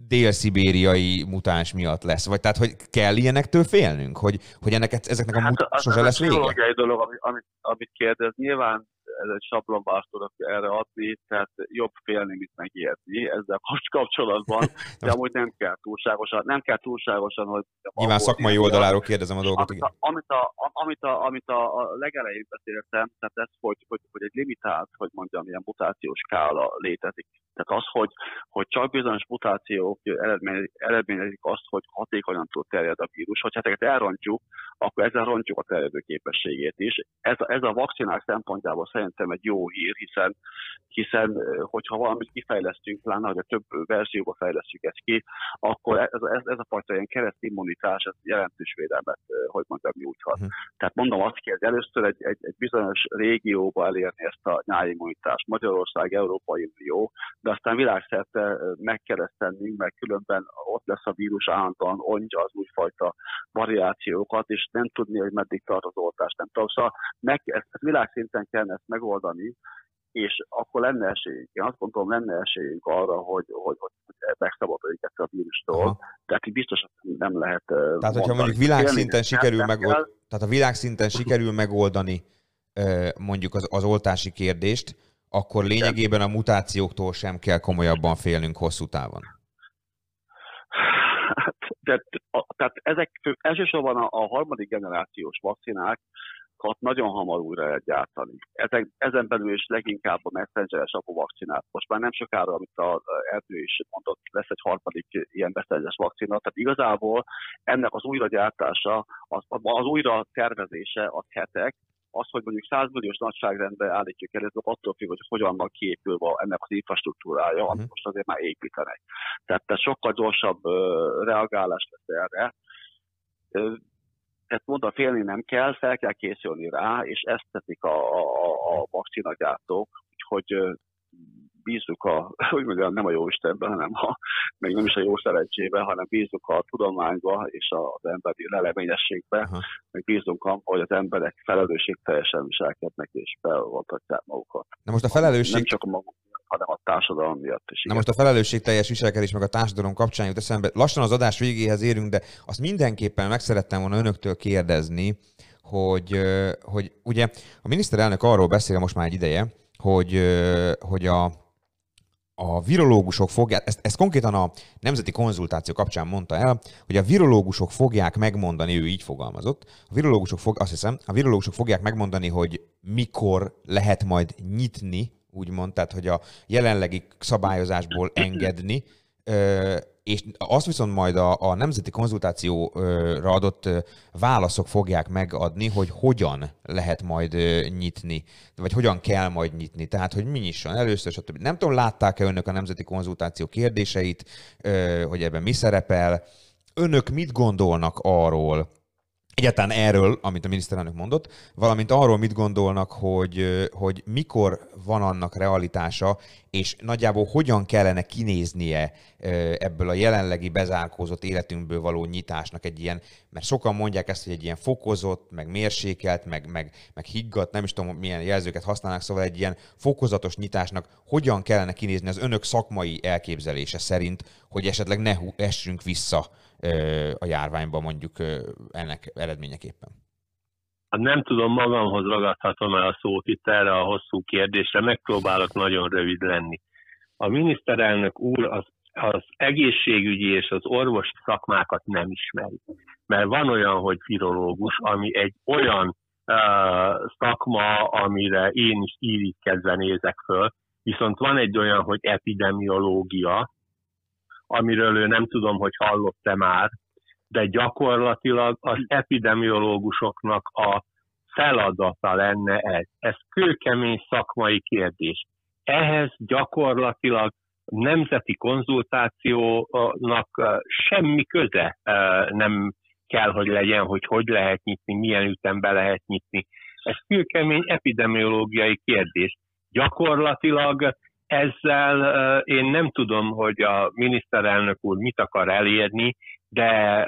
Speaker 3: dél-szibériai mutáns miatt lesz. Vagy tehát, hogy kell ilyenektől félnünk, hogy, hogy ennek, ezeknek a
Speaker 4: az,
Speaker 3: sose
Speaker 4: az
Speaker 3: lesz
Speaker 4: egy
Speaker 3: vége?
Speaker 4: pszichológiai dolog, amit, amit, amit kérdez. Nyilván ez egy sablonvást tudok erre adni, tehát jobb félni, mint megijedni ezzel kapcs- kapcsolatban, de amúgy nem kell túlságosan, nem kell túlságosan, hogy...
Speaker 3: Nyilván szakmai oldaláról kérdezem a dolgot.
Speaker 4: Amit a, amit a, amit a, amit a, a legelején beszéltem, tehát ez, hogy, hogy, hogy egy limitált, hogy mondjam, ilyen mutációs skála létezik. Tehát az, hogy, hogy csak bizonyos mutációk eredmény, eredményezik azt, hogy hatékonyan tud terjed a vírus. Hogyha ezeket elrontjuk, akkor ezzel rontjuk a terjedő képességét is. Ez, a- ez a vakcinák szempontjából szerintem egy jó hír, hiszen, hiszen hogyha valamit kifejlesztünk, pláne, hogy a több verzióba fejlesztjük ezt ki, akkor ez, ez, ez a fajta ilyen keresztimmunitás, ez jelentős védelmet, hogy mondjam, nyújthat.
Speaker 3: Mhm.
Speaker 4: Tehát mondom azt kell, hogy először egy, egy, egy bizonyos régióba elérni ezt a nyáimmunitást, Magyarország, Európai Unió, de aztán világszerte ö, meg kell ezt tennünk, mert különben ott lesz a vírus állandóan, ontja az újfajta variációkat, és nem tudni, hogy meddig tart az oltás, nem tudom. Szóval meg, ezt, ezt világszinten kell ezt megoldani, és akkor lenne esélyünk. Én azt gondolom, lenne esélyünk arra, hogy, hogy, hogy megszabaduljuk ezt a vírustól.
Speaker 3: Aha.
Speaker 4: Tehát így biztosan nem lehet
Speaker 3: Tehát, hogyha
Speaker 4: mondani.
Speaker 3: mondjuk világszinten
Speaker 4: Félni
Speaker 3: sikerül
Speaker 4: kell.
Speaker 3: tehát a világszinten sikerül megoldani mondjuk az, az oltási kérdést, akkor lényegében a mutációktól sem kell komolyabban félnünk hosszú távon.
Speaker 4: Tehát, a, tehát ezek elsősorban a, a harmadik generációs vakcinákat nagyon hamar újra lehet gyártani. Ezek, ezen belül is leginkább a messengeres vakcinát. Most már nem sokára, amit a Erdő is mondott, lesz egy harmadik ilyen messengeres vakcina. Tehát igazából ennek az újragyártása, az, az újra tervezése az hetek, az, hogy mondjuk 100 milliós nagyságrendben állítjuk el, ez attól függ, hogy hogyan van kiépülve ennek az infrastruktúrája, amit
Speaker 3: Mhm.
Speaker 4: most azért már építenek. Tehát, tehát sokkal gyorsabb ö, reagálás lesz erre. Ö, tehát mondom, félni nem kell, fel kell készülni rá, és ezt teszik a, a, a- vakcinagyártók, úgyhogy ö, bízzuk a, hogy mondjam, nem a jó Istenben, hanem a, még nem is a jó szerencsébe, hanem bízzuk a tudományba és az emberi leleményességbe,
Speaker 3: Aha.
Speaker 4: meg bízunk abban, hogy az emberek felelősségteljesen viselkednek és feloltatják magukat.
Speaker 3: Na most a
Speaker 4: Nem
Speaker 3: felelősség,
Speaker 4: csak a maguk hanem a társadalom miatt is.
Speaker 3: na most a felelősség teljes viselkedés meg a társadalom kapcsán jut eszembe. Lassan az adás végéhez érünk, de azt mindenképpen meg szerettem volna önöktől kérdezni, hogy, hogy ugye a miniszterelnök arról beszél most már egy ideje, hogy, hogy a, a virológusok fogják, ezt, ezt konkrétan a nemzeti konzultáció kapcsán mondta el, hogy a virológusok fogják megmondani, ő így fogalmazott, a virológusok fog, azt hiszem, a virológusok fogják megmondani, hogy mikor lehet majd nyitni, úgymond, tehát hogy a jelenlegi szabályozásból engedni, és azt viszont majd a, a nemzeti konzultációra adott válaszok fogják megadni, hogy hogyan lehet majd nyitni, vagy hogyan kell majd nyitni. Tehát, hogy mi nyisson először, stb. Nem tudom, látták-e önök a nemzeti konzultáció kérdéseit, hogy ebben mi szerepel. Önök mit gondolnak arról, egyáltalán erről, amit a miniszterelnök mondott, valamint arról mit gondolnak, hogy, hogy mikor van annak realitása, és nagyjából hogyan kellene kinéznie ebből a jelenlegi bezárkózott életünkből való nyitásnak egy ilyen, mert sokan mondják ezt, hogy egy ilyen fokozott, meg mérsékelt, meg, meg, meg higgadt, nem is tudom milyen jelzőket használnak, szóval egy ilyen fokozatos nyitásnak hogyan kellene kinézni az önök szakmai elképzelése szerint, hogy esetleg ne essünk vissza a járványba mondjuk ennek eredményeképpen?
Speaker 6: Hát nem tudom, magamhoz ragadhatom el a szót itt erre a hosszú kérdésre, megpróbálok nagyon rövid lenni. A miniszterelnök úr az, az egészségügyi és az orvos szakmákat nem ismeri. Mert van olyan, hogy virológus, ami egy olyan uh, szakma, amire én is írítkezve nézek föl, viszont van egy olyan, hogy epidemiológia, amiről ő nem tudom, hogy hallott-e már, de gyakorlatilag az epidemiológusoknak a feladata lenne ez. Ez kőkemény szakmai kérdés. Ehhez gyakorlatilag nemzeti konzultációnak semmi köze nem kell, hogy legyen, hogy hogy lehet nyitni, milyen ütembe lehet nyitni. Ez kőkemény epidemiológiai kérdés. Gyakorlatilag ezzel én nem tudom, hogy a miniszterelnök úr mit akar elérni, de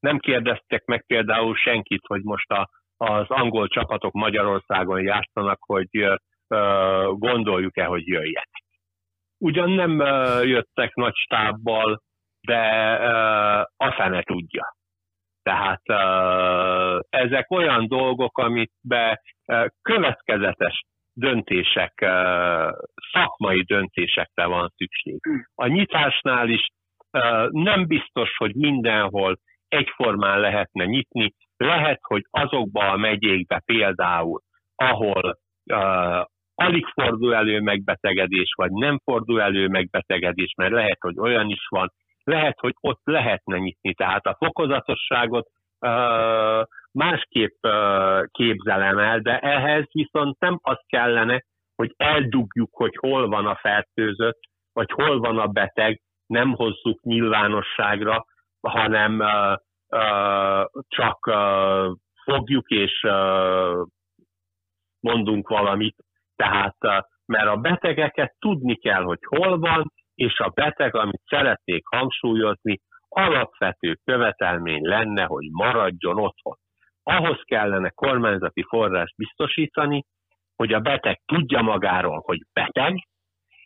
Speaker 6: nem kérdeztek meg például senkit, hogy most a, az angol csapatok Magyarországon játszanak, hogy gondoljuk-e, hogy jöjjenek. Ugyan nem jöttek nagy stábbal, de a fene tudja. Tehát ezek olyan dolgok, amit be következetes döntések, szakmai döntésekre van szükség. A nyitásnál is nem biztos, hogy mindenhol egyformán lehetne nyitni. Lehet, hogy azokba a megyékbe például, ahol alig fordul elő megbetegedés, vagy nem fordul elő megbetegedés, mert lehet, hogy olyan is van, lehet, hogy ott lehetne nyitni. Tehát a fokozatosságot másképp képzelem el, de ehhez viszont nem az kellene, hogy eldugjuk, hogy hol van a fertőzött, vagy hol van a beteg, nem hozzuk nyilvánosságra, hanem uh, uh, csak uh, fogjuk és uh, mondunk valamit. Tehát, uh, mert a betegeket tudni kell, hogy hol van, és a beteg, amit szeretnék hangsúlyozni, alapvető követelmény lenne, hogy maradjon otthon ahhoz kellene kormányzati forrás biztosítani, hogy a beteg tudja magáról, hogy beteg,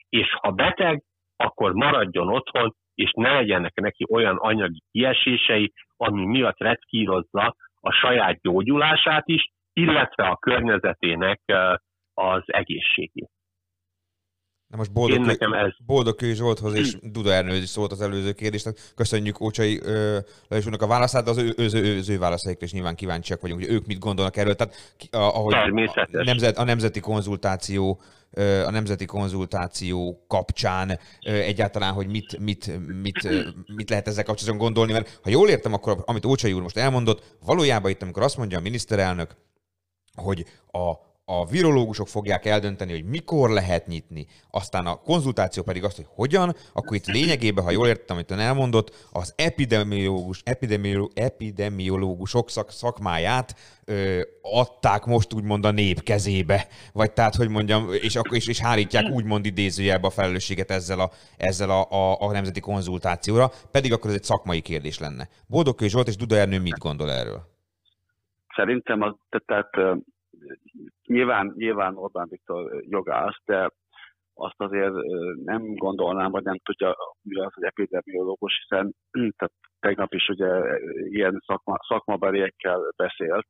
Speaker 6: és ha beteg, akkor maradjon otthon, és ne legyenek neki olyan anyagi kiesései, ami miatt retkírozza a saját gyógyulását is, illetve a környezetének az egészségét.
Speaker 3: Na most boldog, Én nekem ez... boldog Kő Zsolthoz és Duda Ernőz is szólt az előző kérdést. Köszönjük Ócsai Lajos a válaszát, de az ő, ő, ő, ő válaszaikra is nyilván kíváncsiak vagyunk, hogy ők mit gondolnak erről. Tehát ahogy a, nemzet, a nemzeti konzultáció a nemzeti konzultáció kapcsán egyáltalán, hogy mit, mit, mit, mit lehet ezzel kapcsolatban gondolni, mert ha jól értem, akkor amit Ócsai úr most elmondott, valójában itt, amikor azt mondja a miniszterelnök, hogy a a virológusok fogják eldönteni, hogy mikor lehet nyitni, aztán a konzultáció pedig azt, hogy hogyan, akkor itt lényegében, ha jól értem, amit ön elmondott, az epidemiológus, epidemiológus, epidemiológusok szak, szakmáját ö, adták most úgymond a nép kezébe, vagy tehát, hogy mondjam, és, is, és hárítják úgymond idézőjelbe a felelősséget ezzel a, ezzel a, a, a nemzeti konzultációra, pedig akkor ez egy szakmai kérdés lenne. Boldogkő Zsolt és Duda Ernő mit gondol erről?
Speaker 4: Szerintem az, tehát nyilván, nyilván Orbán Viktor jogász, de azt azért nem gondolnám, vagy nem tudja, mi az, hogy epidemiológus, hiszen tehát tegnap is ugye ilyen szakma, szakmabeliekkel beszélt,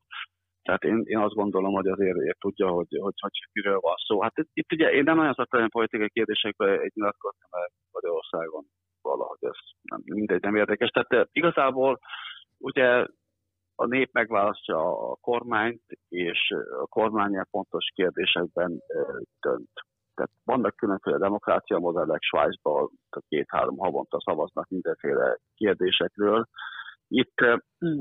Speaker 4: tehát én, én azt gondolom, hogy azért ér tudja, hogy, hogy, hogy miről van szó. Hát itt, itt ugye én nem nagyon szoktam politikai kérdésekbe egy nyilatkozni, mert Magyarországon valahogy ez nem, mindegy, nem érdekes. Tehát igazából ugye a nép megválasztja a kormányt, és a kormány fontos kérdésekben dönt. Tehát vannak különféle demokrácia modellek, Svájcban két-három havonta szavaznak mindenféle kérdésekről. Itt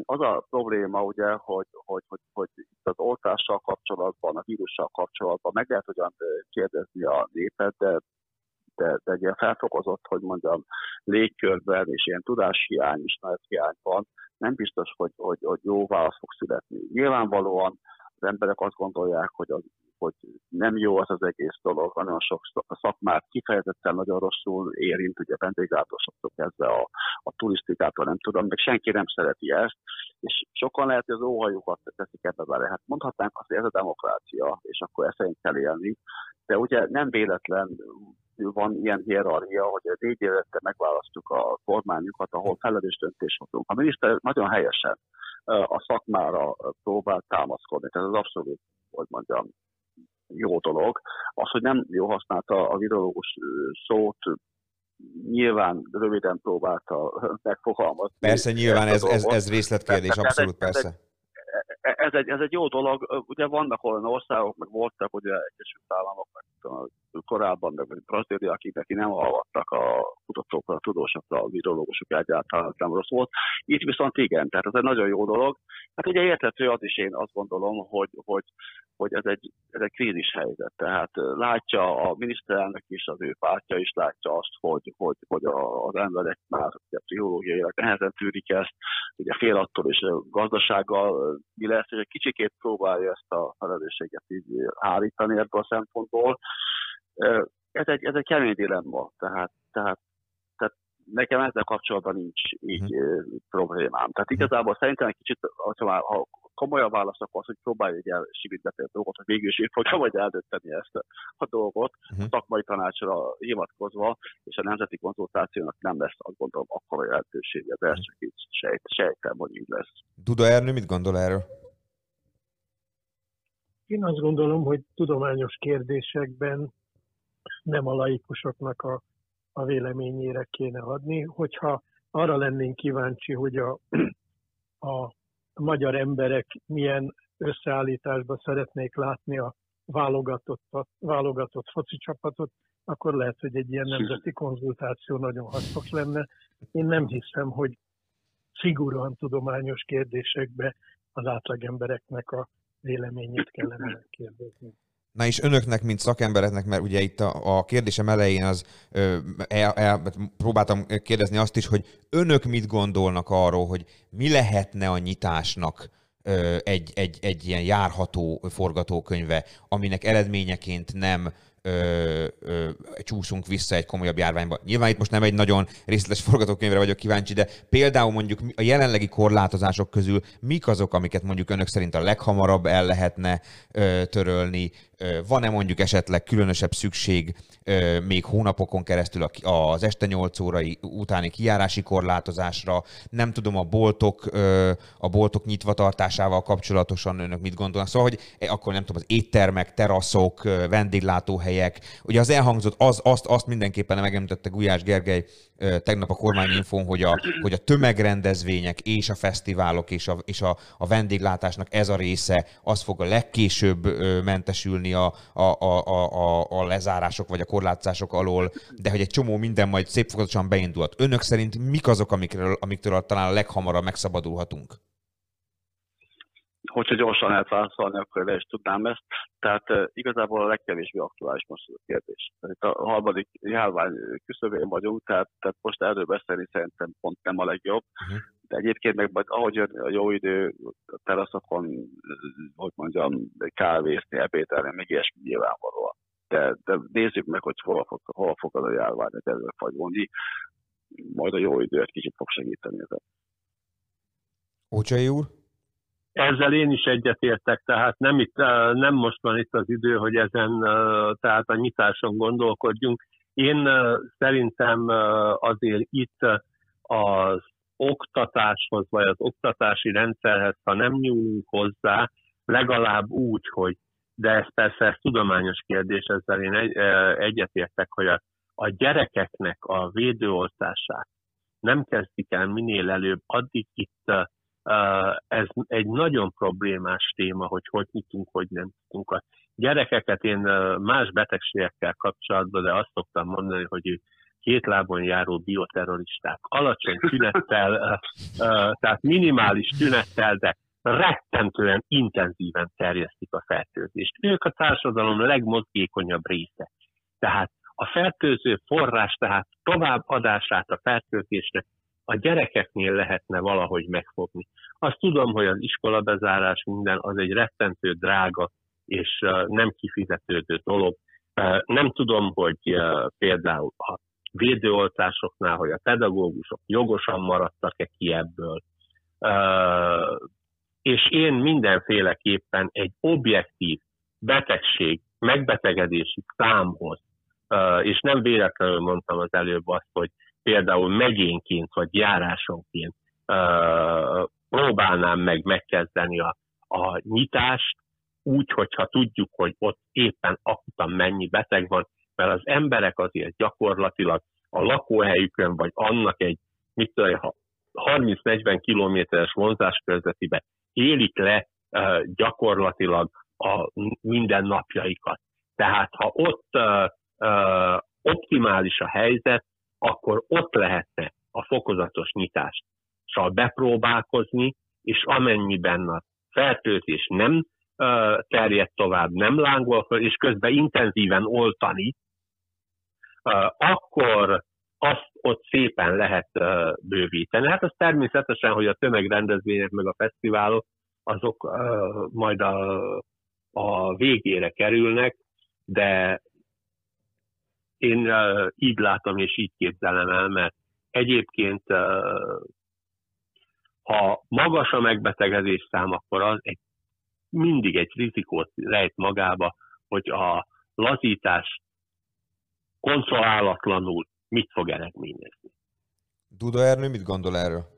Speaker 4: az a probléma, ugye, hogy, hogy, hogy, hogy itt az oltással kapcsolatban, a vírussal kapcsolatban meg lehet ugyan kérdezni a népet, de de, de ilyen felfokozott, hogy mondjam, légkörben és ilyen tudáshiány, ismerethiány van, nem biztos, hogy, hogy, hogy jó válasz fog születni. Nyilvánvalóan az emberek azt gondolják, hogy az hogy nem jó az az egész dolog, nagyon sok szakmát kifejezetten nagyon rosszul érint, ugye vendéglátósoktól kezdve a, a turisztikától, nem tudom, meg senki nem szereti ezt, és sokan lehet, hogy az óhajukat teszik ebbe bele. Hát mondhatnánk azt, hogy ez a demokrácia, és akkor ezt szerint kell élni, de ugye nem véletlen van ilyen hierarchia, hogy négy évette megválasztjuk a kormányukat, ahol felelős döntés hozunk. A miniszter nagyon helyesen a szakmára próbál támaszkodni. Tehát ez az abszolút, hogy mondjam, jó dolog. Az, hogy nem jó használta a virológus szót, nyilván röviden próbálta megfogalmazni.
Speaker 3: Persze, nyilván ez, ez, ez részletkérdés, abszolút persze.
Speaker 4: Ez egy, ez egy jó dolog. Ugye vannak olyan országok, meg voltak ugye Egyesült Államok, meg korábban, meg Brazília, akik neki nem hallgattak a kutatókra, a tudósokra, a virológusok egyáltalán nem rossz volt. Itt viszont igen, tehát ez egy nagyon jó dolog. Hát ugye érthető az is én azt gondolom, hogy, hogy, hogy ez, egy, ez egy krízis helyzet. Tehát látja a miniszterelnök is, az ő pártja is látja azt, hogy, hogy, hogy az emberek már ugye, pszichológiailag nehezen tűrik ezt, ugye fél attól a gazdasággal mi lesz, és egy kicsikét próbálja ezt a felelősséget így állítani ebből a szempontból. Ez egy, ez egy kemény dilemma, tehát, tehát, tehát nekem ezzel kapcsolatban nincs így uh-huh. problémám. Tehát igazából szerintem egy kicsit, ha, ha komolyan válasz, akkor az, hogy próbálj el sivítgetni a dolgot, hogy végül is én fogja vagy eldönteni ezt a dolgot, uh-huh. a szakmai tanácsra hivatkozva, és a nemzeti konzultációnak nem lesz, azt gondolom, akkora jelentősége, de ezt csak így sejt, sejtem, hogy így lesz.
Speaker 3: Duda Ernő mit gondol erről?
Speaker 5: Én azt gondolom, hogy tudományos kérdésekben nem a laikusoknak a, a véleményére kéne adni. Hogyha arra lennénk kíváncsi, hogy a, a magyar emberek milyen összeállításban szeretnék látni a válogatott, válogatott foci csapatot, akkor lehet, hogy egy ilyen nemzeti konzultáció nagyon hasznos lenne. Én nem hiszem, hogy szigorúan tudományos kérdésekbe az átlagembereknek a véleményét kellene megkérdezni.
Speaker 3: Na és önöknek, mint szakembereknek, mert ugye itt a, a kérdésem elején az el, el, próbáltam kérdezni azt is, hogy önök mit gondolnak arról, hogy mi lehetne a nyitásnak egy, egy, egy ilyen járható forgatókönyve, aminek eredményeként nem ö, ö, csúszunk vissza egy komolyabb járványba. Nyilván itt most nem egy nagyon részletes forgatókönyvre vagyok kíváncsi, de például mondjuk a jelenlegi korlátozások közül mik azok, amiket mondjuk önök szerint a leghamarabb el lehetne ö, törölni, van-e mondjuk esetleg különösebb szükség még hónapokon keresztül az este 8 órai utáni kijárási korlátozásra? Nem tudom, a boltok, a boltok nyitva tartásával kapcsolatosan önök mit gondolnak? Szóval, hogy e, akkor nem tudom, az éttermek, teraszok, vendéglátóhelyek, ugye az elhangzott, az, azt, azt mindenképpen megemlítette Gulyás Gergely tegnap a kormányinfón, hogy a, hogy a tömegrendezvények és a fesztiválok és a, és a, a vendéglátásnak ez a része, az fog a legkésőbb mentesülni a, a, a, a, a lezárások vagy a korlátozások alól, de hogy egy csomó minden majd szép fokozatosan beindult. Önök szerint mik azok, amikről, amiktől talán a leghamarabb megszabadulhatunk?
Speaker 4: Hogyha gyorsan lehet válaszolni, akkor le is tudnám ezt. Tehát uh, igazából a legkevésbé aktuális most ez a kérdés. Tehát itt a harmadik járvány küszöbén vagyunk, tehát, tehát most erről beszélni szerintem pont nem a legjobb. Uh-huh. De egyébként meg majd ahogy jön a jó idő, a teraszokon, hogy mondjam, kávézni, ebédelni, még ilyesmi nyilvánvalóan. De, de nézzük meg, hogy hol fog, hol fog az a járvány előfajulni. Majd a jó idő egy kicsit fog segíteni ezen.
Speaker 3: Ócsai úr?
Speaker 6: Ezzel én is egyetértek, tehát nem, itt, nem most van itt az idő, hogy ezen, tehát a nyitáson gondolkodjunk. Én szerintem azért itt az oktatáshoz, vagy az oktatási rendszerhez, ha nem nyúlunk hozzá, legalább úgy, hogy, de ez persze ez tudományos kérdés, ezzel én egy, egyetértek, hogy a, a gyerekeknek a védőoltását nem kezdik el minél előbb, addig itt ez egy nagyon problémás téma, hogy hogy nyitunk, hogy nem nyitunk. A gyerekeket én más betegségekkel kapcsolatban, de azt szoktam mondani, hogy ők két lábon járó bioterroristák, alacsony tünettel, tehát minimális tünettel, de rettentően intenzíven terjesztik a fertőzést. Ők a társadalom legmozgékonyabb része. Tehát A fertőző forrás, tehát továbbadását a fertőzésnek a gyerekeknél lehetne valahogy megfogni. Azt tudom, hogy az iskola bezárás minden az egy rettentő drága és nem kifizetődő dolog. Nem tudom, hogy például a védőoltásoknál, hogy a pedagógusok jogosan maradtak-e ki ebből. És én mindenféleképpen egy objektív betegség, megbetegedési számhoz, és nem véletlenül mondtam az előbb azt, hogy például megyénként vagy járásonként próbálnám meg megkezdeni a, a nyitást, úgy, hogyha tudjuk, hogy ott éppen akutan mennyi beteg van, mert az emberek azért gyakorlatilag a lakóhelyükön, vagy annak egy, mit tudom, 30-40 kilométeres vonzáskörzetében élik le uh, gyakorlatilag a mindennapjaikat. Tehát ha ott uh, uh, optimális a helyzet, akkor ott lehetne a fokozatos nyitással bepróbálkozni, és amennyiben a fertőzés nem terjed tovább, nem lángol föl, és közben intenzíven oltani, akkor azt ott szépen lehet bővíteni. Hát az természetesen, hogy a tömegrendezvények meg a fesztiválok, azok majd a, a végére kerülnek, de én uh, így látom és így képzelem el, mert egyébként uh, ha magas a megbetegedés szám, akkor az egy, mindig egy rizikót rejt magába, hogy a lazítás konszolálatlanul mit fog eredményezni.
Speaker 3: Duda Ernő mit gondol erről?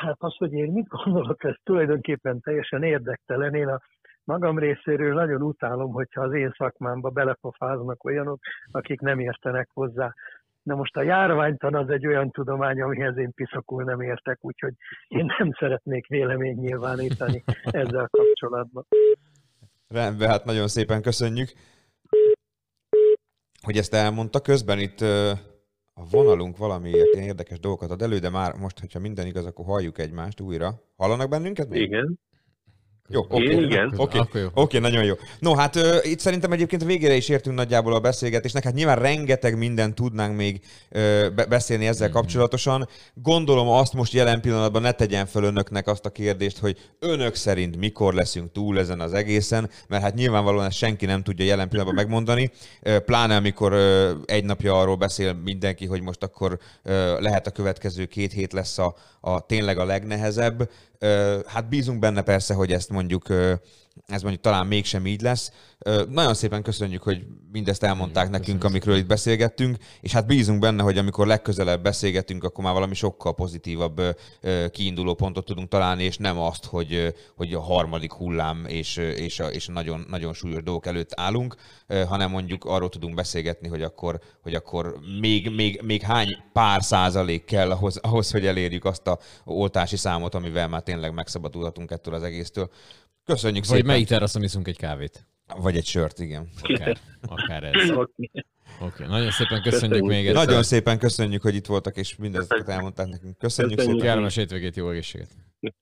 Speaker 5: Hát az, hogy én mit gondolok, ez tulajdonképpen teljesen érdektelen. Én a magam részéről nagyon utálom, hogyha az én szakmámba belepofáznak olyanok, akik nem értenek hozzá. Na most a járványtan az egy olyan tudomány, amihez én piszakul nem értek, úgyhogy én nem szeretnék véleményt nyilvánítani ezzel kapcsolatban.
Speaker 3: Rendben, hát nagyon szépen köszönjük, hogy ezt elmondta. Közben itt a vonalunk valamiért ilyen érdekes dolgokat ad elő, de már most, hogyha minden igaz, akkor halljuk egymást újra. Hallanak bennünket? Még?
Speaker 6: Igen.
Speaker 3: Jó, oké. Okay.
Speaker 6: igen.
Speaker 3: Oké, okay. okay, nagyon jó. No, hát uh, itt szerintem egyébként a végére is értünk nagyjából a beszélgetésnek. Hát nyilván rengeteg mindent tudnánk még uh, be- beszélni ezzel mm-hmm. kapcsolatosan. Gondolom azt most jelen pillanatban ne tegyen föl önöknek azt a kérdést, hogy önök szerint mikor leszünk túl ezen az egészen, mert hát nyilvánvalóan ezt senki nem tudja jelen pillanatban megmondani. Pláne amikor uh, egy napja arról beszél mindenki, hogy most akkor uh, lehet a következő két hét lesz a, a tényleg a legnehezebb. Hát bízunk benne persze, hogy ezt mondjuk ez mondjuk talán mégsem így lesz. Nagyon szépen köszönjük, hogy mindezt elmondták Igen, nekünk, amikről itt beszélgettünk, és hát bízunk benne, hogy amikor legközelebb beszélgetünk, akkor már valami sokkal pozitívabb kiinduló pontot tudunk találni, és nem azt, hogy, hogy a harmadik hullám és, és, a, és a nagyon, nagyon súlyos dolgok előtt állunk, hanem mondjuk arról tudunk beszélgetni, hogy akkor, hogy akkor még, még, még hány pár százalék kell ahhoz, ahhoz, hogy elérjük azt a oltási számot, amivel már tényleg megszabadulhatunk ettől az egésztől. Köszönjük
Speaker 2: Vagy
Speaker 3: szépen.
Speaker 2: melyik teraszon iszunk egy kávét?
Speaker 3: Vagy egy sört, igen.
Speaker 2: Akár, akár ez. Oké, okay. nagyon szépen köszönjük, köszönjük még egyszer.
Speaker 3: Nagyon szépen köszönjük, hogy itt voltak, és mindezt elmondták nekünk. Köszönjük, köszönjük szépen.
Speaker 2: Kellemes hétvégét, jó egészséget.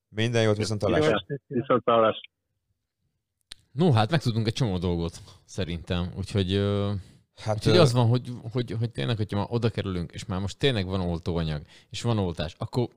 Speaker 3: Minden jót, viszont találás.
Speaker 6: Viszont találás.
Speaker 2: No, hát megtudunk egy csomó dolgot, szerintem. Úgyhogy,
Speaker 3: Hát,
Speaker 2: úgyhogy az van, hogy, hogy, hogy tényleg, hogyha már oda kerülünk, és már most tényleg van oltóanyag, és van oltás, akkor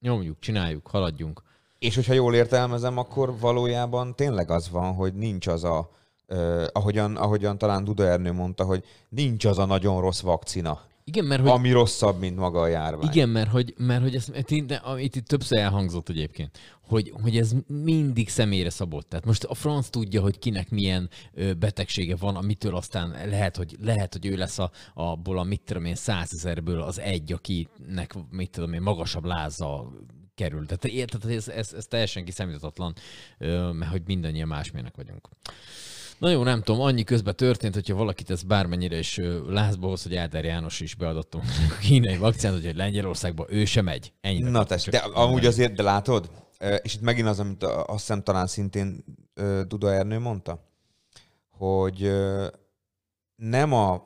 Speaker 2: nyomjuk, csináljuk, haladjunk.
Speaker 3: És hogyha jól értelmezem, akkor valójában tényleg az van, hogy nincs az a, uh, ahogyan, ahogyan talán Duda Ernő mondta, hogy nincs az a nagyon rossz vakcina.
Speaker 2: Igen, mert hogy...
Speaker 3: Ami rosszabb, mint maga a járvány.
Speaker 2: Igen, mert hogy, mert hogy ez, itt, itt, itt többször elhangzott egyébként, hogy, hogy ez mindig személyre szabott. Tehát most a franc tudja, hogy kinek milyen betegsége van, amitől aztán lehet, hogy, lehet, hogy ő lesz a, abból a mit tudom én, százezerből az egy, akinek mit tudom én, magasabb láza kerül. Tehát érted, ez, ez, ez teljesen kiszámíthatatlan, mert hogy mindannyian másmilyenek vagyunk. Na jó, nem tudom, annyi közben történt, hogyha valakit ez bármennyire is lázba hoz, hogy Áder János is beadott a kínai vakcinát, hogy Lengyelországba ő sem megy. Ennyire
Speaker 3: Na tessék, de amúgy azért, de látod, és itt megint az, amit azt hiszem talán szintén Duda Ernő mondta, hogy nem a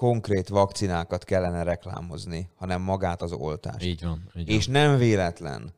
Speaker 3: konkrét vakcinákat kellene reklámozni, hanem magát az oltást.
Speaker 2: Így van. Így
Speaker 3: és
Speaker 2: van.
Speaker 3: nem véletlen,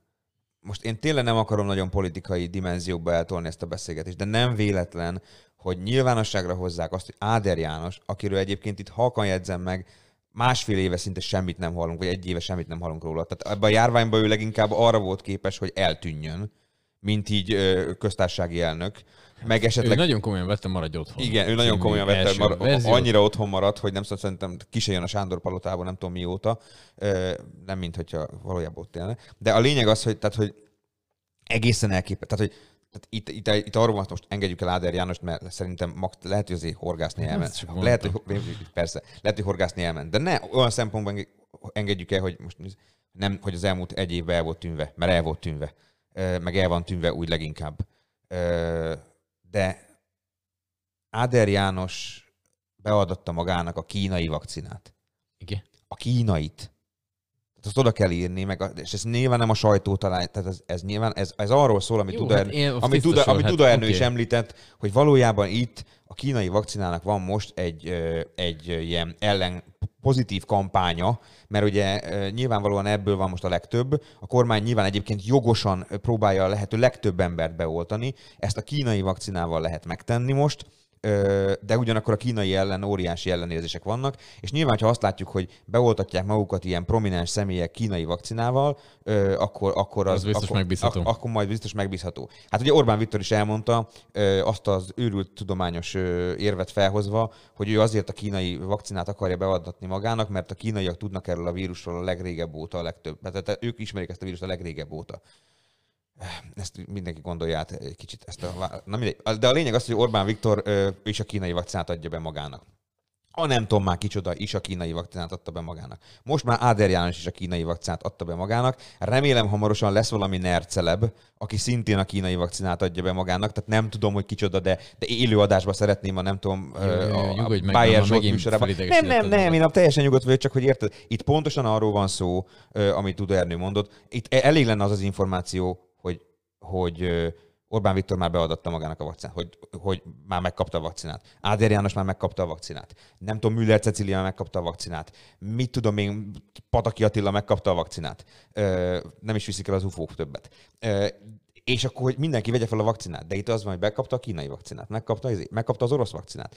Speaker 3: most én tényleg nem akarom nagyon politikai dimenzióba eltolni ezt a beszélgetést, de nem véletlen, hogy nyilvánosságra hozzák azt, hogy Áder János, akiről egyébként itt halkan jegyzem meg, másfél éve szinte semmit nem hallunk, vagy egy éve semmit nem hallunk róla. Tehát ebben a járványban ő leginkább arra volt képes, hogy eltűnjön, mint így köztársasági elnök. Meg esetleg...
Speaker 2: Ő nagyon komolyan vette, maradj otthon.
Speaker 3: Igen, ő nagyon komolyan vette, mar-
Speaker 2: verziót.
Speaker 3: annyira otthon maradt, hogy nem szóval szerintem kisejön a Sándor palotában, nem tudom mióta, nem mint hogyha valójában ott élne. De a lényeg az, hogy, tehát, hogy egészen elképesztő. Tehát, hogy tehát itt, itt, itt arról van, most engedjük el Áder Jánost, mert szerintem mag, lehet, hogy azért horgászni
Speaker 2: Hát,
Speaker 3: elment. Lehet, hogy, persze, lehet, hogy horgászni elment. De ne olyan szempontból enge- engedjük el, hogy most nem, hogy az elmúlt egy évben el volt tűnve, mert el volt tűnve. Meg el van tűnve úgy leginkább. De Áder János beadatta magának a kínai vakcinát.
Speaker 2: Igen.
Speaker 3: A kínait. Tehát azt oda kell írni, meg a, és ez nyilván nem a sajtó talán, tehát ez, ez nyilván, ez, ez arról szól, amit
Speaker 2: Jó,
Speaker 3: Duda,
Speaker 2: hát én- biztos,
Speaker 3: Duda,
Speaker 2: hát
Speaker 3: Duda Ernő is
Speaker 2: oké.
Speaker 3: említett, hogy valójában itt a kínai vakcinának van most egy, egy ilyen ellen pozitív kampánya, mert ugye nyilvánvalóan ebből van most a legtöbb. A kormány nyilván egyébként jogosan próbálja a lehető legtöbb embert beoltani. Ezt a kínai vakcinával lehet megtenni most de ugyanakkor a kínai ellen óriási ellenérzések vannak, és nyilván, ha azt látjuk, hogy beoltatják magukat ilyen prominens személyek kínai vakcinával, akkor, akkor az,
Speaker 2: Az biztos
Speaker 3: akkor,
Speaker 2: megbízható.
Speaker 3: Ak- akkor majd biztos megbízható. Hát ugye Orbán Viktor is elmondta azt az őrült tudományos érvet felhozva, hogy ő azért a kínai vakcinát akarja beadatni magának, mert a kínaiak tudnak erről a vírusról a legrégebb óta a legtöbb. Tehát ők ismerik ezt a vírust a legrégebb óta ezt mindenki gondolja át egy kicsit. Ezt a, na mindegy. De a lényeg az, hogy Orbán Viktor ö, is a kínai vakcinát adja be magának. A nem tudom már kicsoda is a kínai vakcinát adta be magának. Most már Áder János is a kínai vakcinát adta be magának. Remélem hamarosan lesz valami nerceleb, aki szintén a kínai vakcinát adja be magának. Tehát nem tudom, hogy kicsoda, de, de élő adásba szeretném, a nem tudom,
Speaker 2: Jó, jó, jó,
Speaker 3: a, a
Speaker 2: nyugodj meg,
Speaker 3: Bayer Zsolt műsorában. Nem, nem, nem, én a teljesen nyugodt vagyok, csak hogy érted, itt pontosan arról van szó, amit Duda Ernő mondott. Itt elég lenne az az információ, hogy, Orbán Viktor már beadatta magának a vakcinát, hogy, hogy már megkapta a vakcinát. Áder János már megkapta a vakcinát. Nem tudom, Müller Cecília már megkapta a vakcinát. Mit tudom én, Pataki Attila megkapta a vakcinát. Ö, nem is viszik el az ufók többet. Ö, és akkor, hogy mindenki vegye fel a vakcinát. De itt az van, hogy megkapta a kínai vakcinát, megkapta, az, megkapta az orosz vakcinát.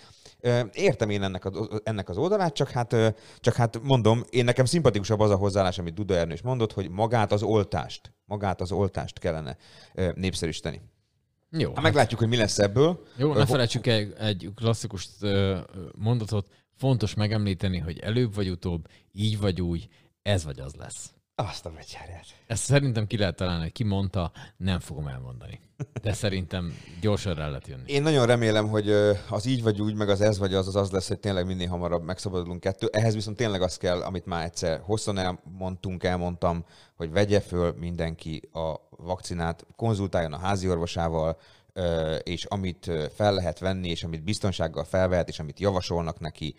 Speaker 3: Értem én ennek, a, ennek az oldalát, csak hát, csak hát mondom, én nekem szimpatikusabb az a hozzáállás, amit Duda Ernő is mondott, hogy magát az oltást, magát az oltást kellene népszerűsíteni.
Speaker 2: Jó,
Speaker 3: Hát meglátjuk, hogy mi lesz ebből.
Speaker 2: Jó, ne felejtsük el egy klasszikus mondatot, fontos megemlíteni, hogy előbb vagy utóbb, így vagy úgy, ez vagy az lesz.
Speaker 3: Azt a becsárját.
Speaker 2: Ezt szerintem ki lehet találni, hogy ki mondta, nem fogom elmondani. De szerintem gyorsan rá lehet jönni.
Speaker 3: Én nagyon remélem, hogy az így vagy úgy, meg az ez vagy az az, az lesz, hogy tényleg minél hamarabb megszabadulunk kettő. Ehhez viszont tényleg az kell, amit már egyszer hosszan elmondtunk, elmondtam, hogy vegye föl mindenki a vakcinát, konzultáljon a házi orvosával, és amit fel lehet venni, és amit biztonsággal felvehet, és amit javasolnak neki,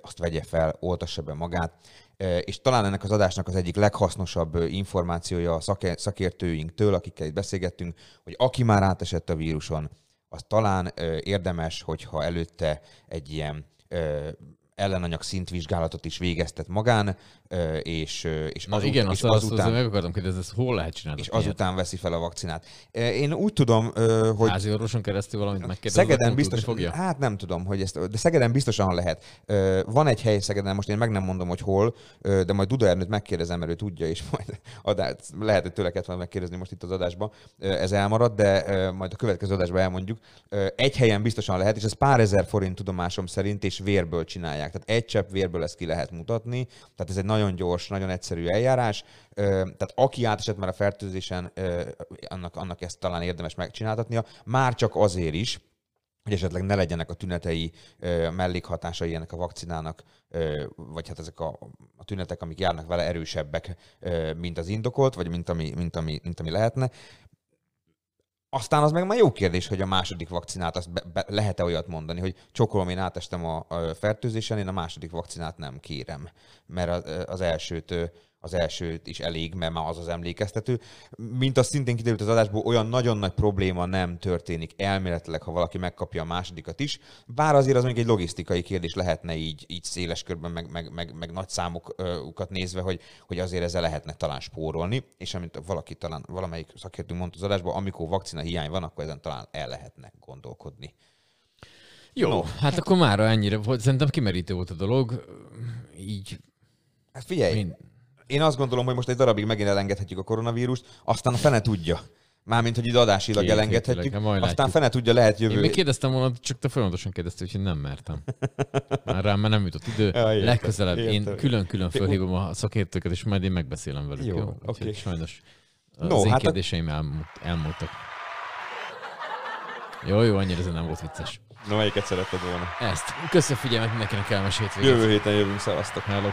Speaker 3: azt vegye fel, oltassa be magát. Ö, És talán ennek az adásnak az egyik leghasznosabb ö, információja a szakértőinktől, akikkel itt beszélgettünk, hogy aki már átesett a víruson, az talán ö, érdemes, hogyha előtte egy ilyen ellenanyag szintvizsgálatot is végeztet magán, és, és,
Speaker 2: Na
Speaker 3: azut-
Speaker 2: igen,
Speaker 3: és
Speaker 2: azt, azt, azt
Speaker 3: azután,
Speaker 2: meg akartam kérdezni, ezt hol lehet csinálni?
Speaker 3: és azután veszi fel a vakcinát. Én úgy tudom, hogy
Speaker 2: Házi orvoson keresztül valamit megkérdezve,
Speaker 3: Szegeden biztos,
Speaker 2: fogja?
Speaker 3: hát nem tudom, hogy ezt, de Szegeden biztosan lehet. Van egy hely Szegeden, most én meg nem mondom, hogy hol, de majd Duda Ernőt megkérdezem, mert ő tudja, és majd adát, lehet, hogy tőle kellett megkérdezni most itt az adásban, ez elmarad, de majd a következő adásban elmondjuk. Egy helyen biztosan lehet, és ez pár ezer forint tudomásom szerint, és vérből csinálják. Tehát egy csepp vérből ezt ki lehet mutatni, tehát ez egy nagyon gyors, nagyon egyszerű eljárás. Tehát aki átesett már a fertőzésen, annak, annak ezt talán érdemes megcsináltatnia, már csak azért is, hogy esetleg ne legyenek a tünetei, mellékhatásai ennek a vakcinának, vagy hát ezek a, a tünetek, amik járnak vele erősebbek, mint az indokolt, vagy mint ami, mint ami, mint ami lehetne. Aztán az meg már jó kérdés, hogy a második vakcinát azt be, be, lehet-e olyat mondani, hogy csokolom, én átestem a, a fertőzésen, én a második vakcinát nem kérem, mert az, az elsőt az elsőt is elég, mert már az az emlékeztető. Mint az szintén kiderült az adásból, olyan nagyon nagy probléma nem történik elméletileg, ha valaki megkapja a másodikat is. Bár azért az még egy logisztikai kérdés lehetne így, így széles körben, meg, meg, meg, meg nagy számokat nézve, hogy, hogy azért ezzel lehetne talán spórolni, és amit valaki talán, valamelyik szakértőnk mondta az adásban, amikor vakcina hiány van, akkor ezen talán el lehetne gondolkodni.
Speaker 2: Jó, no. hát akkor már ennyire volt. Szerintem kimerítő volt a dolog. Így.
Speaker 3: Hát figyelj, Mind... én azt gondolom, hogy most egy darabig megint elengedhetjük a koronavírust, aztán a fene tudja. Mármint, hogy ide adásilag Két elengedhetjük, aztán látjuk. fene tudja, lehet jövő...
Speaker 2: Én még kérdeztem volna, csak te folyamatosan kérdeztél, úgyhogy nem mertem. Már rám már nem jutott idő. Ja, értem, Legközelebb értem. én külön-külön felhívom a szakértőket, és majd én megbeszélem velük. Jó, jó? Okay. Sajnos az no, én hát kérdéseim a... elmúltak. Jó, jó, annyira ez nem volt vicces.
Speaker 3: Na, melyiket szeretted volna?
Speaker 2: Ezt. Köszönöm figyelmet mindenkinek, kellemes hétvégét.
Speaker 3: Jövő héten jövünk, szevasztok.
Speaker 2: Hello.